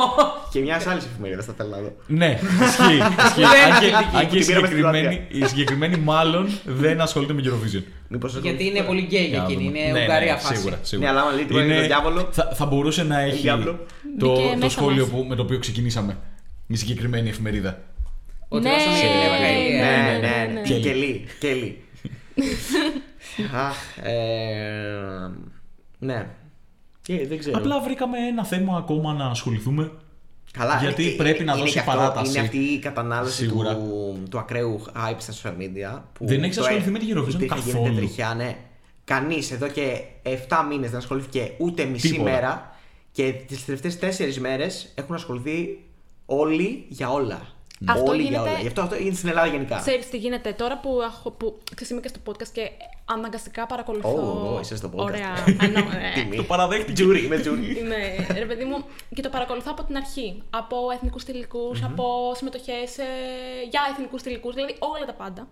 και μιας άλλης εφημερίδας θα θέλω να δω. ναι, ισχύει. ισχύει. Δεν Αν και- είναι Αν και η Την πήραμε στην συγκεκριμένη, η συγκεκριμένη μάλλον δεν ασχολείται με Eurovision. Μήπως Γιατί είναι πολύ γκέι για Για να εκείνη. δούμε. Είναι Ναι, Ουγγαρία ναι, φάση. Σίγουρα, σίγουρα. Ναι, αλλά άμα λέει τίποτα για τον διάβολο. Θα, θα μπορούσε να έχει διάβολο. το, Μπήκε το μέσα σχόλιο μας. που, με το οποίο ξεκινήσαμε. Η συγκεκριμένη εφημερίδα. Ότι Ναι, δώσαμε η Ευαγγελία. Ναι, ναι, ναι, ναι, ναι. ναι. Κελί, Κελί. Κελί. Αχ, ε, ναι. Ε, δεν ξέρω. Απλά βρήκαμε ένα θέμα ακόμα να ασχοληθούμε. Καλά, γιατί ε, πρέπει να είναι δώσει και αυτό, παράταση. Είναι αυτή η κατανάλωση Σίγουρα. του, του ακραίου hype στα social media. Που Δεν έχεις το ασχοληθεί ε- με την Eurovision υπήρχε, γίνεται καθόλου. τριχιά, ναι. Κανείς εδώ και 7 μήνες δεν ασχολήθηκε ούτε μισή Τίποτα. μέρα. Και τις τελευταίες 4 μέρες έχουν ασχοληθεί όλοι για όλα. Αυτό όλοι για γίνεται- όλα. Γι' αυτό αυτό γίνεται στην Ελλάδα γενικά. Ξέρεις τι γίνεται τώρα που, έχω, που ξέρεις, είμαι και στο podcast και αναγκαστικά παρακολουθώ. Ω, είσαι στο podcast. Ωραία. ενώ, ε, Τιμή. Το παραδέχτηκε. Τζούρι, είμαι τζούρι. Είμαι, ρε παιδί μου, και το παρακολουθώ από την αρχή. Από εθνικούς από συμμετοχές για εθνικούς τελικού, δηλαδή όλα τα πάντα.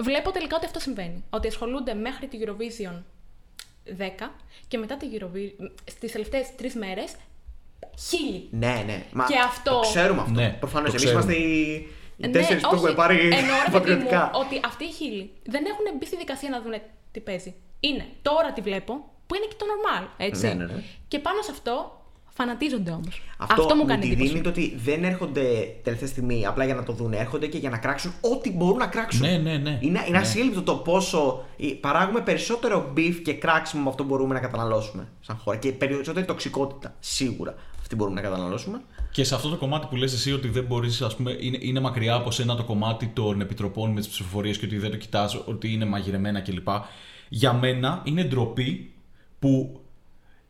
Βλέπω τελικά ότι αυτό συμβαίνει. Ότι ασχολούνται μέχρι τη Eurovision 10 και μετά τη Eurovision, στις τελευταίες τρεις μέρες, χίλιοι. Ναι, ναι. Μα Και αυτό- Το ξέρουμε αυτό. Ναι, Προφανώς. το Εμείς ξέρουμε. είμαστε οι, οι Ναι, τέσσερις που όχι, έχουμε πάρει εννοώ, ρε παιδί μου, πατριωτικά. ότι αυτοί οι χίλιοι δεν έχουν μπει στη δικασία να δουν τι παίζει. Είναι τώρα τη βλέπω, που είναι και το normal, έτσι. Ναι, ναι, ναι. Και πάνω σε αυτό φανατίζονται όμως. Αυτό, μου κάνει τη εντύπωση. δίνει το ότι δεν έρχονται τελευταία στιγμή απλά για να το δουν, έρχονται και για να κράξουν ό,τι μπορούν να κράξουν. Ναι, ναι, ναι. Είναι, είναι Ναι. ασύλληπτο το πόσο ε, παράγουμε περισσότερο beef και κράξιμο με αυτό που μπορούμε να καταναλώσουμε σαν χώρα. Και περισσότερη τοξικότητα, σίγουρα αυτή μπορούμε να καταναλώσουμε. Και σε αυτό το κομμάτι που λες εσύ ότι δεν μπορείς, ας πούμε, είναι, είναι μακριά από σένα το κομμάτι των επιτροπών με τις ψηφοφορίες και ότι δεν το κοιτάς, ότι είναι μαγειρεμένα κλπ. Για μένα είναι ντροπή που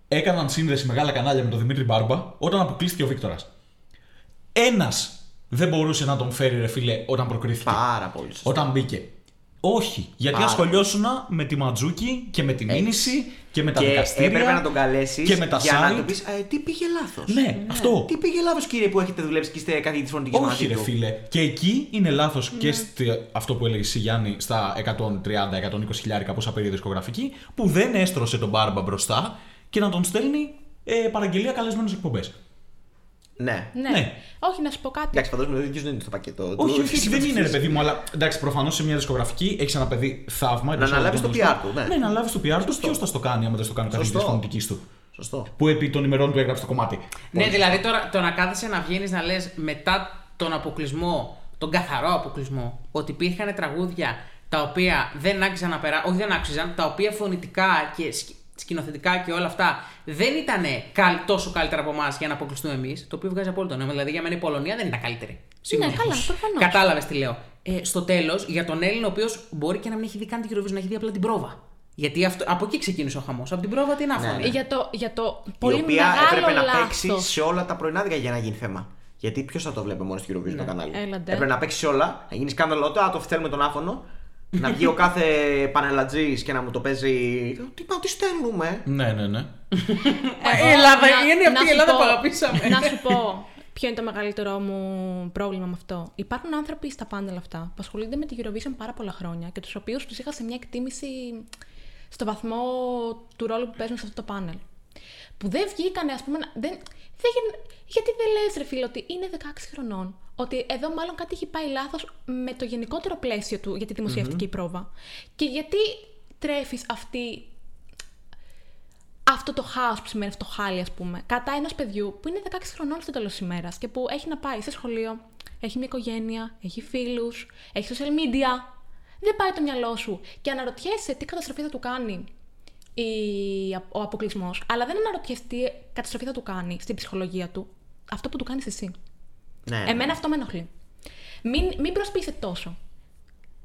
έκαναν σύνδεση μεγάλα κανάλια με τον Δημήτρη Μπάρμπα όταν αποκλείστηκε ο Βίκτορας. Ένας δεν μπορούσε να τον φέρει, ρε φίλε, όταν προκρίθηκε. Πάρα πολύ σωστά. Όταν μπήκε. Όχι, γιατί Πάρα. ασχολιώσουν με τη Ματζούκη και με τη μήνυση και με τα και δικαστήρια. έπρεπε να τον καλέσεις και με τα για να site. του πεις τι πήγε λάθος. Ναι, αυτό. Τι πήγε λάθος, κύριε, που έχετε δουλέψει και είστε καθηγητή φωνητική Όχι, ρε φίλε. Και εκεί είναι λάθος και στη, αυτό που έλεγε εσύ Γιάννη στα 130-120 χιλιάρικα πόσα πήρε η δισκογραφική, που δεν έστρωσε τον Μπάρμπα μπροστά και να τον στέλνει ε, παραγγελία καλεσμένου εκπομπές. Ναι. Ναι. Ναι. Όχι, να σου πω κάτι. Εντάξει, φαντάζομαι ότι ο ίδιο δεν είναι στο πακέτο. του. Όχι, όχι, όχι, δεν είναι ρε παιδί μου, αλλά εντάξει, προφανώς σε μια δισκογραφική έχεις ένα παιδί θαύμα. εντός αναλάβεις το εισαγωγικών, PR του, ναι. Ναι, να αναλάβεις το PR του. Ποιος θα στο κάνει άμα δεν στο κάνει ο καθηγητή Σωστό. φωνητική του. Σωστό. Που επί των ημερών του έγραψε το κομμάτι. Ναι, δηλαδή τώρα το να κάθεσαι να βγαίνεις να λες μετά τον αποκλεισμό, τον καθαρό αποκλεισμό, ότι υπήρχαν τραγούδια τα οποία δεν άξιζαν να περάσουν, όχι δεν άξιζαν, τα οποία φωνητικά και σκ- σκηνοθετικά και όλα αυτά δεν ήταν τόσο καλύτερα από εμάς για να αποκλειστούμε εμείς. Το οποίο βγάζει απόλυτο νόημα. Δηλαδή για μένα η Πολωνία δεν ήταν καλύτερη. Σίγουρα. Ναι, καλά, προφανώς. Κατάλαβες τι λέω. Ε, στο τέλος, για τον Έλληνα, ο οποίος μπορεί και να μην έχει δει καν την Eurovision, να έχει δει απλά την πρόβα. Γιατί αυτό, από εκεί ξεκίνησε ο χαμός. Από την πρόβα την άφωνη. ναι. Για το, για το Η πολύ οποία μεγάλο έπρεπε να λάθος. παίξει σε όλα τα πρωινάδια για να γίνει θέμα. Γιατί ποιος θα το βλέπει μόνο στο Eurovision το κανάλι. Έλαντε. Έπρεπε να παίξει σε όλα, να γίνει σκάνδαλο. Α, το θέλουμε τον άφωνο. Να βγει ο κάθε πανελατζή και να μου το παίζει. Τι πάω, τι στέλνουμε; Ναι, ναι, ναι. η Ελλάδα, να- είναι αυτή να η σου Ελλάδα πω- που αγαπήσαμε. Να σου πω ποιο είναι το μεγαλύτερό μου πρόβλημα με αυτό. Υπάρχουν άνθρωποι στα πάνελ αυτά που ασχολούνται με τη Eurovision πάρα πολλά χρόνια και τους οποίους τους είχα σε μια εκτίμηση στο βαθμό του ρόλου που παίζουν σε αυτό το πάνελ. Που δεν βγήκανε, ας πούμε. να- Δεν, δεν, γίν- γιατί δεν λες ρε φίλε ότι είναι 16 χρονών; Ότι εδώ μάλλον κάτι έχει πάει λάθος με το γενικότερο πλαίσιο του για τη δημοσιευτική πρόβα. Και γιατί τρέφεις αυτή αυτό το χάος που σημαίνει αυτό το χάλι, ας πούμε, κατά ενός παιδιού που είναι 16 χρονών στο τέλος της ημέρας και που έχει να πάει σε σχολείο, έχει μια οικογένεια, έχει φίλους, έχει social media. Δεν πάει το μυαλό σου και αναρωτιέσαι τι καταστροφή θα του κάνει η, ο αποκλεισμός, αλλά δεν αναρωτιέσαι τι καταστροφή θα του κάνει στην ψυχολογία του αυτό που του κάνεις εσύ. Ναι. Εμένα αυτό με ενοχλεί. Μην, μην προσποιείσαι τόσο.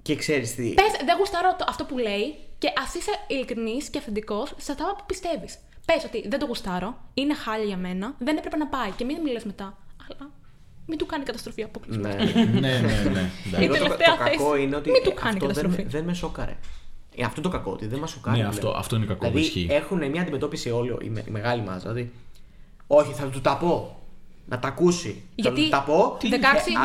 Και ξέρεις τι. Πες, δεν γουστάρω το, αυτό που λέει και ας είσαι ειλικρινής και αυθεντικός σε αυτά που πιστεύεις. Πες ότι δεν το γουστάρω, είναι χάλια για μένα, δεν έπρεπε να πάει και μην μου λε μετά. Αλλά μην του κάνει καταστροφή αποκλεισμό. Ναι. ναι, ναι, ναι. εντάξει. Εγώ το, τελευταία το θέση. κακό είναι ότι Μην του κάνει αυτό δεν, καταστροφή. με- δεν με σόκαρε. Ε, αυτό το κακό, ότι δεν μας σοκάρει. Ναι, πλέον. αυτό- αυτό είναι κακό που Δηλαδή ισχύει. έχουν μια αντιμετώπιση όλοι, η, με- η μεγάλη μάζα. Δηλαδή, όχι, θα του τα πω. Να τα ακούσει. Γιατί θα του τα πω. 16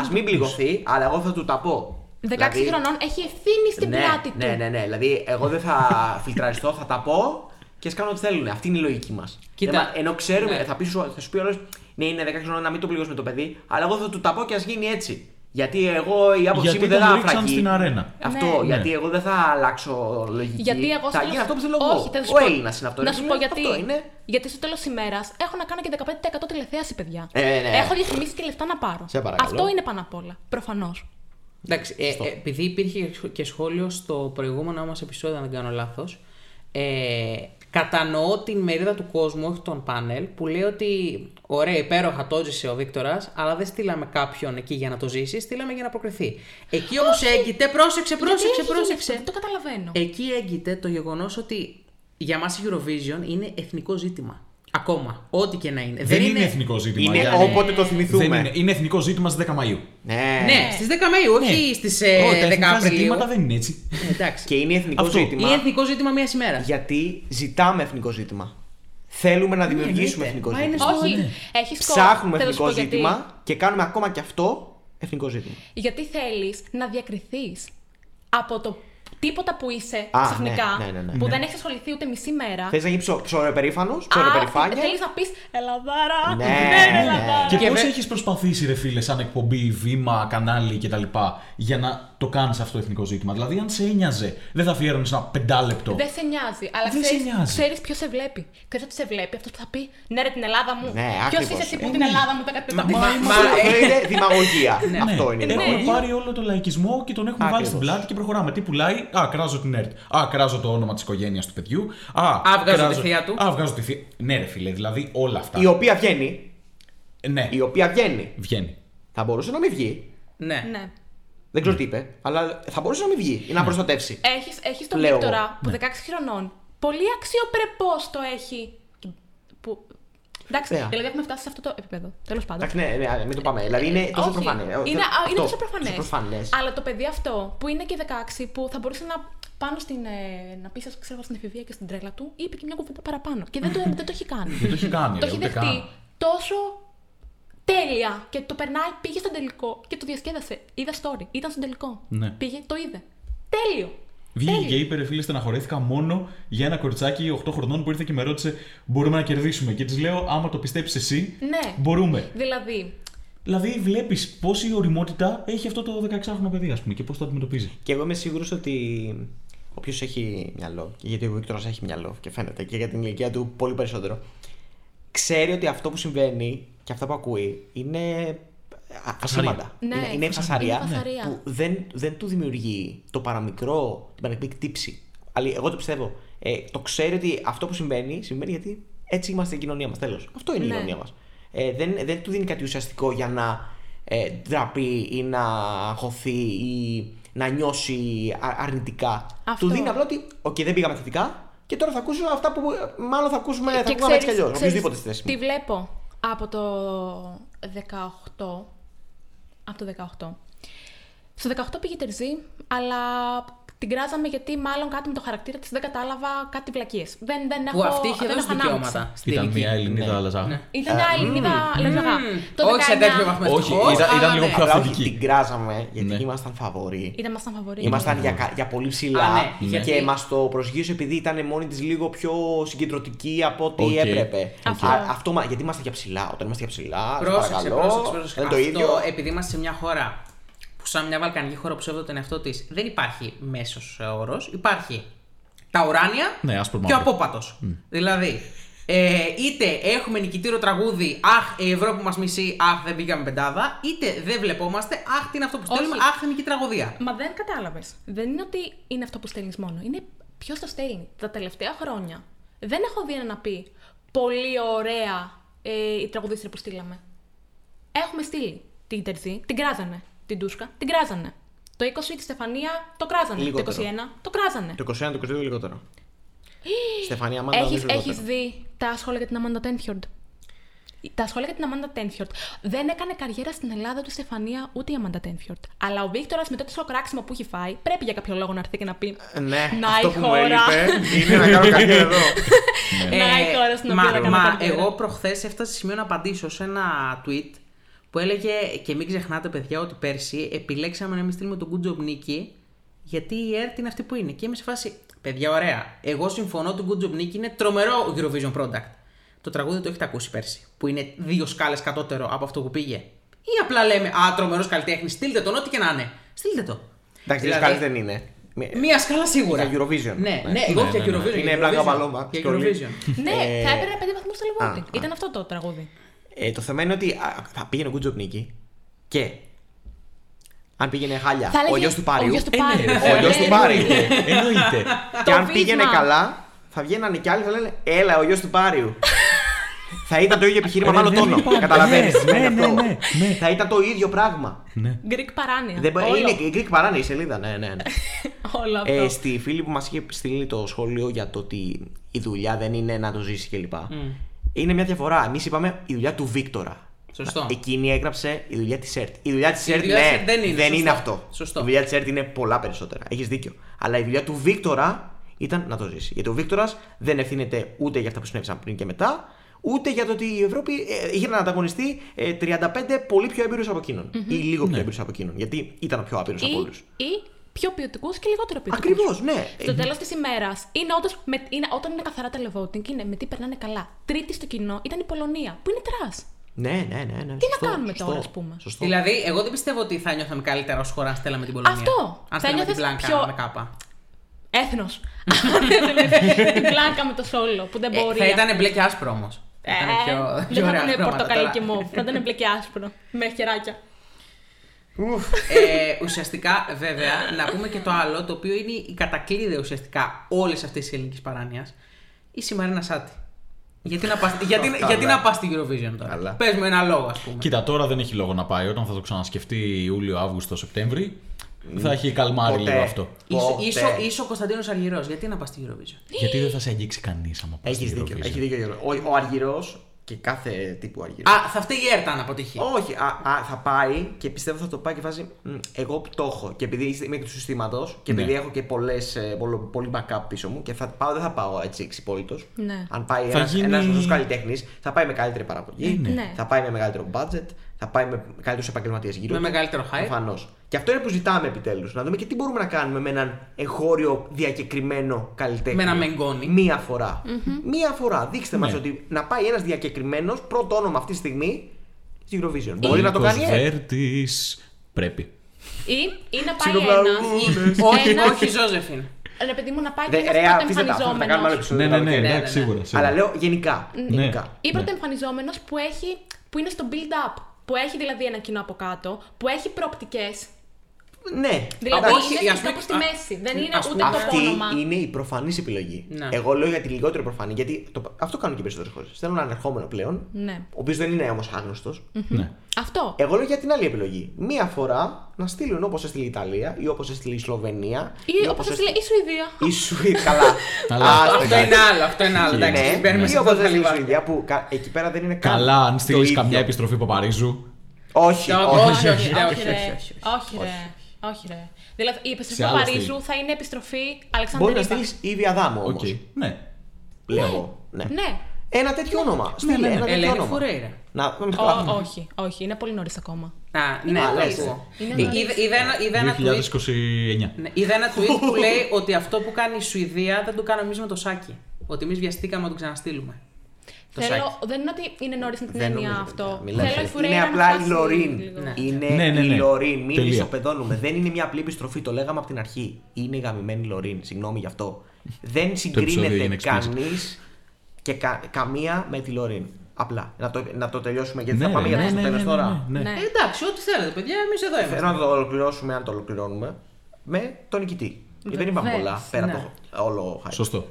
Α μην πληγωθεί, αλλά εγώ θα του τα πω. 16 Δηλαδή, χρονών έχει ευθύνη στην ναι, πλάτη του. Ναι, ναι, ναι. Δηλαδή, εγώ δεν θα φιλτραριστώ, θα τα πω και ας κάνω ό,τι θέλουν. Αυτή είναι η λογική μας. Κοίτα, ενώ ξέρουμε, ναι. θα, πεις, σου- θα σου πει όλο, ναι, είναι 10 χρόνια να μην το πληγώσουμε το παιδί, αλλά εγώ θα του τα πω και ας γίνει έτσι. Γιατί εγώ η άποψή Γιατί μου δεν τον θα ρίξαν φραγεί. στην αρένα. Αυτό, Ναι. γιατί εγώ δεν θα αλλάξω λογική. Γιατί εγώ θα στο γίνει τέλος- αυτό που θέλω Όχι, εγώ. θα σου Ο πω- Έλληνα είναι αυτό. Να ρε σου φίλε. πω γιατί. Αυτό είναι. Γιατί στο τέλος τη ημέρας έχω να κάνω και 15% τηλεθέαση, παιδιά. Ε, ναι. Έχω διαφημίσει και λεφτά να πάρω. Σε παρακαλώ. Αυτό είναι πάνω απ' όλα. Προφανώς. Εντάξει, ε, ε, επειδή υπήρχε και σχόλιο στο προηγούμενο μας επεισόδιο, αν δεν κάνω λάθος, ε, κατανοώ την μερίδα του κόσμου, όχι τον πάνελ, που λέει ότι ωραία, υπέροχα το ζήσε ο Βίκτορας, αλλά δεν στείλαμε κάποιον εκεί για να το ζήσει, στείλαμε για να προκριθεί. Εκεί όμως έγκυται, πρόσεξε, πρόσεξε, πρόσεξε. Δεν το καταλαβαίνω. Εκεί έγκυται το γεγονός ότι για μας η Eurovision είναι εθνικό ζήτημα. Ακόμα. Ό,τι και να είναι. Δεν είναι εθνικό ζήτημα. Είναι Γιάννη. όποτε το θυμηθούμε. Δεν είναι. είναι εθνικό ζήτημα στις 10 Μαου. Ναι. Ναι, στις 10 Μαου, όχι στις Όχι, τα 10 εθνικά Απριλίου. ζητήματα δεν είναι έτσι. Ε, Εντάξει. Και είναι εθνικό Αυτό. ζήτημα. Είναι εθνικό ζήτημα μιας ημέρας. Γιατί ζητάμε εθνικό ζήτημα. Θέλουμε να δημιουργήσουμε εννοείται. εθνικό Μα είναι ζήτημα. στο- Όχι, ναι. έχεις Ψάχνουμε εθνικό ζήτημα και κάνουμε ακόμα και αυτό εθνικό ζήτημα. Γιατί θέλεις να διακριθείς από το τίποτα που είσαι Α, ξαφνικά, ναι, ναι, ναι, ναι. που Ναι. δεν έχεις ασχοληθεί ούτε μισή μέρα. Θες να γίνει ψω, ψωροπερήφανο, ψωροπερηφάνεια. Θέλεις να πεις Ελαδάρα. Ναι, ναι, ναι. Ελαδάρα. Και, Και πώς βε- έχεις προσπαθήσει, ρε φίλε, σαν εκπομπή, βήμα, κανάλι κτλ. για να το κάνεις αυτό το εθνικό ζήτημα. Δηλαδή, αν σε ένοιαζε, δεν θα αφιέρωνες ένα πεντάλεπτο. Δεν σε νοιάζει, αλλά Δεν σε ξέρεις, νοιάζει. ξέρεις ποιος σε βλέπει. Ξέρεις ότι σε βλέπει αυτός που θα πει Ναι, ρε την Ελλάδα μου. Ναι, ποιος ακριβώς. είσαι εσύ που Ε, την ναι. Ελλάδα μου τα κατεβαίνει. Μα- μα- Αυτό είναι δημαγωγία. Αυτό Ναι. είναι η Έχουμε δημαγωγία. πάρει όλο το λαϊκισμό και τον έχουμε βάλει στην Ακριβώς. πλάτη και προχωράμε. Τι πουλάει, Α, κράζω την ΕΡΤ. Α, κράζω το όνομα της οικογένειας του παιδιού. Α, Α, βγάζω κράζω- τη θεία του. Α, βγάζω τη θεία. Ναι, ρε φίλε, δηλαδή όλα αυτά. Η οποία βγαίνει. Ναι, Η οποία βγαίνει. βγαίνει. Θα μπορούσε να μην βγει. Ναι. Ναι. Δεν ξέρω τι είπε, αλλά θα μπορούσε να μην βγει ή να προστατεύσει. Έχεις, έχεις τον Λέω Βίκτορα εγώ. που 16 χρονών πολύ αξιοπρεπώς το έχει. Και Που... Εντάξει, Ναι. δηλαδή έχουμε φτάσει σε αυτό το επίπεδο. Τέλος πάντων. Εντάξει, ναι, ναι, μην το πάμε. Δηλαδή είναι τόσο Όχι, προφανέ. Είναι, α, είναι τόσο προφανές. προφανές. Αλλά το παιδί αυτό που είναι και 16, που θα μπορούσε να πάνω στην, ε, να πει, σας, ξέρω, στην εφηβεία και στην τρέλα του, είπε και μια κουβέντα παραπάνω. Και δεν το, δεν το έχει κάνει. Δεν το έχει κάνει, το ρε, έχει ούτε δεχτεί καν. τόσο τέλεια και το περνάει, πήγε στον τελικό και το διασκέδασε. Είδα story, ήταν στον τελικό. Ναι. Πήγε, το είδε. Τέλειο. Βγήκε Τέλειο. και είπε: Ρε φίλε, στεναχωρέθηκα μόνο για ένα κοριτσάκι 8 χρονών που ήρθε και με ρώτησε: Μπορούμε να κερδίσουμε. Και της λέω: Άμα το πιστέψεις εσύ, Ναι. μπορούμε. Δηλαδή, Δηλαδή, βλέπεις πόση οριμότητα έχει αυτό το 16χρονο παιδί, ας πούμε, και πώς το αντιμετωπίζει. Και εγώ είμαι σίγουρος ότι όποιος έχει μυαλό, και γιατί ο Βίκτορας έχει μυαλό και φαίνεται και για την ηλικία του πολύ περισσότερο, ξέρει ότι αυτό που συμβαίνει και αυτά που ακούει είναι α- ασήμαντα. Ναι, είναι, είναι φασαρία, είναι φασαρία. που δεν, δεν του δημιουργεί το παραμικρό, την παραμικρή κτύψη. Αλλά εγώ το πιστεύω. Ε, το ξέρει ότι αυτό που συμβαίνει, συμβαίνει γιατί έτσι είμαστε η κοινωνία μας. Τέλος. Αυτό είναι η Ναι. κοινωνία μας. Ε, δεν, δεν του δίνει κάτι ουσιαστικό για να ε, ντραπεί ή να αγχωθεί ή να νιώσει α- αρνητικά. Αυτό. Του δίνει απλά ότι, οκ, δεν πήγαμε θετικά και τώρα θα ακούσω αυτά που ε, μάλλον θα ακούσουμε, θα και ακούσουμε έτσι κι ξέρεις- αλλιώς. ξέρεις, Οποιοδήποτε στη θέση Τη μου. βλέπω; Από το 18. Από το 18. Στο 18 πήγε τερζή, αλλά την κράζαμε γιατί μάλλον κάτι με το χαρακτήρα της δεν κατάλαβα κάτι βλακίες. Δεν, δεν έχω. Που αυτή είχε δεν δώσει έχω ανάμειξη. δικαιώματα. στη Ήταν τελική. μια Ελληνίδα Ναι. λαζά. Ναι. Ήταν μια Ελληνίδα λαζαγά. Το Όχι σε 19 τέτοιο βαθμό. Όχι, ευτυχώς, ήταν- αλλά ήταν λίγο ναι. πιο Απλά όχι, αυθεντική. την κράζαμε γιατί Ναι. ήμασταν φαβοροί. Ήταν μας φαβορή. Ήμασταν για, κα- για πολύ ψηλά Α, ναι, και γιατί- μας το προσγείωσε επειδή ήταν μόνη της λίγο πιο συγκεντρωτική από ό,τι Οκ. έπρεπε. Αυτό. Α, αυτό μα- γιατί είμαστε για ψηλά. Όταν είμαστε για ψηλά, σε Πρόσεξε, παρακαλώ, πρόσεξε, πρόσεξε. είναι το Αυτό, ίδιο. επειδή είμαστε σε μια χώρα που σαν μια βαλκανική χώρα που σέβεται τον εαυτό της, δεν υπάρχει μέσος όρος. Υπάρχει τα ουράνια Ναι, άσπρο και ο μαύρο. απόπατος. Δηλαδή, ε, είτε έχουμε νικητήριο τραγούδι, Αχ, η Ευρώπη μας μισεί, Αχ, δεν πήγαμε πεντάδα, είτε δεν βλεπόμαστε, Αχ, τι είναι αυτό που Όχι. στέλνουμε, Αχ, είναι τραγωδία. Μα δεν κατάλαβες. Δεν είναι ότι είναι αυτό που στέλνεις μόνο. Είναι ποιο το στέλνει. Τα τελευταία χρόνια δεν έχω δει ένα να πει πολύ ωραία ε, η τραγουδίστρια που στείλαμε. Έχουμε στείλει την Τερζή, την κράζανε. Την Τούσκα, την κράζανε. Το 20 τη Στεφανία το κράζανε. Λιγότερο. Το 21 το κράζανε. Το 21, το 22 λιγότερο. Στεφανία Μάντα. Έχεις, νομίζω έχεις λιγότερο. δει τα σχόλια για την Αμάντα Τένφιορντ. Τα σχόλια για την Αμάντα Τένφιορντ. Δεν έκανε καριέρα στην Ελλάδα του Στεφανία ούτε η Αμάντα Τένφιορντ. Αλλά ο Βίκτορας με το τόσο κράξιμο που έχει φάει, πρέπει για κάποιο λόγο να έρθει και να πει. Ναι, Να αυτό η που μου χώρα. έλειπε είναι να κάνω καριέρα εδώ. Να η χώρα στην μα, οποία θα κάνω μα καριέρα. εγώ προχθές έφτασα σε σημείο να απαντήσω σε ένα tweet που έλεγε και μην ξεχνάτε, παιδιά, ότι πέρσι επιλέξαμε να μην στείλουμε τον Good Job Νίκη γιατί η ΕΡΤ είναι αυτή που είναι. Και είμαι σε φάση, παιδιά, ωραία. Εγώ συμφωνώ ότι το Good Job Νίκη είναι τρομερό Eurovision product. Το τραγούδι το έχετε ακούσει πέρσι, που είναι δύο σκάλες κατώτερο από αυτό που πήγε. Ή απλά λέμε, Α, τρομερός καλλιτέχνης, στείλτε τον, ό,τι και να είναι. Στείλτε το. Εντάξει, δύο Δηλαδή, σκάλες δεν είναι. Μη- Μία σκάλα σίγουρα. Για Eurovision. Ναι, Ναι. ναι, εγώ Ναι, και ναι, για ναι. Eurovision. Είναι για πλάκα Eurovision. παλώμα, Για σκόλη. Eurovision. Ναι, Ε, θα έπαιρνε πέντε βαθμούς στο α, Λεβότη. α. Ήταν αυτό το τραγούδι. Ε, το θέμα είναι ότι α, θα πήγαινε ο Good Job Νίκη και αν πήγαινε χάλια Θα ο έλεγε- γιος του Πάριου. Ο γιος του Ε, ναι, Πάριου. ρε, Ο γιος του Ε, Πάριου. Εννοείται. Και Το αν βίσμα. πήγαινε καλά, θα βγαίνανε κι άλλοι θα λένε Έλα, ο γιος του Πάριου. θα ήταν το ίδιο επιχείρημα με Ρε, άλλο δεν τόνο. υπάρχει. Καταλαβαίνεις. Ναι, ναι, ναι, ναι, ναι. Θα ήταν το ίδιο πράγμα. Ναι. Greek παράνοια. Δεν, μπο- Όλο. είναι η Greek παράνοια η σελίδα, ναι, ναι. ναι. Όλο αυτό. ε, στη φίλη που μας είχε στείλει το σχόλιο για το ότι η δουλειά δεν είναι να το ζήσει κλπ. Είναι μια διαφορά. Εμείς είπαμε η δουλειά του Βίκτορα. Σωστό. Εκείνη έγραψε η δουλειά της ΕΡΤ. Η δουλειά της Η ΕΡΤ δουλειά της ναι, ΕΡΤ δεν είναι, σωστό. αυτό. Σωστό. Η δουλειά της ΕΡΤ είναι πολλά περισσότερα. Έχεις δίκιο. Αλλά η δουλειά του Βίκτορα ήταν να το ζήσει. Γιατί ο Βίκτορας δεν ευθύνεται ούτε για αυτά που συνέβησαν πριν και μετά, ούτε για το ότι η Ευρώπη ε, είχε να ανταγωνιστεί ε, 35 πολύ πιο έμπειρου από εκείνον. Ή λίγο Ναι. πιο έμπειρου από εκείνον. Γιατί ήταν ο πιο άπειρος από όλους. ή, ή πιο ποιοτικούς και λιγότερο ποιοτικούς. Ακριβώς, ναι. Στο τέλος της ημέρας, είναι όντως με, είναι, όταν είναι καθαρά televoting, είναι με τι περνάνε καλά. Τρίτη στο κοινό ήταν η Πολωνία, που είναι trash. Ναι, ναι, ναι. ναι. Τι σωστό, να κάνουμε σωστό, τώρα, ας πούμε; Σωστό. Δηλαδή, εγώ δεν πιστεύω ότι θα νιώθαμε καλύτερα ως χώρα αν στέλναμε την Πολωνία. Αυτό. Αν Θα στέλναμε την νιώθεις Μπλάνκα πιο- με κάπα. Έθνος. την Μπλάνκα με το Solo που δεν Ε, μπορεί. θα ήταν μπλε και άσπρο όμως. Ε, δεν θα ήταν πορτοκαλί και μόβ. Θα ήταν μπλε και άσπρο. Με χεράκια. Ε, ουσιαστικά, βέβαια, να πούμε και το άλλο, το οποίο είναι η κατακλείδα ουσιαστικά όλης αυτής της ελληνικής παράνοιας, η Σιμαρίνα Σάτι. Γιατί να πας, γιατί, Καλά. γιατί να πας στη Eurovision τώρα; Καλά. Πες μου ένα λόγο, ας πούμε. Κοίτα, τώρα δεν έχει λόγο να πάει. Όταν θα το ξανασκεφτεί Ιούλιο, Αύγουστο, Σεπτέμβρη, Θα έχει καλμάρει Ποτέ. λίγο αυτό. Ίσο, Ποτέ. ίσο, ίσο Κωνσταντίνος Αργυρός. Γιατί να πας στη Eurovision; Γιατί δεν θα σε αγγίξει κανείς άμα πας Έχεις στη δίκιο. Eurovision. Έχεις δίκιο Γιώργο. Ο, ο Αργυρός και κάθε τύπου Αργυρό. Α, θα φταίει η ΕΡΤ αν αποτύχει. Όχι, α, α, θα πάει και πιστεύω θα το πάει και φάση. «Μ, Εγώ που το έχω και επειδή είμαι και του συστήματος και επειδή Ναι. έχω και πολλές, ε, πολλο- πολύ backup πίσω μου και θα πάω, δεν θα πάω έτσι εξυπόλυτος. Ναι. Αν πάει Θα ένας γίνει- ένας σωστός καλλιτέχνης, θα πάει με καλύτερη παραγωγή, Ε, ναι. Ναι. θα πάει με μεγαλύτερο budget, θα πάει με καλύτερους επαγγελματίες γύρω. Με του. μεγαλύτερο hype. Προφανώς. Και αυτό είναι που ζητάμε επιτέλους. Να δούμε και τι μπορούμε να κάνουμε με έναν εγχώριο διακεκριμένο καλλιτέχνη. Με ένα μεγκόνι. Μία φορά. Μία φορά. Δείξτε Ναι. μα ότι να πάει ένας διακεκριμένος πρώτο όνομα αυτή τη στιγμή στη Eurovision. Μπορεί να το κάνει. ε; Βέρτης. Πρέπει. Ή, ή να πάει Ψιλοβλαγούνες. ένας, όχι, ένας- όχι, Ζώζεφιν. Ρε παιδί μου, να πάει Δε- και Ρε, ένας αφήστε τα, αυτά, θα τα κάνουμε άλλο πρωτοεμφανιζόμενος. επεισόδιο. Ναι, ναι, ναι, καλοκαίρι. ναι, εντάξει, ναι. σίγουρα. σίγουρα. Αλλά λέω γενικά. Ναι. γενικά. Ή Ναι. πρωτοεμφανιζόμενος που, έχει, που είναι στο build-up. Που έχει δηλαδή ένα κοινό από κάτω, που έχει προοπτικές. Ναι. Δηλαδή όχι, είναι ας πούμε- κάπου στη α, μέση. Δεν είναι ας ούτε πούμε- το Αυτή όνομα. είναι η προφανή επιλογή. Ναι. Εγώ λέω για τη λιγότερο προφανή, γιατί το, αυτό κάνουν και οι περισσότερε χώρε. Θέλουν έναν ερχόμενο πλέον, Ναι. ο οποίο δεν είναι όμω άγνωστο. Ναι. Αυτό. Εγώ λέω για την άλλη επιλογή. Μία φορά να στείλουν όπως έστειλε η Ιταλία ή όπως έστειλε η Σλοβενία. Ή όπως έστειλε η Σουηδία. Η Σουηδία. Καλά. Αλλά Άστο, Αυτό εντάξει. είναι άλλο, αυτό είναι άλλο. Εντάξει, Ναι, μην μπαίνουμε ή σε όπως αυτό το έστειλε η λιβάδι. Σουηδία που κα- εκεί πέρα δεν είναι καν. Καλά, αν το στείλει ίδιο. καμιά επιστροφή από Παρίζου. Όχι, Όχι, όχι. όχι, όχι, όχι, όχι, ρε. όχι, όχι. Όχι, ρε. Όχι, ρε. Δηλαδή η επιστροφή Σε του άλλο Παρίζου στυλ. θα είναι επιστροφή Μπορεί να Αλεξανδρίδα. στείλει Ήβια Δάμο όμω. Οκ. Ναι. Λέω εγώ. Ναι. Ναι. Ένα τέτοιο όνομα. Στείλε ναι, ναι. ένα τέτοιο Ελένη όνομα. Φουρέιρα. Να, να μην Ω, όχι, όχι, είναι πολύ νωρί ακόμα. Α, ναι, Α, το λες, ακούω. Είναι Ε, νωρίς. είδα- είδα ένα- Είδα ένα tweet 2029. Ναι, είδα ένα tweet που λέει ότι αυτό που κάνει η Σουηδία δεν το κάνουμε εμεί με το σάκι. Ότι εμεί βιαστήκαμε να το ξαναστείλουμε. Το Θέλω, σάκι. δεν είναι ότι είναι νωρίς με την Δεν έννοια νομίζω, αυτό. παιδιά. Μιλάμε. Θέλω η Είναι Φουρέιρα να απλά η φτάσει Λωρίν. λίγο. Ναι. Είναι Ναι, ναι, η ναι. Λωρίν. Μην Τελεία. ισοπεδώνουμε. Δεν είναι μια απλή επιστροφή. Το λέγαμε από την αρχή. Είναι η γαμημένη Λωρίν. Συγγνώμη γι' αυτό. Δεν επεισόδιο συγκρίνεται έγινε explicit. κανείς και κα- καμία με τη Λωρίν. Απλά. Να το, να το τελειώσουμε γιατί θα Ναι, πάμε ρε, για ναι, το ναι, τέλος ναι, τώρα. ναι, ναι. Ναι. Ε, εντάξει, ό,τι θέλετε, παιδιά, εμείς εδώ Θέλω είμαστε. να το ολοκληρώσουμε αν το ολοκληρώνουμε με τον νικητή. Γιατί δεν είπαμε Βεβαίως, πολλά πέρα ναι. από το όλο hype. Σωστό.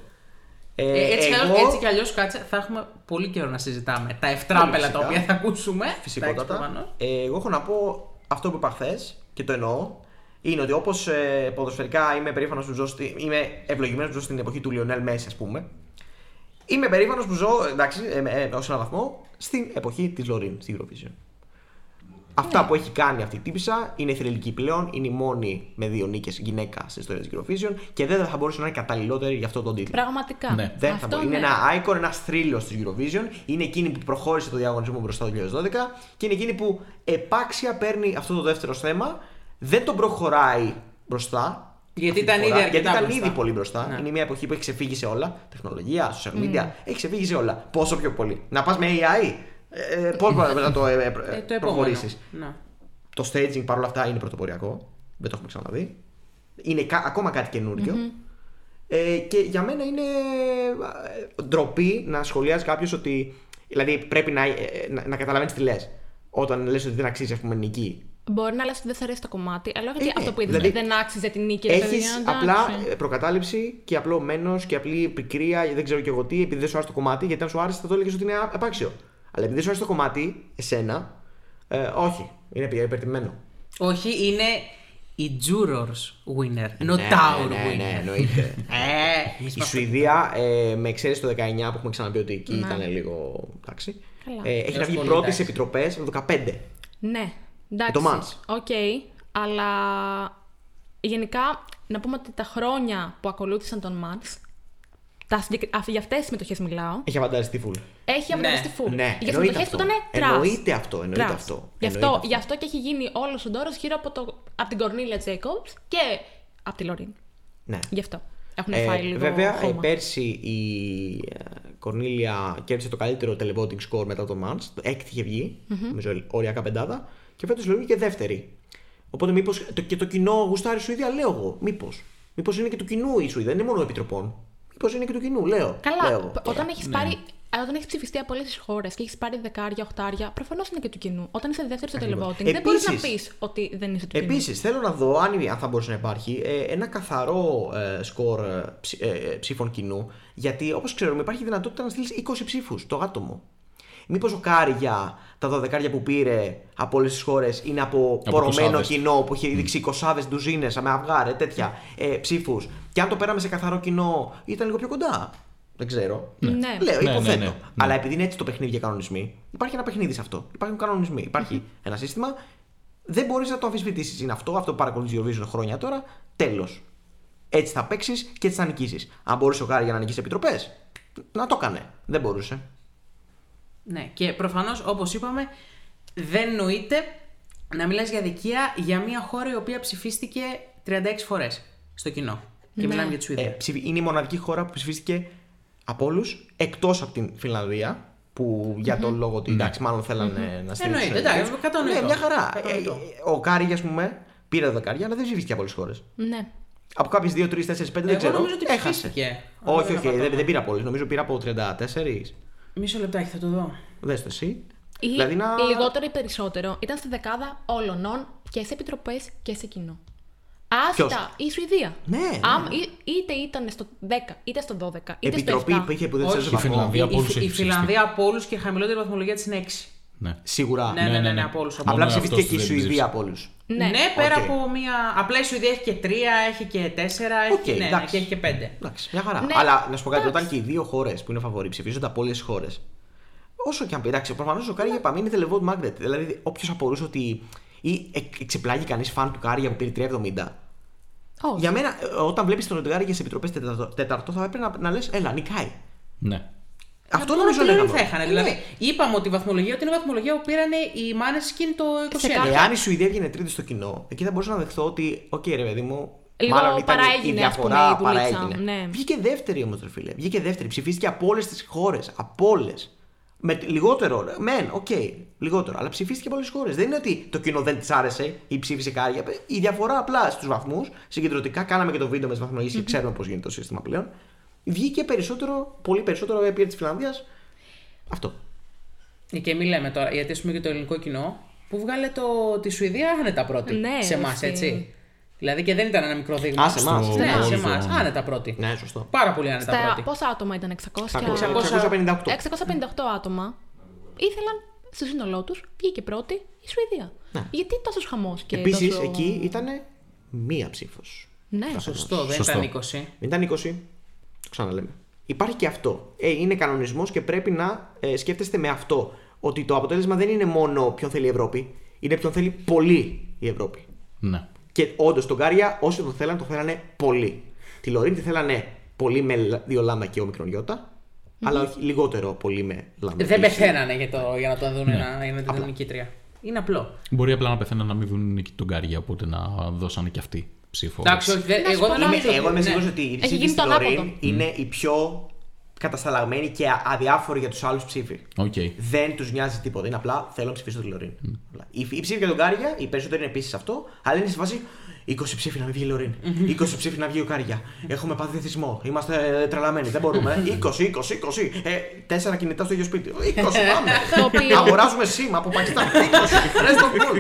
Ε, Ε, έτσι, κι εγώ- αλλιώς- έτσι κι αλλιώς, κάτσε, θα έχουμε πολύ καιρό να συζητάμε. Τα ευτράπελα τα φυσικά. οποία θα ακούσουμε. Εντάξει, Φυσικότατα. προφανώς. Ε, εγώ έχω να πω αυτό που είπα χθες και το εννοώ. Είναι ότι όπως ε, ποδοσφαιρικά είμαι περήφανος που ζω. Στη, είμαι ευλογημένος που ζω στην εποχή του Λιονέλ Μέση, ας πούμε. Είμαι περήφανος που ζω, εντάξει, ε, ε, ε, ως έναν βαθμό, στην εποχή της Λωρίν, στην Eurovision. Αυτά που έχει κάνει αυτή η τύπησα είναι θρηλυκή πλέον. Είναι η μόνη με δύο νίκες γυναίκα στην ιστορία της Eurovision και δεν θα μπορούσε να είναι καταλληλότερη για αυτό τον τίτλο. Πραγματικά. Ναι. Δεν θα Αυτό μπορεί. Είναι ναι. ένα icon, ένα θρύλος της Eurovision. Είναι εκείνη που προχώρησε το διαγωνισμό μπροστά το 2012 και είναι εκείνη που επάξια παίρνει αυτό το δεύτερο θέμα, δεν τον προχωράει μπροστά. Γιατί αυτή τη ήταν φορά, ήδη αρκετά Γιατί ήταν μπροστά. ήδη πολύ μπροστά. Ναι. Είναι μια εποχή που έχει ξεφύγει σε όλα. Τεχνολογία, social media, έχει ξεφύγει σε όλα. Πόσο πιο πολύ. Να πας με AI, ε, πώς μπορεί να το, ε, ε, Ε, το επόμενο. προχωρήσεις; Ναι. Το staging παρόλα αυτά είναι πρωτοποριακό. Δεν το έχουμε ξαναδεί. Είναι κα- ακόμα κάτι καινούριο. Ε, και για μένα είναι ε, ντροπή να σχολιάζει κάποιος ότι. Δηλαδή πρέπει να, ε, να, να καταλαβαίνεις τι λες. Όταν λες ότι δεν αξίζει, ας πούμε, νική. Μπορεί να λες ότι δεν σε αρέσει το κομμάτι, αλλά όχι Ε, ότι ναι. αυτό που είδες Δηλαδή, δεν άξιζε την νίκη. ρε Έχεις παιδί, εντάξει. απλά ε, προκατάληψη και απλό μένος και απλή πικρία, δεν ξέρω και εγώ τι, επειδή δεν σου άρεσε το κομμάτι, γιατί αν σου άρεσε θα το έλεγες ότι είναι α- επάξιο. Αλλά επειδή δεν σου άρεσε το κομμάτι, εσένα, ε, όχι, είναι πια υπερτιμμένο. Όχι, είναι η Jurors winner, ενώ Ναι, Tower ναι, ναι, winner. ναι, εννοείται. Ε, Η Σουηδία, ε, με εξαίρεση το 19 που έχουμε ξαναπεί ότι εκεί Ναι. ήταν λίγο. Εντάξει, Καλά. ε, έχει να Έως βγει πολύ, πρώτη εντάξει. σε επιτροπές το 15. Ναι, εντάξει. Το Måns. OK, αλλά γενικά να πούμε ότι τα χρόνια που ακολούθησαν τον Μαντς, τα συγκεκρι... α, για αυτές τις συμμετοχές μιλάω, Έχει αβαντάζει φουλ. Έχει Ναι, αβανταριστεί φουλ. ναι, για εννοείται συμμετοχές που αυτό. ήταν trash. Εννοείται αυτό, εννοείται Trash. αυτό. Γι' Εννοείται αυτό, αυτό. γι' αυτό και έχει γίνει όλος ο ντόρος γύρω από, το, από την Κορνίλια Τζέικομπς και από τη Λωρίν. Ναι. Γι' αυτό. Έχουν Ε, φάει λίγο βέβαια, ε, χώμα. πέρσι η ε, Κορνίλια κέρδισε το καλύτερο televoting score μετά το Mans. Το έκτη είχε βγει, νομίζω οριακά πεντάδα. Και φέτος λογική και δεύτερη. Οπότε μήπως και το κοινό γουστάρει η Σουηδία, λέω εγώ. Μήπως. Μήπως είναι και του κοινού η Σουηδία, δεν είναι μόνο επιτροπών. Μήπως είναι και του κοινού, λέω. Καλά, λέω εγώ. π- όταν έχεις πάρει. Ε, Όταν έχεις ψηφιστεί από όλες τις χώρες και έχεις πάρει δεκάρια, οχτάρια, προφανώς είναι και του κοινού. Όταν είσαι δεύτερο στο televoting, δεν μπορείς να Επίσης- πεις ότι δεν είσαι του κοινού. Επίσης, θέλω να δω αν, αν θα μπορούσε να υπάρχει ε, ένα καθαρό ε, σκορ ε, ψ- ε, ε, ψήφων κοινού. Γιατί όπως ξέρουμε, υπάρχει δυνατότητα να στείλεις 20 ψήφους το άτομο. Μήπως ο Κάρια, τα 12 που πήρε από όλες τις χώρες είναι από, πορωμένο κοσάδες. κοινό που έχει δείξει κοσάδε, ντουζίνες, με αυγά, ρε, τέτοια ε, ψήφους. Και αν το πέραμε σε καθαρό κοινό, ήταν λίγο πιο κοντά. Δεν ξέρω. Ναι. Λέω, Ναι, υποθέτω. ναι, ναι. Αλλά επειδή είναι έτσι το παιχνίδι για κανονισμοί, υπάρχει ένα παιχνίδι σε αυτό. Υπάρχουν κανονισμοί. Υπάρχει ένα σύστημα. Δεν μπορείς να το αμφισβητήσεις. Είναι αυτό, αυτό που παρακολουθείς Eurovision χρόνια τώρα. Τέλος. Έτσι θα παίξεις και έτσι θα νικήσεις. Αν μπορούσε ο Κάρια να νικήσει επιτροπές, να το έκανε. Δεν μπορούσε. Ναι, και προφανώς όπως είπαμε, δεν νοείται να μιλάς για δικία για μια χώρα η οποία ψηφίστηκε 36 φορές στο κοινό. Και Ναι. μιλάμε για τη Ε, Σουηδία. ψηφι- είναι η μοναδική χώρα που ψηφίστηκε από όλους εκτός από την Φιλανδία. Που για τον λόγο ότι εντάξει, μάλλον θέλανε να στηρίξουν. Εννοείται, εντάξει, κατανοητό. Ναι, μια χαρά. Ε, Κατανοητό. ε, ο Κάρια, ας πούμε, πήρε δεκάρια, αλλά δεν ψηφίστηκε από όλες τις χώρες. Ναι. Από κάποιες 2, 3, 4, 5 δεν Εγώ ξέρω. νομίζω ότι έχασε. ψηφίστηκε. Αλλά Όχι, δεν όχι, απατώμαι. δεν, δεν πήρα από όλες. Νομίζω πήρα από 34. Μισό λεπτάκι, θα το δω. Δες το εσύ. Ή Δηλαδή να- λιγότερο ή περισσότερο ήταν στη δεκάδα όλων και σε επιτροπές και σε κοινό. Ποιος; Άστα, η Σουηδία. Ναι, ναι, Αμ- ναι. ή- είτε ήταν στο 10, είτε στο 12, είτε Επιτροπή στο 7. που είχε που δεν Όχι, ξέρει η βαθμό. Φιλανδία. από Η, όλους η, έχει η ψηφιστεί. Φιλανδία από όλους και η χαμηλότερη βαθμολογία της είναι 6. Ναι. Σίγουρα. Ναι, ναι, ναι, ναι, ναι, ναι. από όλους. Μόνο Απλά αυτός ψηφίστηκε και η δεν ψήφισε. Σουηδία από όλους. Ναι, Ναι. πέρα Οκ. από μια. Απλά η Σουηδία έχει και 3, έχει και 4, έχει, Οκ, ναι, ναι, εντάξει. και έχει και 5. Εντάξει, μια χαρά. Ναι, Αλλά να σου πω κάτι, όταν εντάξει. και οι δύο χώρες που είναι φαβοροί ψηφίζονται από όλες τις χώρες. Όσο και αν πει, εντάξει, προφανώς ο Κάρια παραμένει televote magnet. Δηλαδή, όποιος απορούσε ότι. ή εξ- εξεπλάγει κανείς φαν του Κάρια που πήρε 3,70. Όχι. Για μένα, ε, όταν βλέπεις τον Κάρια σε επιτροπές τέταρτο, θα έπρεπε να, να λες, έλα, νικάει. Ναι. Αυτό Μόνο νομίζω τι λέγαμε. θα είχαν. Ε, Δηλαδή, ναι. είπαμε ότι η βαθμολογία ότι είναι η βαθμολογία που πήραν οι Måneskin το 21. Σε κάθε- Εάν η Σουηδία έβγαινε τρίτη στο κοινό, εκεί θα μπορούσα να δεχθώ ότι, οκ, ρε παιδί μου. Λίγο μάλλον ήταν η παραέγινε, ας πούμε, διαφορά, η δουλίτσα, παραέγινε. ναι. Βγήκε δεύτερη όμως, ρε φίλε. Βγήκε δεύτερη. Ψηφίστηκε από όλες τις χώρες. Από όλες. Με λιγότερο, μεν, οκ, λιγότερο. Αλλά ψηφίστηκε από όλες τις χώρες. Δεν είναι ότι το κοινό δεν της άρεσε ή ψήφισε Κάρια. Η διαφορά απλά στους βαθμούς, συγκεντρωτικά, κάναμε και το βίντεο με τις βαθμολογίες και ξέρουμε πώς γίνεται το σύστημα πλέον. Βγήκε περισσότερο, πολύ περισσότερο επί της Φιλανδίας. Αυτό. Και μη λέμε τώρα, γιατί ας πούμε και το ελληνικό κοινό που βγάλε το, τη Σουηδία άνετα πρώτη Ναι, σε εμάς, εσύ. έτσι. Δηλαδή και δεν ήταν ένα μικρό δείγμα. Α, σε εμάς. Στο- Ναι, όλο σε το- εμάς. Άνετα πρώτη. Ναι, σωστό. Πάρα πολύ άνετα Στα πρώτη. πόσα άτομα ήταν 600? 658. 658 άτομα ήθελαν στο σύνολό τους, βγήκε πρώτη η Σουηδία. Ναι. Γιατί τόσος χαμός και. Επίσης, τόσο... εκεί ήταν μία ψήφος. Ναι, Σωστό, δεν Σωστό. ήταν 20. Ήταν 20. Το ξαναλέμε. Υπάρχει και αυτό. Ε, είναι κανονισμός και πρέπει να ε, σκέφτεστε με αυτό. Ότι το αποτέλεσμα δεν είναι μόνο ποιον θέλει η Ευρώπη, είναι ποιον θέλει πολύ η Ευρώπη. Ναι. Και όντως τον Κάρια, όσοι το θέλαν, το θέλανε πολύ. Τη Λωρίν τη θέλανε πολύ με λα- δύο λάμδα και όμικρον γιώτα, αλλά όχι λιγότερο πολύ με λάμδα. Δεν και πεθαίνανε για, το, για να το δουν Ναι. ένα, για να τη δουν νικήτρια. Είναι απλό. Μπορεί απλά να πεθαίνουν να μην δουν εκεί τον Κάρια, οπότε να δώσανε κι αυτοί ψήφο. Εντάξει, όχι, δεν- Να σου εγώ πω δεν κάτι. νομίζω. Είμαι, εγώ είμαι ναι. σίγουρος ότι η Έχει ψήφη γίνει στη το Λωρίν ανάποδο. είναι η πιο κατασταλαγμένη και α- αδιάφορη για τους άλλους ψήφοι. Οκ. Δεν τους νοιάζει τίποτα. Είναι απλά θέλω να ψηφίσω τη Λωρίν. Απλά. Η, η ψήφη για τον Κάρια, οι περισσότεροι είναι επίσης αυτό, αλλά είναι σε φάση 20 ψήφοι να μην βγει η Λωρίν. 20 ψήφοι να βγει ο Κάρια. Έχουμε πάθει εθισμό. Είμαστε ε, τρελαμένοι. Δεν μπορούμε. 20, 20, 20. Ε, τέσσερα κινητά στο ίδιο σπίτι. 20 πάμε. Το οποίο- Αγοράζουμε σήμα από Πακιστάν. 20. Ρες το πουλ.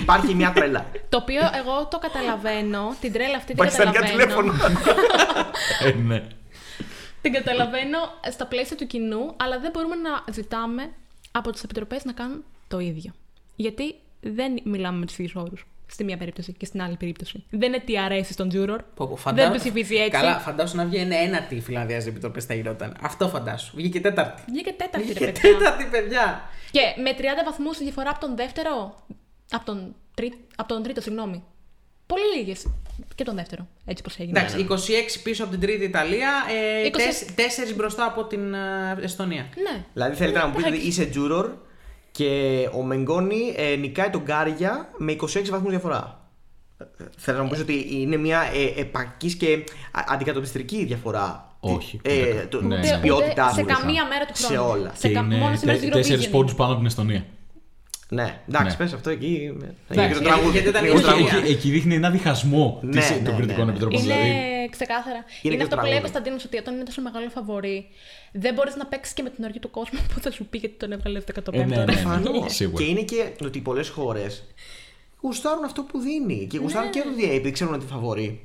Υπάρχει μια τρέλα. Το οποίο εγώ το καταλαβαίνω, την τρέλα αυτή την Πακιστανικά καταλαβαίνω. τηλέφωνα. Ε, ναι. Την καταλαβαίνω στα πλαίσια του κοινού, αλλά δεν μπορούμε να ζητάμε από τις επιτροπές να κάνουν το ίδιο. Γιατί δεν μιλάμε με τους ίδιους όρους. Στη μία περίπτωση και στην άλλη περίπτωση. Δεν είναι τι αρέσει στον Τζούρορ. Πω, πω, φαντά- Δεν ψηφίζει έτσι. Καλά, φαντάσου να βγει ένα ένατη η Φιλανδίας στι επιτροπές θα γινόταν. Αυτό φαντάσου. Βγήκε τέταρτη. Βγήκε τέταρτη, ρε Βγήκε παιδιά. τέταρτη, παιδιά. Και με 30 βαθμούς η διαφορά από τον δεύτερο. Από τον, τρί... από τον τρίτο, συγγνώμη. Πολύ λίγες. Και τον δεύτερο. Έτσι πώ έγινε. Εντάξει, 26 πίσω από την τρίτη Ιταλία, ε, 20 4 μπροστά από την ε, Εστονία. Ναι. Δηλαδή θέλετε να μου πείτε ότι Εντάξει. είσαι τζούρορ και ο Μενγκόνη ε, νικάει τον Κάρια με 26 βαθμούς διαφορά. Ε, Θέλω να μου πεις ότι είναι μια ε, επαρκής και α- αντικατοπιστρική διαφορά Όχι, ε, ούτε- το, ναι. της Ούτε- ποιότητάς σε του. καμία μέρα του Σε χρόνου. όλα. Σε Και κα... είναι Μόνο στις μέρες του τέσσερις Eurovision. πόντους πάνω από την Εστονία. Ναι, εντάξει, Ναι. πες αυτό εκεί. Εντάξει, και το τραγούδι. γιατί ήταν λίγο η τραγούδι. Εστονία. Εκεί, εκεί δείχνει ένα διχασμό Ναι, της, ναι, των ναι, κριτικών ναι. επιτροπών. Είναι Δηλαδή. ξεκάθαρα. Είναι Είναι, και αυτό το που λέει ο τραγούδι. Κωνσταντίνος ότι όταν είναι τόσο μεγάλο φαβορή, δεν μπορείς να παίξεις και με την οργή του κόσμου που θα σου πει γιατί τον έβγαλε 15ο. Ε, ναι, ναι. Προφανώς. Σίγουρα. Και είναι και ότι πολλές χώρες γουστάρουν αυτό που δίνει. Και γουστάρουν και το ότι επειδή ξέρουν ότι φαβορεί.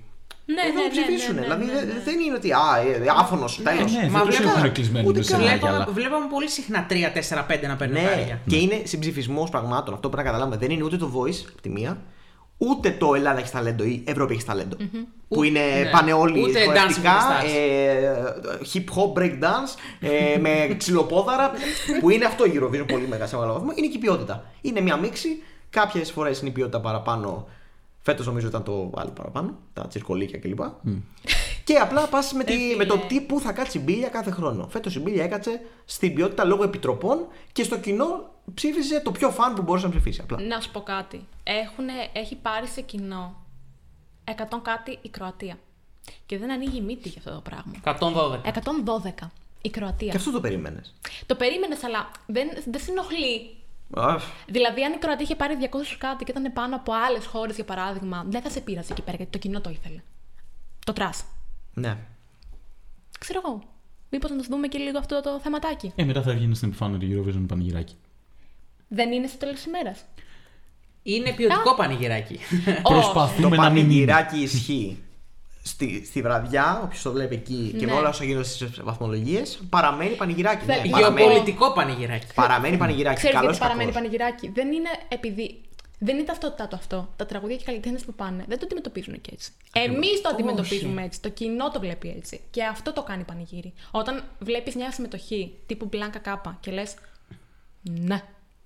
Ναι, εδώ ναι, ναι, ψηφίσουν. ναι, ναι, δηλαδή ναι, δεν- ναι. δεν είναι ότι α, ε, άφωνος, τέλος. ναι, Μα δεν τους βλέπω- έχουν κλεισμένοι ούτε με καν. σενάκια, Βλέπαμε, αλλά- βλέπαμε πολύ συχνά 3, 4, 5 να παίρνουν Ναι, χάρια. και είναι συμψηφισμός πραγμάτων. Αυτό πρέπει να καταλάβουμε. Δεν είναι ούτε το voice από τη μία, ούτε το Ελλάδα έχει ταλέντο ή Ευρώπη έχει ταλέντο. Που είναι ναι. πάνε όλοι Ούτε χορευτικά, Dancing with the ε, hip hop, break dance, ε, με ξυλοπόδαρα. που είναι αυτό η Eurovision πολύ μεγάλο σε μεγάλο βαθμό. Είναι και η ποιότητα. Είναι μια μίξη. Κάποιες φορές είναι η ποιότητα παραπάνω. Φέτος νομίζω ήταν το άλλο παραπάνω, τα τσιρκολίκια κλπ. Και απλά πας με, τη- με το τι που θα κάτσει η μπίλια κάθε χρόνο. Φέτος η μπίλια έκατσε στην ποιότητα λόγω επιτροπών και στο κοινό ψήφισε το πιο φαν που μπορούσε να ψηφίσει. Απλά. Να σου πω κάτι. Έχουνε, έχει πάρει σε κοινό 100 κάτι η Κροατία. Και δεν ανοίγει μύτη για αυτό το πράγμα. 112. 112 η Κροατία. Και αυτό το περίμενες. Το περίμενες, αλλά δεν, δεν σε ενοχλεί. Δηλαδή, αν η Κροατία είχε πάρει 200 κάτι και ήταν πάνω από άλλες χώρες, για παράδειγμα, δεν θα σε πείραζε εκεί πέρα γιατί το κοινό το ήθελε. Το trash. Ναι. Ξέρω εγώ. Μήπως να το δούμε και λίγο αυτό το θεματάκι. Ε, μετά θα βγαίνει στην επιφάνεια του Eurovision πανηγυράκι. Δεν είναι στο τέλος της ημέρας. Είναι ποιοτικό πανηγυράκι. Το Προσπαθούμε να μην είναι. πανηγυράκι ισχύει. Στη, στη βραδιά, όποιος το βλέπει εκεί και με Ναι. όλα όσα γίνονται στις βαθμολογίες, παραμένει πανηγυράκι. Θε- Ναι, παραμένει, Γεωπολιτικό πανηγυράκι. παραμένει πανηγυράκι. Ξέρεις Καλός γιατί ή παραμένει κακός. πανηγυράκι; Δεν είναι επειδή. Δεν είναι ταυτότητά του αυτό. Τα τραγούδια και οι καλλιτέχνες που πάνε δεν το αντιμετωπίζουν και έτσι. Εμείς το αντιμετωπίζουμε έτσι. Το κοινό το βλέπει έτσι. Και αυτό το κάνει πανηγύρι. Όταν βλέπεις μια συμμετοχή τύπου μπλάνκα κάπα και λες. Ναι.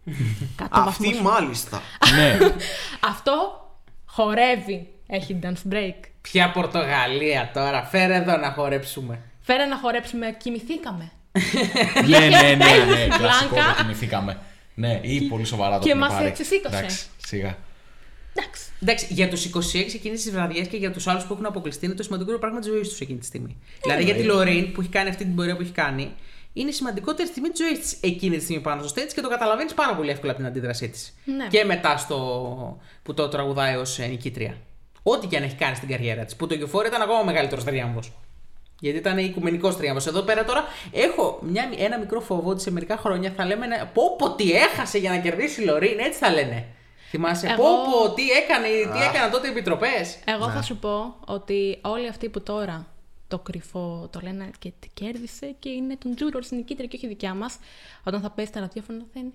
Κάτω Αυτή βαθμός. μάλιστα. ναι. Αυτό χορεύει. Έχει dance break. Ποια Πορτογαλία τώρα, φέρε εδώ να χορέψουμε. Φέρε να χορέψουμε, κοιμηθήκαμε. ναι, ναι, ναι, ναι. Μπλάνκα. Κλασικό το θυμηθήκαμε. Ναι, ή πολύ σοβαρά το Και έχουν μας πάρει. έτσι σήκωσε. Εντάξει, σιγά. Εντάξει. Εντάξει, για τους 26 εκείνε τι βραδιέ και για τους άλλους που έχουν αποκλειστεί είναι το σημαντικότερο πράγμα της ζωής τους εκείνη τη στιγμή. δηλαδή για τη Λωρίν που έχει κάνει αυτή την πορεία που έχει κάνει, είναι η σημαντικότερη στιγμή της ζωής της εκείνη τη στιγμή πάνω στο stage και το καταλαβαίνεις πάρα πολύ εύκολα από την αντίδρασή της. Ναι. Και μετά στο που το τραγουδάει ως νικήτρια. Ό,τι και αν έχει κάνει στην καριέρα της. Που το Euphoria ήταν ακόμα μεγαλύτερος τρίαμβο. Γιατί ήταν οικουμενικός τρίαμβο. Εδώ πέρα τώρα έχω μια, ένα μικρό φόβο ότι σε μερικά χρόνια θα λέμε να- πω πω τι έχασε για να κερδίσει η Λωρίν, έτσι θα λένε. Θυμάσαι, Εγώ- πω πω τι, έκανε, τι έκαναν τότε οι επιτροπές. Εγώ θα σου πω ότι όλοι αυτοί που τώρα το κρυφό το λένε και τι κέρδισε και είναι τον Τζούρορ στην νικήτρια και όχι δικιά μας, όταν θα πέσει τα ραδιόφωνα θα είναι.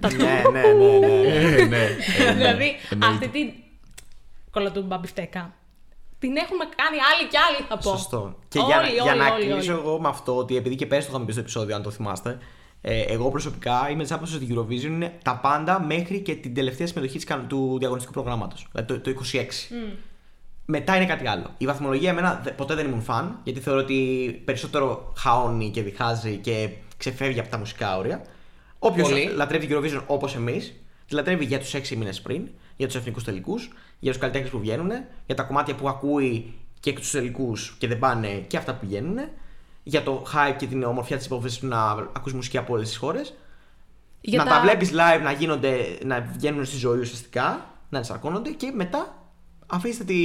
Τα ναι, ναι, ναι, ναι. Ε, ναι. δηλαδή αυτή την κολοτούμπα μπιφτέκα την έχουμε κάνει άλλοι κι άλλοι θα πω. Σωστό. Και όλοι, για, όλοι, για να όλοι, κλείσω όλοι. εγώ με αυτό, ότι επειδή και πέρσι το είχαμε πει στο επεισόδιο, αν το θυμάστε, ε, εγώ προσωπικά είμαι της άποψης ότι η Eurovision είναι τα πάντα μέχρι και την τελευταία συμμετοχή της κα- του διαγωνιστικού προγράμματος. Δηλαδή το, το 26. Μετά είναι κάτι άλλο. Η βαθμολογία εμένα δε- ποτέ δεν ήμουν φαν, γιατί θεωρώ ότι περισσότερο χαώνει και διχάζει και ξεφεύγει από τα μουσικά όρια. Όποιος Πολύ. λατρεύει την Eurovision όπως εμείς, τη λατρεύει για τους 6 μήνες πριν, για τους εθνικούς τελικούς, για τους καλλιτέχνες που βγαίνουν, για τα κομμάτια που ακούει και τους τελικού και δεν πάνε και αυτά που βγαίνουν, για το hype και την ομορφιά της υπόθεσης να ακούς μουσική από όλες τις χώρες. Για να τα, βλέπεις live να γίνονται, να βγαίνουν στη ζωή ουσιαστικά, να ενσαρκώνονται και μετά αφήστε τι,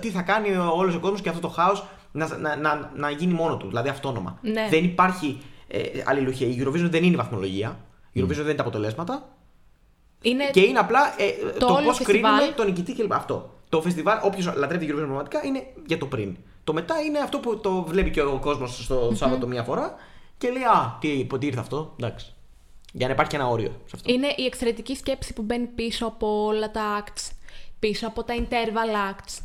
τι θα κάνει όλος ο κόσμος και αυτό το χάος να, να, να, να γίνει μόνο του, δηλαδή αυτόνομα. Ναι. Δεν υπάρχει ε, αλληλουχία. Η Eurovision δεν είναι η βαθμολογία. Η Eurovision δεν είναι τα αποτελέσματα. Είναι Και είναι απλά ε, το, Το όλο πώς φεστιβάλ. κρίνουμε τον νικητή κλπ. Αυτό. Το φεστιβάλ, όποιος λατρεύει την Eurovision πραγματικά, είναι για το πριν. Το μετά είναι αυτό που το βλέπει και ο κόσμος στο Σάββατο μία φορά και λέει Α, τι, τι ήρθε αυτό; Εντάξει. Για να υπάρχει και ένα όριο σε αυτό. Είναι η εξαιρετική σκέψη που μπαίνει πίσω από όλα τα acts. Πίσω από τα interval acts.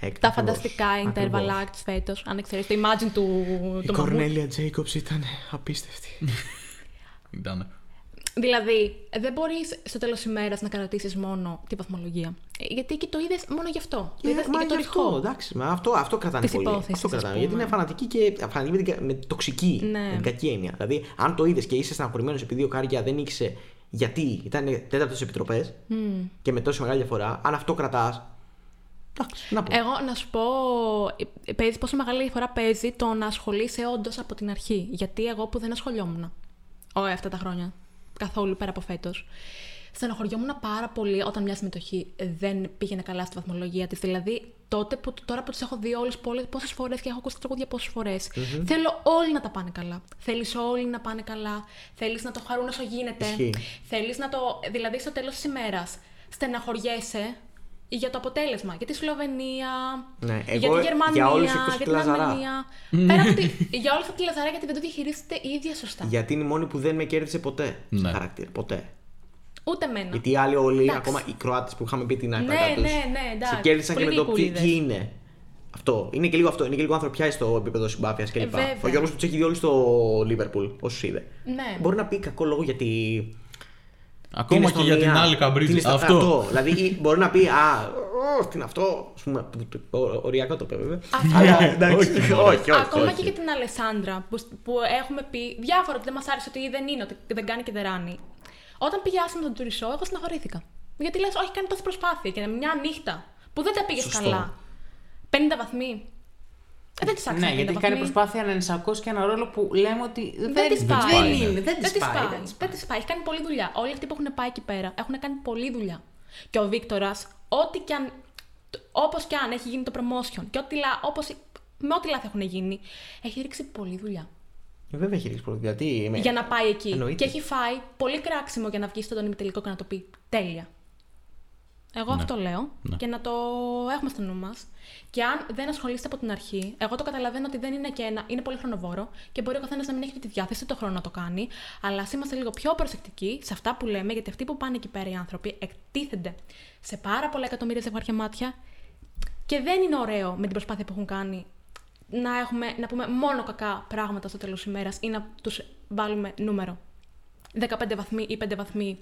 Έκτα, Τα ακριβώς. φανταστικά interval Ακριβώς. acts φέτος. Αν εξαιρέσει το Imagine του. Η του Μαμούτ. Κορνέλια Τζέικοψ ήταν απίστευτη. Ήταν. Δηλαδή, δεν μπορείς στο τέλος ημέρας να κρατήσει μόνο τη βαθμολογία. Ε, Γιατί εκεί το είδες μόνο γι' αυτό. Το είδες Ε, μα και το γι' αυτό, ρηχό. εντάξει, μα αυτό, αυτό κρατάνε Της πολύ. υπόθεσης, αυτό ας κρατάνε. πούμε. Γιατί είναι φανατική και φανατική με, την, κα- με τοξική. Ναι. Με την κακή έννοια. Δηλαδή, αν το είδες και είσαι στεναχωρημένος επειδή ο Κάρια δεν ήξερε γιατί ήταν τέταρτος στις επιτροπές και με τόση μεγάλη διαφορά, αν αυτό κρατάς. Εντάξει, να πω. Εγώ να σου πω, ε, παίζεις πόσο μεγάλη διαφορά παίζει το να ασχολείσαι όντως από την αρχή. Γιατί εγώ που δεν ασχολιόμουν όλα αυτά τα χρόνια, καθόλου πέρα από φέτος, στενοχωριόμουν πάρα πολύ όταν μια συμμετοχή δεν πήγαινε καλά στη βαθμολογία της. Δηλαδή, τότε που, τώρα που τις έχω δει όλες πόσες φορές και έχω ακούσει τα τραγούδια πόσες θέλω όλοι να τα πάνε καλά. Θέλεις όλοι να πάνε καλά. Θέλεις να το χαρούν όσο γίνεται. Ισχύει. Θέλεις να το. Δηλαδή, στο τέλος της ημέρας, στεναχωριέσαι για το αποτέλεσμα. Για τη Σλοβενία, Ναι, για εγώ τη Γερμανία, για όλους εκτός για τη την Λαζαρά. Αρμενία. Πέρα από τη, για όλους από τη Λαζαρά γιατί δεν το διαχειρίζεται η ίδια σωστά. Γιατί είναι η μόνη που δεν με κέρδισε ποτέ Ναι. στο χαρακτήρα. Ποτέ. Ούτε εμένα. Γιατί οι άλλοι όλοι, Εντάξει. ακόμα οι Κροάτες που είχαμε πει την άκρη Ναι, ναι, ναι, εντάξει. σε κέρδισαν και με Πολύ το ποιοι γλυκούλιδες. ποιοι είναι. Αυτό. Είναι και λίγο αυτό. Είναι και λίγο ανθρωπιά στο επίπεδο συμπάθειας κλπ. Ε, βέβαια. Ο Γιώργος τους έχει δει όλοι στο Λίβερπουλ, όσους είδε. Ναι. Μπορεί να πει κακό λόγο γιατί. Ακόμα και για την άλλη Καμπρίτζη. Αυτό. Αυτό. αυτό. δηλαδή ή μπορεί να πει Α, ω, τι είναι αυτό. Ας πούμε, που- που- ο- οριακό το είπε βέβαια. Αυτό. Αλλά εντάξει. Όχι, όχι, όχι. Ακόμα όχι. και για την Αλεσάνδρα που, που έχουμε πει διάφορα ότι δεν μας άρεσε ότι δεν είναι, ότι δεν κάνει και δεν ράνει. Όταν πήγε άσχημα τον τουρισό, εγώ στεναχωρήθηκα. Γιατί λες, Όχι, κάνει τόση προσπάθεια και μια νύχτα που δεν τα πήγες Σωστό. καλά. 50 βαθμοί. Ε, δεν τη άξιζε. Ναι, 50 γιατί βαθμοί. κάνει προσπάθεια να ενσακώσει και ένα ρόλο που λέμε ότι δεν, Δεν τη πάει. δεν ναι. είναι. Δεν τη της πάει. πάει. Δεν τη πάει. Έχει κάνει πολλή δουλειά. Όλοι αυτοί που έχουν πάει εκεί πέρα έχουν κάνει πολλή δουλειά. Και ο Βίκτορας, ό,τι κι αν. Όπως κι αν έχει γίνει το promotion και ό,τι, λα- όπως, με ό,τι λάθη έχουν γίνει, έχει ρίξει πολλή δουλειά. Ε, Βέβαια έχει ρίξει πολύ. Γιατί. είμαι- για να πάει εκεί. Εννοείται. Και έχει φάει πολύ κράξιμο για να βγει στον ημιτελικό και να το πει τέλεια. Εγώ αυτό λέω Ναι. και να το έχουμε στο νου μας. Και αν δεν ασχολείστε από την αρχή, εγώ το καταλαβαίνω ότι δεν είναι και ένα. είναι πολύ χρονοβόρο και μπορεί ο καθένας να μην έχει τη διάθεση το χρόνο να το κάνει. Αλλά ας είμαστε λίγο πιο προσεκτικοί σε αυτά που λέμε, γιατί αυτοί που πάνε εκεί πέρα οι άνθρωποι εκτίθενται σε πάρα πολλά εκατομμύρια ζευγάρια μάτια και δεν είναι ωραίο με την προσπάθεια που έχουν κάνει να, έχουμε, να πούμε μόνο κακά πράγματα στο τέλος της ημέρας ή να τους βάλουμε νούμερο. 15 βαθμοί ή 5 βαθμοί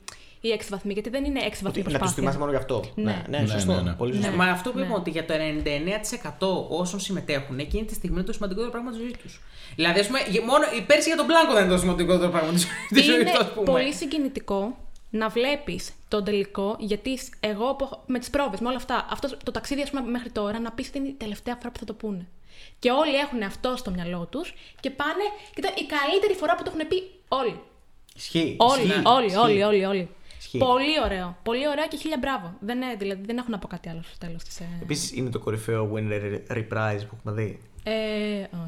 ή 6 βαθμοί, γιατί δεν είναι 6 βαθμοί Ότι να του προσπάθεια. θυμάσαι μόνο γι' αυτό. Ναι. ναι, Ναι, σωστό. ναι, ναι. Πολύ σωστό. Μα αυτό που Ναι. είπαμε ότι για το 99% όσων συμμετέχουν εκείνη τη στιγμή είναι το σημαντικότερο πράγμα της ζωής τους. Δηλαδή, ας πούμε, για- μόνο η πέρσι για τον Μπλάνκο δεν είναι το σημαντικότερο πράγμα της ζωής είναι του, ας πούμε. πολύ συγκινητικό να βλέπεις τον τελικό, γιατί σ- εγώ που έχω- με τις πρόβες, με όλα αυτά, αυτός το ταξίδι ας πούμε, μέχρι τώρα, να πεις ότι είναι η τελευταία φορά που θα το πούνε. Και όλοι έχουν αυτό στο μυαλό τους και πάνε. Και ήταν η καλύτερη φορά που το έχουν πει όλοι. Ισχύει. Όλοι, ισχύει, όλοι, ισχύει. όλοι, όλοι, όλοι. Ισχύει. Πολύ ωραίο. Πολύ ωραίο και χίλια μπράβο. Δεν, είναι, δηλαδή, δεν έχω να πω κάτι άλλο στο τέλος της. Επίσης είναι το κορυφαίο winner's reprise που έχουμε δει. Ε,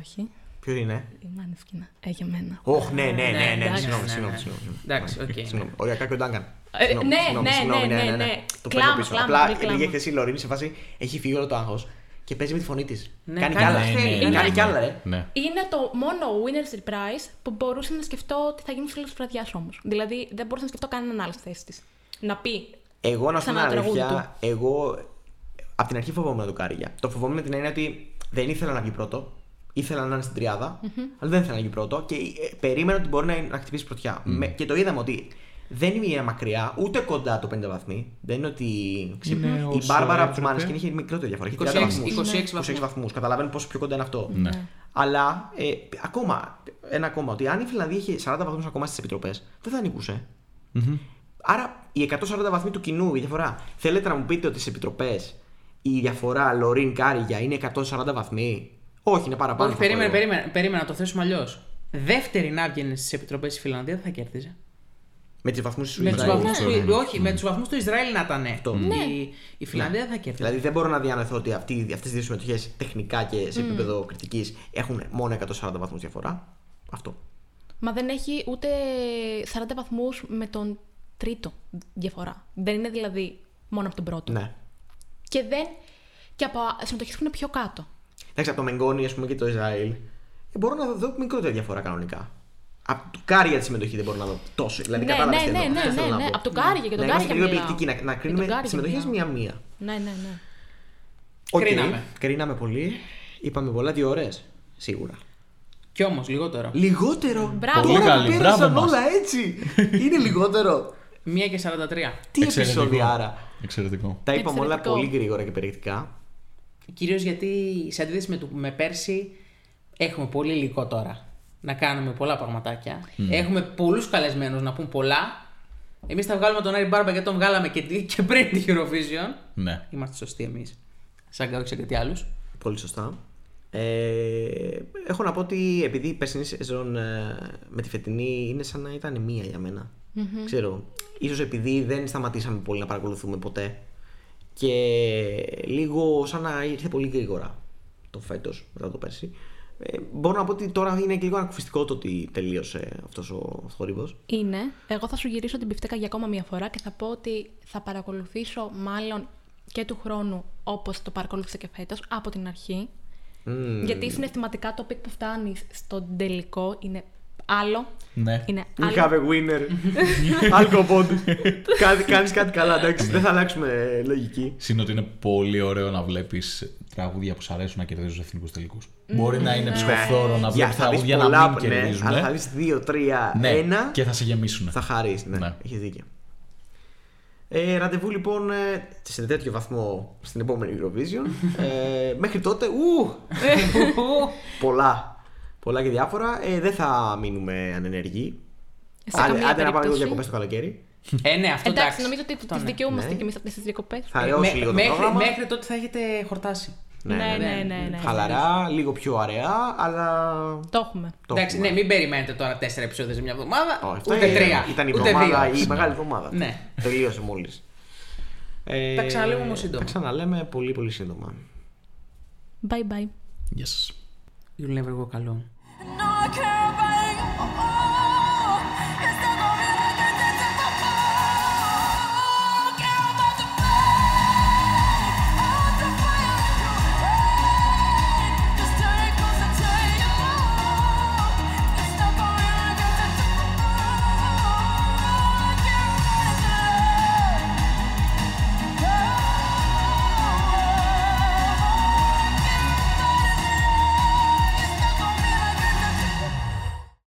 όχι. Ποιο είναι; Η Måneskin. Ε, για μένα. Όχι, ναι, ναι, ναι, ναι. εντάξει. Συγγνώμη, Ναι, συγγνώμη. ναι. συγγνώμη. Εντάξει, οκ. Συγγνώμη. Οριακά και ο Ντάνκαν. Ε, Συγγνώμη, ναι, συγγνώμη, ναι, συγγνώμη, ναι, ναι, ναι. Το Κλάμα, παίρνω πίσω. κλάμα, Απλά πολύ κλάμα. λίγη χθε η Λωρίνη σε φάση έχει φύγει όλο το άγχος και παίζει με τη φωνή της. Ναι, Κάνει κι κάνει άλλα. ό,τι θέλει. Ε, Κάνει κι άλλα, ρε. Ναι. Είναι το μόνο winner's reprise που μπορούσα να σκεφτώ ότι θα γίνει στο τέλος της βραδιάς όμως. Δηλαδή δεν μπορούσα να σκεφτώ κανέναν άλλος στη θέση της. Να πει. Εγώ να σου πω Ξανά την το τραγούδι αλήθεια, εγώ από την αρχή φοβόμουν το Κάριγια. Το φοβόμουν με την έννοια ότι δεν ήθελα να βγει πρώτο. Ήθελα να είναι στην τριάδα, αλλά δεν ήθελα να βγει πρώτο και ε, περίμενα ότι μπορεί να, να χτυπήσει πρωτιά. Με- και το είδαμε ότι δεν είναι μακριά, ούτε κοντά το 50 βαθμοί. Δεν είναι ότι. Είναι η όσο Μπάρμπαρα έπρεπε. που Μάνσκιν είχε μικρότερη διαφορά. Είχε 26 30 βαθμούς. 26 26 βαθμούς. Καταλαβαίνω πόσο πιο κοντά είναι αυτό. Ναι. Αλλά ε, ακόμα, ένα ακόμα, ότι αν η Φιλανδία είχε 40 βαθμούς ακόμα στις επιτροπές, δεν θα νικούσε. Άρα οι 140 βαθμοί του κοινού, η διαφορά. Θέλετε να μου πείτε ότι στι επιτροπές η διαφορά Λωρίν Κάριγια είναι 140 βαθμοί; Όχι, είναι παραπάνω. Όχι, θα πω περίμενε, εγώ. περίμενε, περίμενε να το θέσουμε αλλιώς. Δεύτερη να έβγαινε στις επιτροπές της Φιλανδίας δεν θα κέρδιζε. Με τους βαθμούς τη Με τους Ισραήλ. βαθμούς ναι. του, όχι, με τους βαθμούς του Ισραήλ να ήταν. Ναι. Η, η Φιλανδία δεν θα κέρδιζε. Δηλαδή δεν μπορώ να διανοηθώ ότι αυτές τι δύο συμμετοχές τεχνικά και σε επίπεδο κριτικής έχουν μόνο 140 βαθμούς διαφορά. Αυτό. Μα δεν έχει ούτε 40 βαθμούς με τον τρίτο διαφορά. Δεν είναι δηλαδή μόνο από τον πρώτο. Ναι. Και δεν. Και από συμμετοχές που είναι πιο κάτω. Εντάξει, από το Μενγκόνι ας πούμε, και το Ισραήλ ε, μπορώ να δω μικρότερη διαφορά κανονικά. Από του Κάρια τη συμμετοχή δεν μπορώ να δω τόσο. Δηλαδή, Ναι, κατάλαβες ναι, τι ναι, εννοώ. ναι, Αυτό θέλω ναι, να ναι. πω. Από τον Κάρια και τον να είμαστε Κάρια λίγο μιλάω. επιλεκτικοί, να, να Για κρίνουμε τον Κάρια τις συμμετοχές μιλάω. μία-μία. Ναι, ναι, ναι. Οκ, Κρίναμε. Κρίναμε πολύ. Είπαμε πολλά, δύο ώρες. Σίγουρα. Κι όμως λιγότερο. Λιγότερο; Μπράβο. Πολύ Τώρα καλή, πέρασαν μπράβο μας. όλα έτσι. Είναι λιγότερο. 1 και 43. Τι Εξαιρετικό. επεισόδια άρα. Εξαιρετικό. Τα είπαμε όλα Εξαιρετικό. πολύ γρήγορα και περιεκτικά. Κυρίως γιατί σε αντίθεση με, το, με πέρσι έχουμε πολύ υλικό τώρα. Να κάνουμε πολλά πραγματάκια. Έχουμε πολλούς καλεσμένους να πούν πολλά. Εμείς θα βγάλουμε τον Άρη Μπάρμπα γιατί τον βγάλαμε και, και πριν την Eurovision. Ναι. Είμαστε σωστοί εμείς. Σαν όχι σε κάτι άλλους. Πολύ σωστά. Ε, έχω να πω ότι επειδή η περσινή σεζόν ε, με τη φετινή είναι σαν να ήταν μία για μενα Ξέρω, ίσως επειδή δεν σταματήσαμε πολύ να παρακολουθούμε ποτέ και λίγο σαν να ήρθε πολύ γρήγορα το φέτος μετά το πέρσι. Ε, μπορώ να πω ότι τώρα είναι και λίγο ανακουφιστικό το ότι τελείωσε αυτός ο θόρυβος. Είναι. Εγώ θα σου γυρίσω την πιφτέκα για ακόμα μία φορά και θα πω ότι θα παρακολουθήσω μάλλον και του χρόνου όπως το παρακολούθησα και φέτος από την αρχή. Μμμ. Γιατί συναισθηματικά το peak που φτάνεις στον τελικό είναι άλλο. Ναι. Είναι We άλλο. have a winner. Alcopod. Κάτι, κάνεις κάτι καλά, εντάξει. Δεν θα αλλάξουμε λογική. Συν ότι είναι πολύ ωραίο να βλέπεις τραγούδια που σου αρέσουν να κερδίζουν εθνικούς τελικούς. Μπορεί να είναι ψυχοφθόρο να Ναι. Για- βλέπει θα δεις τραγούδια να πολλά, μην ναι, κερδίζουν. αλλά θα δεις 2, 3, Ναι, 1. και θα σε γεμίσουν. Θα χαρείς, ναι. Ναι. Έχεις δίκιο. Ε, ραντεβού λοιπόν ε, σε τέτοιο βαθμό στην επόμενη Eurovision. ε, μέχρι τότε, ου, πολλά. Πολλά και διάφορα. Ε, δεν θα μείνουμε ανενεργοί. Σε Άντε, καμία άντε να πάμε λίγο περίπτωση. διακοπές το καλοκαίρι. Ε, ναι, αυτό Εντάξει, νομίζω ότι Αυτό τις ναι. δικαιούμαστε Ναι. κι εμείς αυτές τις διακοπές. Θα Ε, ρεώσει με- λίγο το μέχρι, πρόγραμμα. μέχρι τότε θα έχετε χορτάσει. Ναι, ναι, ναι. ναι, Χαλαρά, λίγο πιο αραιά, αλλά. Το έχουμε. το Εντάξει, έχουμε. ναι, μην περιμένετε τώρα τέσσερα επεισόδια σε μια εβδομάδα. Όχι, αυτό ούτε ήταν- τρία. Ήταν η ούτε εβδομάδα, δύο. η μεγάλη εβδομάδα. Ναι. Τελείωσε μόλις. Ε, Τα ξαναλέμε όμως σύντομα. Τα ξαναλέμε πολύ πολύ σύντομα. Bye bye. Yes. You'll never go alone. No, I can't